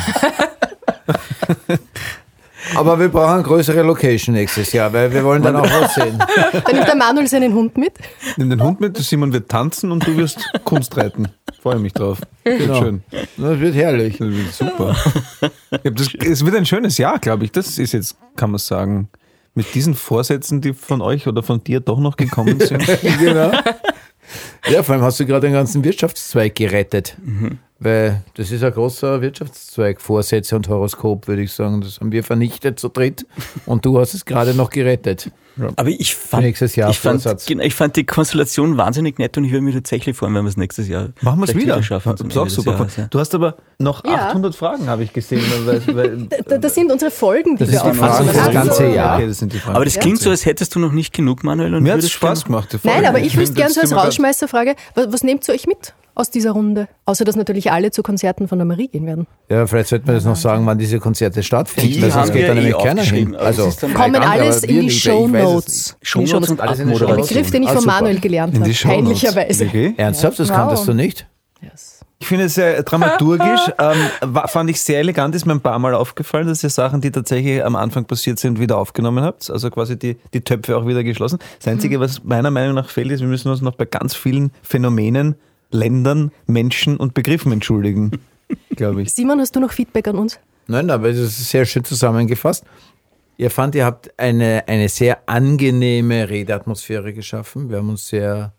Aber wir brauchen eine größere Location nächstes Jahr, weil wir wollen dann auch was sehen. Dann nimmt der Manuel seinen Hund mit. Nimm den Hund mit, Simon wird tanzen und du wirst Kunst reiten. Freue mich drauf. Wird Genau. schön. Das wird herrlich. Das wird super. Das, es wird ein schönes Jahr, glaube ich. Das ist jetzt, kann man sagen, mit diesen Vorsätzen, die von euch oder von dir doch noch gekommen sind. genau. Ja, vor allem hast du gerade den ganzen Wirtschaftszweig gerettet. Weil das ist ein großer Wirtschaftszweig, Vorsätze und Horoskop, würde ich sagen. Das haben wir vernichtet zu dritt und du hast es gerade noch gerettet. Aber ich fand, Nächstes Jahr ich, fand, Vorsatz. ich fand die Konstellation wahnsinnig nett und ich würde mich tatsächlich freuen, wenn wir es nächstes Jahr Machen wir es wieder. schaffen. zum Ist auch super. Jahres, ja. Du hast aber noch Ja. 800 Fragen, habe ich gesehen. Weil, weil, Da- Das sind unsere Folgen, die Das wir ist die Frage aufnehmen. für das ganze Jahr. Okay, das sind die Fragen. Aber das klingt so, als hättest du noch nicht genug, Manuel. Und Mir hat es Spaß gerne- gemacht. die Folge. Nein, aber ich wüsste finde, gern so als sind Rausschmeißerfrage, was, was nehmt ihr euch mit aus dieser Runde? Außer, dass natürlich alle zu Konzerten von der Marie gehen werden. Ja, vielleicht sollten wir das noch sagen, wann diese Konzerte stattfinden. Die sonst haben geht wir da eh nämlich keiner aufgeschrieben, hin. Also, dann- Kommen alles in die ich Show Notes. Nicht. Shownotes und Alles in den Der Abmoderation. Begriff, den ich Ah, von super. Manuel gelernt habe. Shownotes. Peinlicherweise. Okay. Ernsthaft, das Wow. kanntest du nicht? Yes. Ich finde es sehr dramaturgisch. ähm, war, fand ich sehr elegant, ist mir ein paar Mal aufgefallen, dass ihr Sachen, die tatsächlich am Anfang passiert sind, wieder aufgenommen habt. Also quasi die, die Töpfe auch wieder geschlossen. Das Einzige, was meiner Meinung nach fehlt, ist, wir müssen uns noch bei ganz vielen Phänomenen, Ländern, Menschen und Begriffen entschuldigen. Glaube ich. Simon, hast du noch Feedback an uns? Nein, aber das ist sehr schön zusammengefasst. Ihr fand, ihr habt eine, eine sehr angenehme Redeatmosphäre geschaffen. Wir haben uns sehr,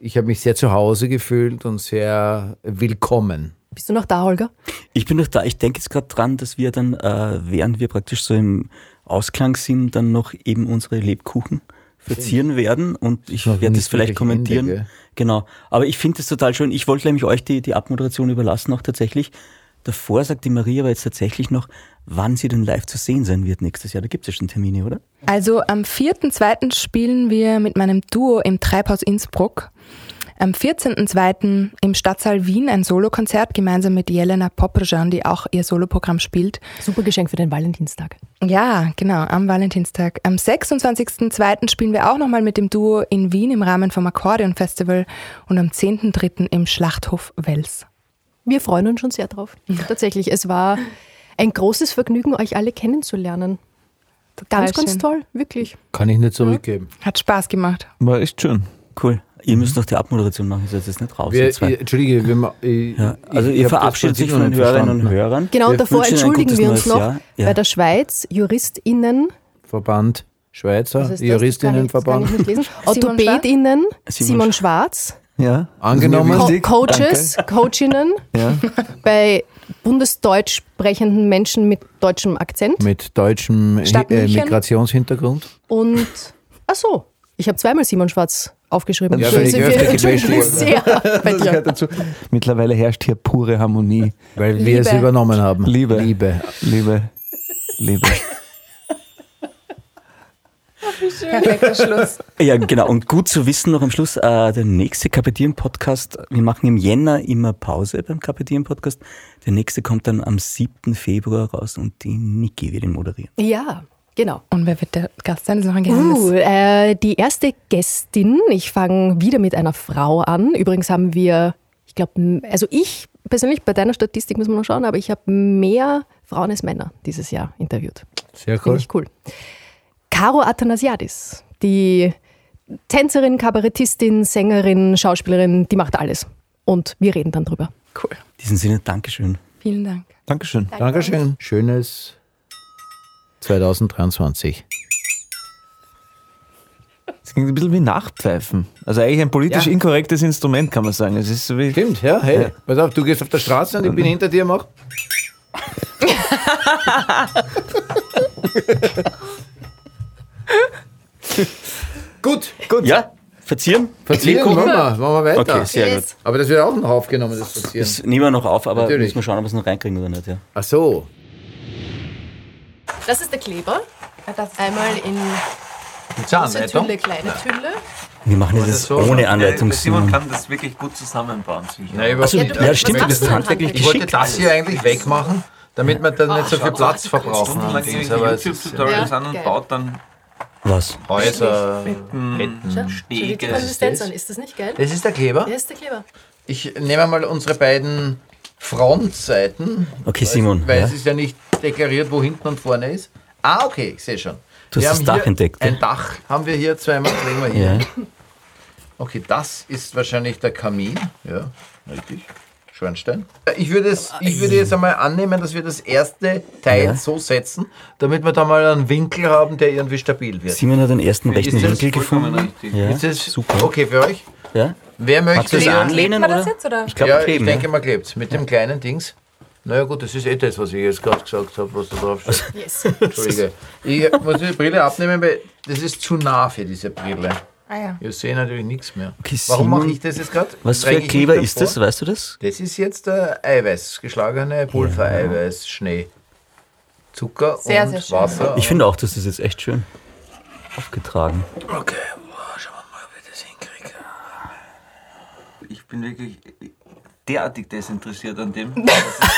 ich habe mich sehr zu Hause gefühlt und sehr willkommen. Bist du noch da, Holger? Ich bin noch da. Ich denke jetzt gerade dran, dass wir dann, äh, während wir praktisch so im Ausklang sind, dann noch eben unsere Lebkuchen verzieren werden und ich werde das vielleicht kommentieren. Ende, genau. Aber ich finde das total schön. Ich wollte nämlich euch die, die Abmoderation überlassen auch tatsächlich. Davor sagt die Maria aber jetzt tatsächlich noch, wann sie denn live zu sehen sein wird nächstes Jahr. Da gibt es ja schon Termine, oder? Also am 4.2. spielen wir mit meinem Duo im Treibhaus Innsbruck. Am 14.2. im Stadtsaal Wien ein Solokonzert gemeinsam mit Jelena Poprojan, die auch ihr Soloprogramm spielt. Super Geschenk für den Valentinstag. Ja, genau, am Valentinstag. Am 26.02. spielen wir auch nochmal mit dem Duo in Wien im Rahmen vom Akkordeon Festival und am 10.03. im Schlachthof Wels. Wir freuen uns schon sehr drauf. Tatsächlich, es war ein großes Vergnügen, euch alle kennenzulernen. Ganz, ganz schön. toll, wirklich. Kann ich nicht zurückgeben. Hat Spaß gemacht. War echt schön. Cool. Ihr müsst noch die Abmoderation machen, ihr seid jetzt nicht raus. Wir, ihr Entschuldige, wir, ma- ich, ja. Also ich ihr verabschiedet sich von den Hörerinnen und. Hörern. Genau, Wir davor entschuldigen wir uns noch Jahr. Ja. bei der Schweiz JuristInnen, Verband Schweizer, Juristinnenverband, ich, ich Simon OrthopädInnen, Simon Simon Schwarz, Ja. Angenommen. Co. Coaches, Coachinnen, Ja. bei bundesdeutsch sprechenden Menschen mit deutschem Akzent mit deutschem äh. Migrationshintergrund. und, ach so, ich habe zweimal Simon Schwarz aufgeschrieben. Ja, ich wir sehr bei dir. dazu. Mittlerweile herrscht hier pure Harmonie. Weil wir es Liebe. übernommen haben. Liebe. Liebe. Liebe, Liebe. Perfekter Schluss. Ja, genau. Und gut zu wissen noch am Schluss, äh, der nächste Kapitieren-Podcast, wir machen im Jänner immer Pause beim Kapitieren-Podcast. Der nächste kommt dann am 7. Februar raus und die Niki wird ihn moderieren. Ja, genau. Und wer wird der Gast sein? Das ist noch ein Geheimnis. Uh, äh, die erste Gästin, ich fange wieder mit einer Frau an. Übrigens haben wir, ich glaube, also ich persönlich, bei deiner Statistik muss man noch schauen, aber ich habe mehr Frauen als Männer dieses Jahr interviewt. Sehr Finde ich cool. Caro Athanasiadis, die Tänzerin, Kabarettistin, Sängerin, Schauspielerin, die macht alles. Und wir reden dann drüber. Cool. In diesem Sinne, Dankeschön. Vielen Dank. Dankeschön. Dankeschön. Schönes 2023. Das klingt ein bisschen wie Nachpfeifen. Also eigentlich ein politisch Ja. inkorrektes Instrument, kann man sagen. Es ist so wie Stimmt, ja, hey. Ja. Pass auf, du gehst auf der Straße und ich bin hinter dir, mach. Gut, Gut. Ja, verzieren? verzieren, machen wir, machen wir weiter. Okay, sehr gut. Aber das wird auch noch aufgenommen, das Verzieren. Das nehmen wir noch auf, aber Natürlich. müssen wir schauen, ob wir es noch reinkriegen oder nicht. Ja. Ach so. Das ist der Kleber. Einmal in große Tülle, kleine Tülle. Wir machen das, das so? ohne Anleitung. Simon kann das wirklich gut zusammenbauen. sicher. Nein, Also, ja, nicht. stimmt, bist möchte- handwerklich Ich wollte das hier eigentlich wegmachen, damit wir dann nicht so viel Platz verbrauchen. Es ist- YouTube-Tutorials Ja, an und geil. baut dann Was? Häuser, Betten, Stege. die Konsistenz an. Ist das nicht geil? Das ist der Kleber. Der ist der Kleber. Ich nehme mal unsere beiden Frontseiten. Okay, Simon. Weil ja. es ist ja nicht deklariert, wo hinten und vorne ist. Ah, okay, ich sehe schon. Du hast Wir das haben Dach entdeckt, Ein ja? Dach haben wir hier zweimal. Legen wir hier. Ja. Okay, das ist wahrscheinlich der Kamin. Ja, richtig. Schornstein. Ich würde, es, ich würde jetzt einmal annehmen, dass wir das erste Teil Ja. so setzen, damit wir da mal einen Winkel haben, der irgendwie stabil wird. Simon hat den ersten rechten Ist das Winkel gefunden. Ja, Ist das super. okay für euch? Ja? Wer möchte das hier- anlehnen? man das oder? jetzt, oder? Ich glaube, ja, kleben. ich denke ja. mal klebt. Mit dem kleinen Dings. Naja gut, das ist eh das, was ich jetzt gerade gesagt habe, was da drauf steht. Yes. Entschuldige. Ich muss die Brille abnehmen, weil das ist zu nah für diese Brille. Ah ja. Ich sehe natürlich nichts mehr. Okay, Warum mache ich das jetzt gerade? Was für ein Kleber ist das? Weißt du das? Das ist jetzt der Eiweiß, geschlagene Pulvereiweiß, Schnee. Zucker Sehr, und sehr schön. Wasser. Ich finde auch, das ist jetzt echt schön aufgetragen. Okay, boah, schauen wir mal, ob ich das hinkriege. Ich bin wirklich derartig desinteressiert an dem.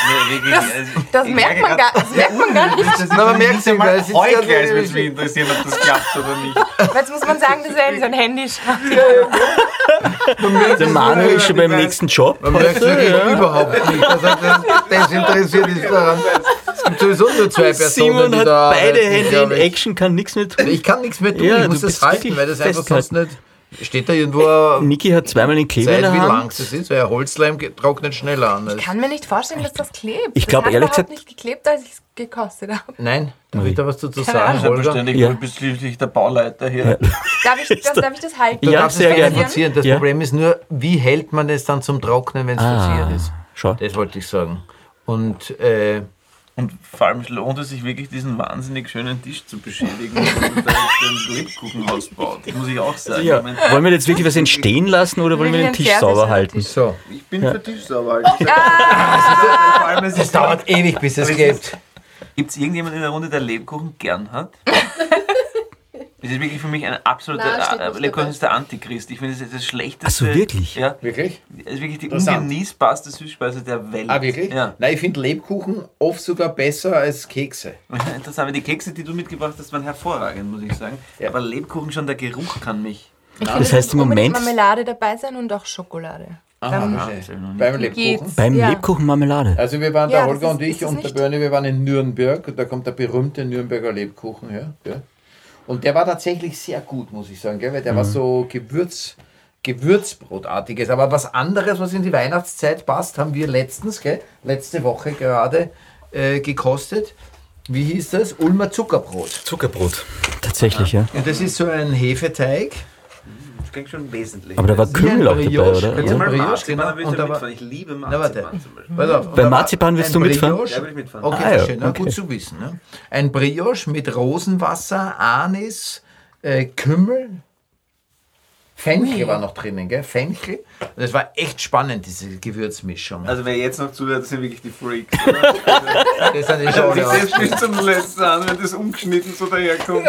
Das, wirklich, also Das merkt man gar, das merkt man gar nicht. Das für merkt mich ja, mal ja würde mich interessieren, ob das klappt oder nicht. Jetzt muss man sagen, dass er in sein Handy schaut. Der Manuel ist schon beim nächsten Job. Man merkt wirklich überhaupt nicht, dass er das desinteressiert ist daran. Es gibt sowieso nur zwei Personen, Simon die hat da beide Hände in. Action, kann nichts mehr tun. Ich kann nichts mehr tun, Ja, ich du muss das halten, weil das einfach sonst nicht... Steht da irgendwo Niki hat zweimal den Kleber in Zeit, der wie lang das ist, weil Holzleim trocknet schneller an. Ich kann mir nicht vorstellen, dass das klebt. Ich glaub, das hat ehrlich überhaupt gesagt- nicht geklebt, als ich es gekostet habe. Nein, darf ich da was dazu sagen, Ahnung. Holger? Selbstverständlich, Ja. du bist schließlich der Bauleiter hier. Darf ich das, darf ich das halten? Du Ja, darfst sehr es gerne. demonstrieren. Das Ja. Problem ist nur, wie hält man es dann zum Trocknen, wenn es Ah, passiert ist. schau. Das wollte ich sagen. Und äh, Und vor allem lohnt es sich wirklich, diesen wahnsinnig schönen Tisch zu beschädigen und da den Lebkuchenhaus baut. Das muss ich auch sagen. Ja. Ich, mein, Wollen wir jetzt wirklich was entstehen lassen oder wollen wir den Tisch sauber halten? so, ich bin für Tischsauber. Halt. Ich sag- vor allem, es dauert ewig, bis es klebt. Gibt es irgendjemanden in der Runde, der Lebkuchen gern hat? Das ist wirklich für mich ein absoluter. Äh, der Antichrist. Ich finde, das ist das Schlechteste. Ach so, wirklich? Ja. Wirklich? Das ist wirklich die ungenießbarste Süßspeise der Welt. Ah, wirklich? Ja. Nein, ich finde Lebkuchen oft sogar besser als Kekse. Interessant, weil die Kekse, die du mitgebracht hast, waren hervorragend, muss ich sagen. Ja. Aber Lebkuchen, schon der Geruch kann mich. Das heißt im Moment Marmelade dabei sein und auch Schokolade. Aha, Dann verstehe. Beim Lebkuchen. beim Ja. Lebkuchen Marmelade. Also wir waren, Ja, der Holger ist- und ich und der Bernie, wir waren in Nürnberg und da kommt der berühmte Nürnberger Lebkuchen her. Gell? Und der war tatsächlich sehr gut, muss ich sagen, gell? weil der war so Gewürz, Gewürzbrotartiges. Aber was anderes, was in die Weihnachtszeit passt, haben wir letztens, gell? letzte Woche gerade äh, gekostet. Wie hieß das? Ulmer Zuckerbrot. Zuckerbrot. Tatsächlich, ja. Und das ist so ein Hefeteig. Das klingt schon wesentlich. Aber da war Kümmel auch dabei, Brioche. oder? Kannst du Ja. mal Brioche, Marzipan, genau. da mitfahren. Ich liebe. Marzipan zum Beispiel. Pass auf, Bei Marzipan willst du mitfahren? Brioche. Ja, will ich mitfahren. Okay, Ah, ja, verstehe. Na, okay. gut zu wissen. Ne? Ein Brioche mit Rosenwasser, Anis, äh, Kümmel, Fenchel war noch drinnen, gell? Fenchel. Das war echt spannend, diese Gewürzmischung. Also wer jetzt noch zuhört, das sind wirklich die Freaks. das sind die Also schon ich selbst nicht zum letzten an, wenn das umgeschnitten so daherkommt.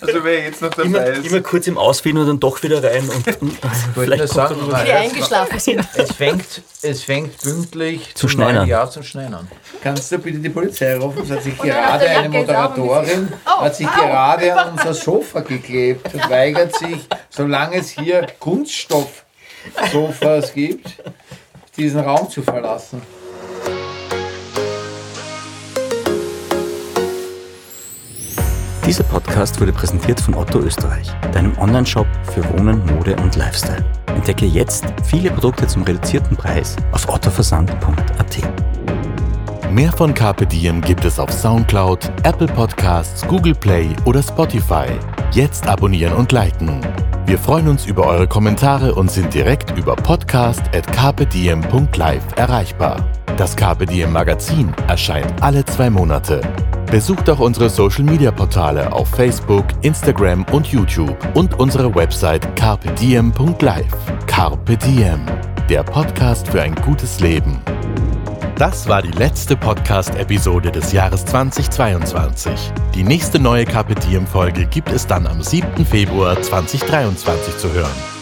Also wer jetzt noch dabei Immer, ist. immer kurz im Ausfielen und dann doch wieder rein und, und Ich wollte vielleicht sagen, dann mal, eingeschlafen sind. es fängt, es fängt pünktlich Zu an. Jahr zum Schneien an. Kannst du bitte die Polizei rufen? Es hat sich gerade eine Moderatorin hat sich gerade an unser Sofa geklebt und weigert sich, solange es hier Kunststoffsofas gibt, diesen Raum zu verlassen. Dieser Podcast wurde präsentiert von Otto Österreich, deinem Online-Shop für Wohnen, Mode und Lifestyle. Entdecke jetzt viele Produkte zum reduzierten Preis auf ottoversand.at. Mehr von Carpe Diem gibt es auf Soundcloud, Apple Podcasts, Google Play oder Spotify. Jetzt abonnieren und liken. Wir freuen uns über eure Kommentare und sind direkt über podcast.carpediem.live erreichbar. Das Diem Magazin erscheint alle zwei Monate. Besucht auch unsere Social Media Portale auf Facebook, Instagram und YouTube und unsere Website carpediem.live. Carpe Diem, der Podcast für ein gutes Leben. Das war die letzte Podcast-Episode des Jahres 2022. Die nächste neue Diem-Folge gibt es dann am 7. Februar 2023 zu hören.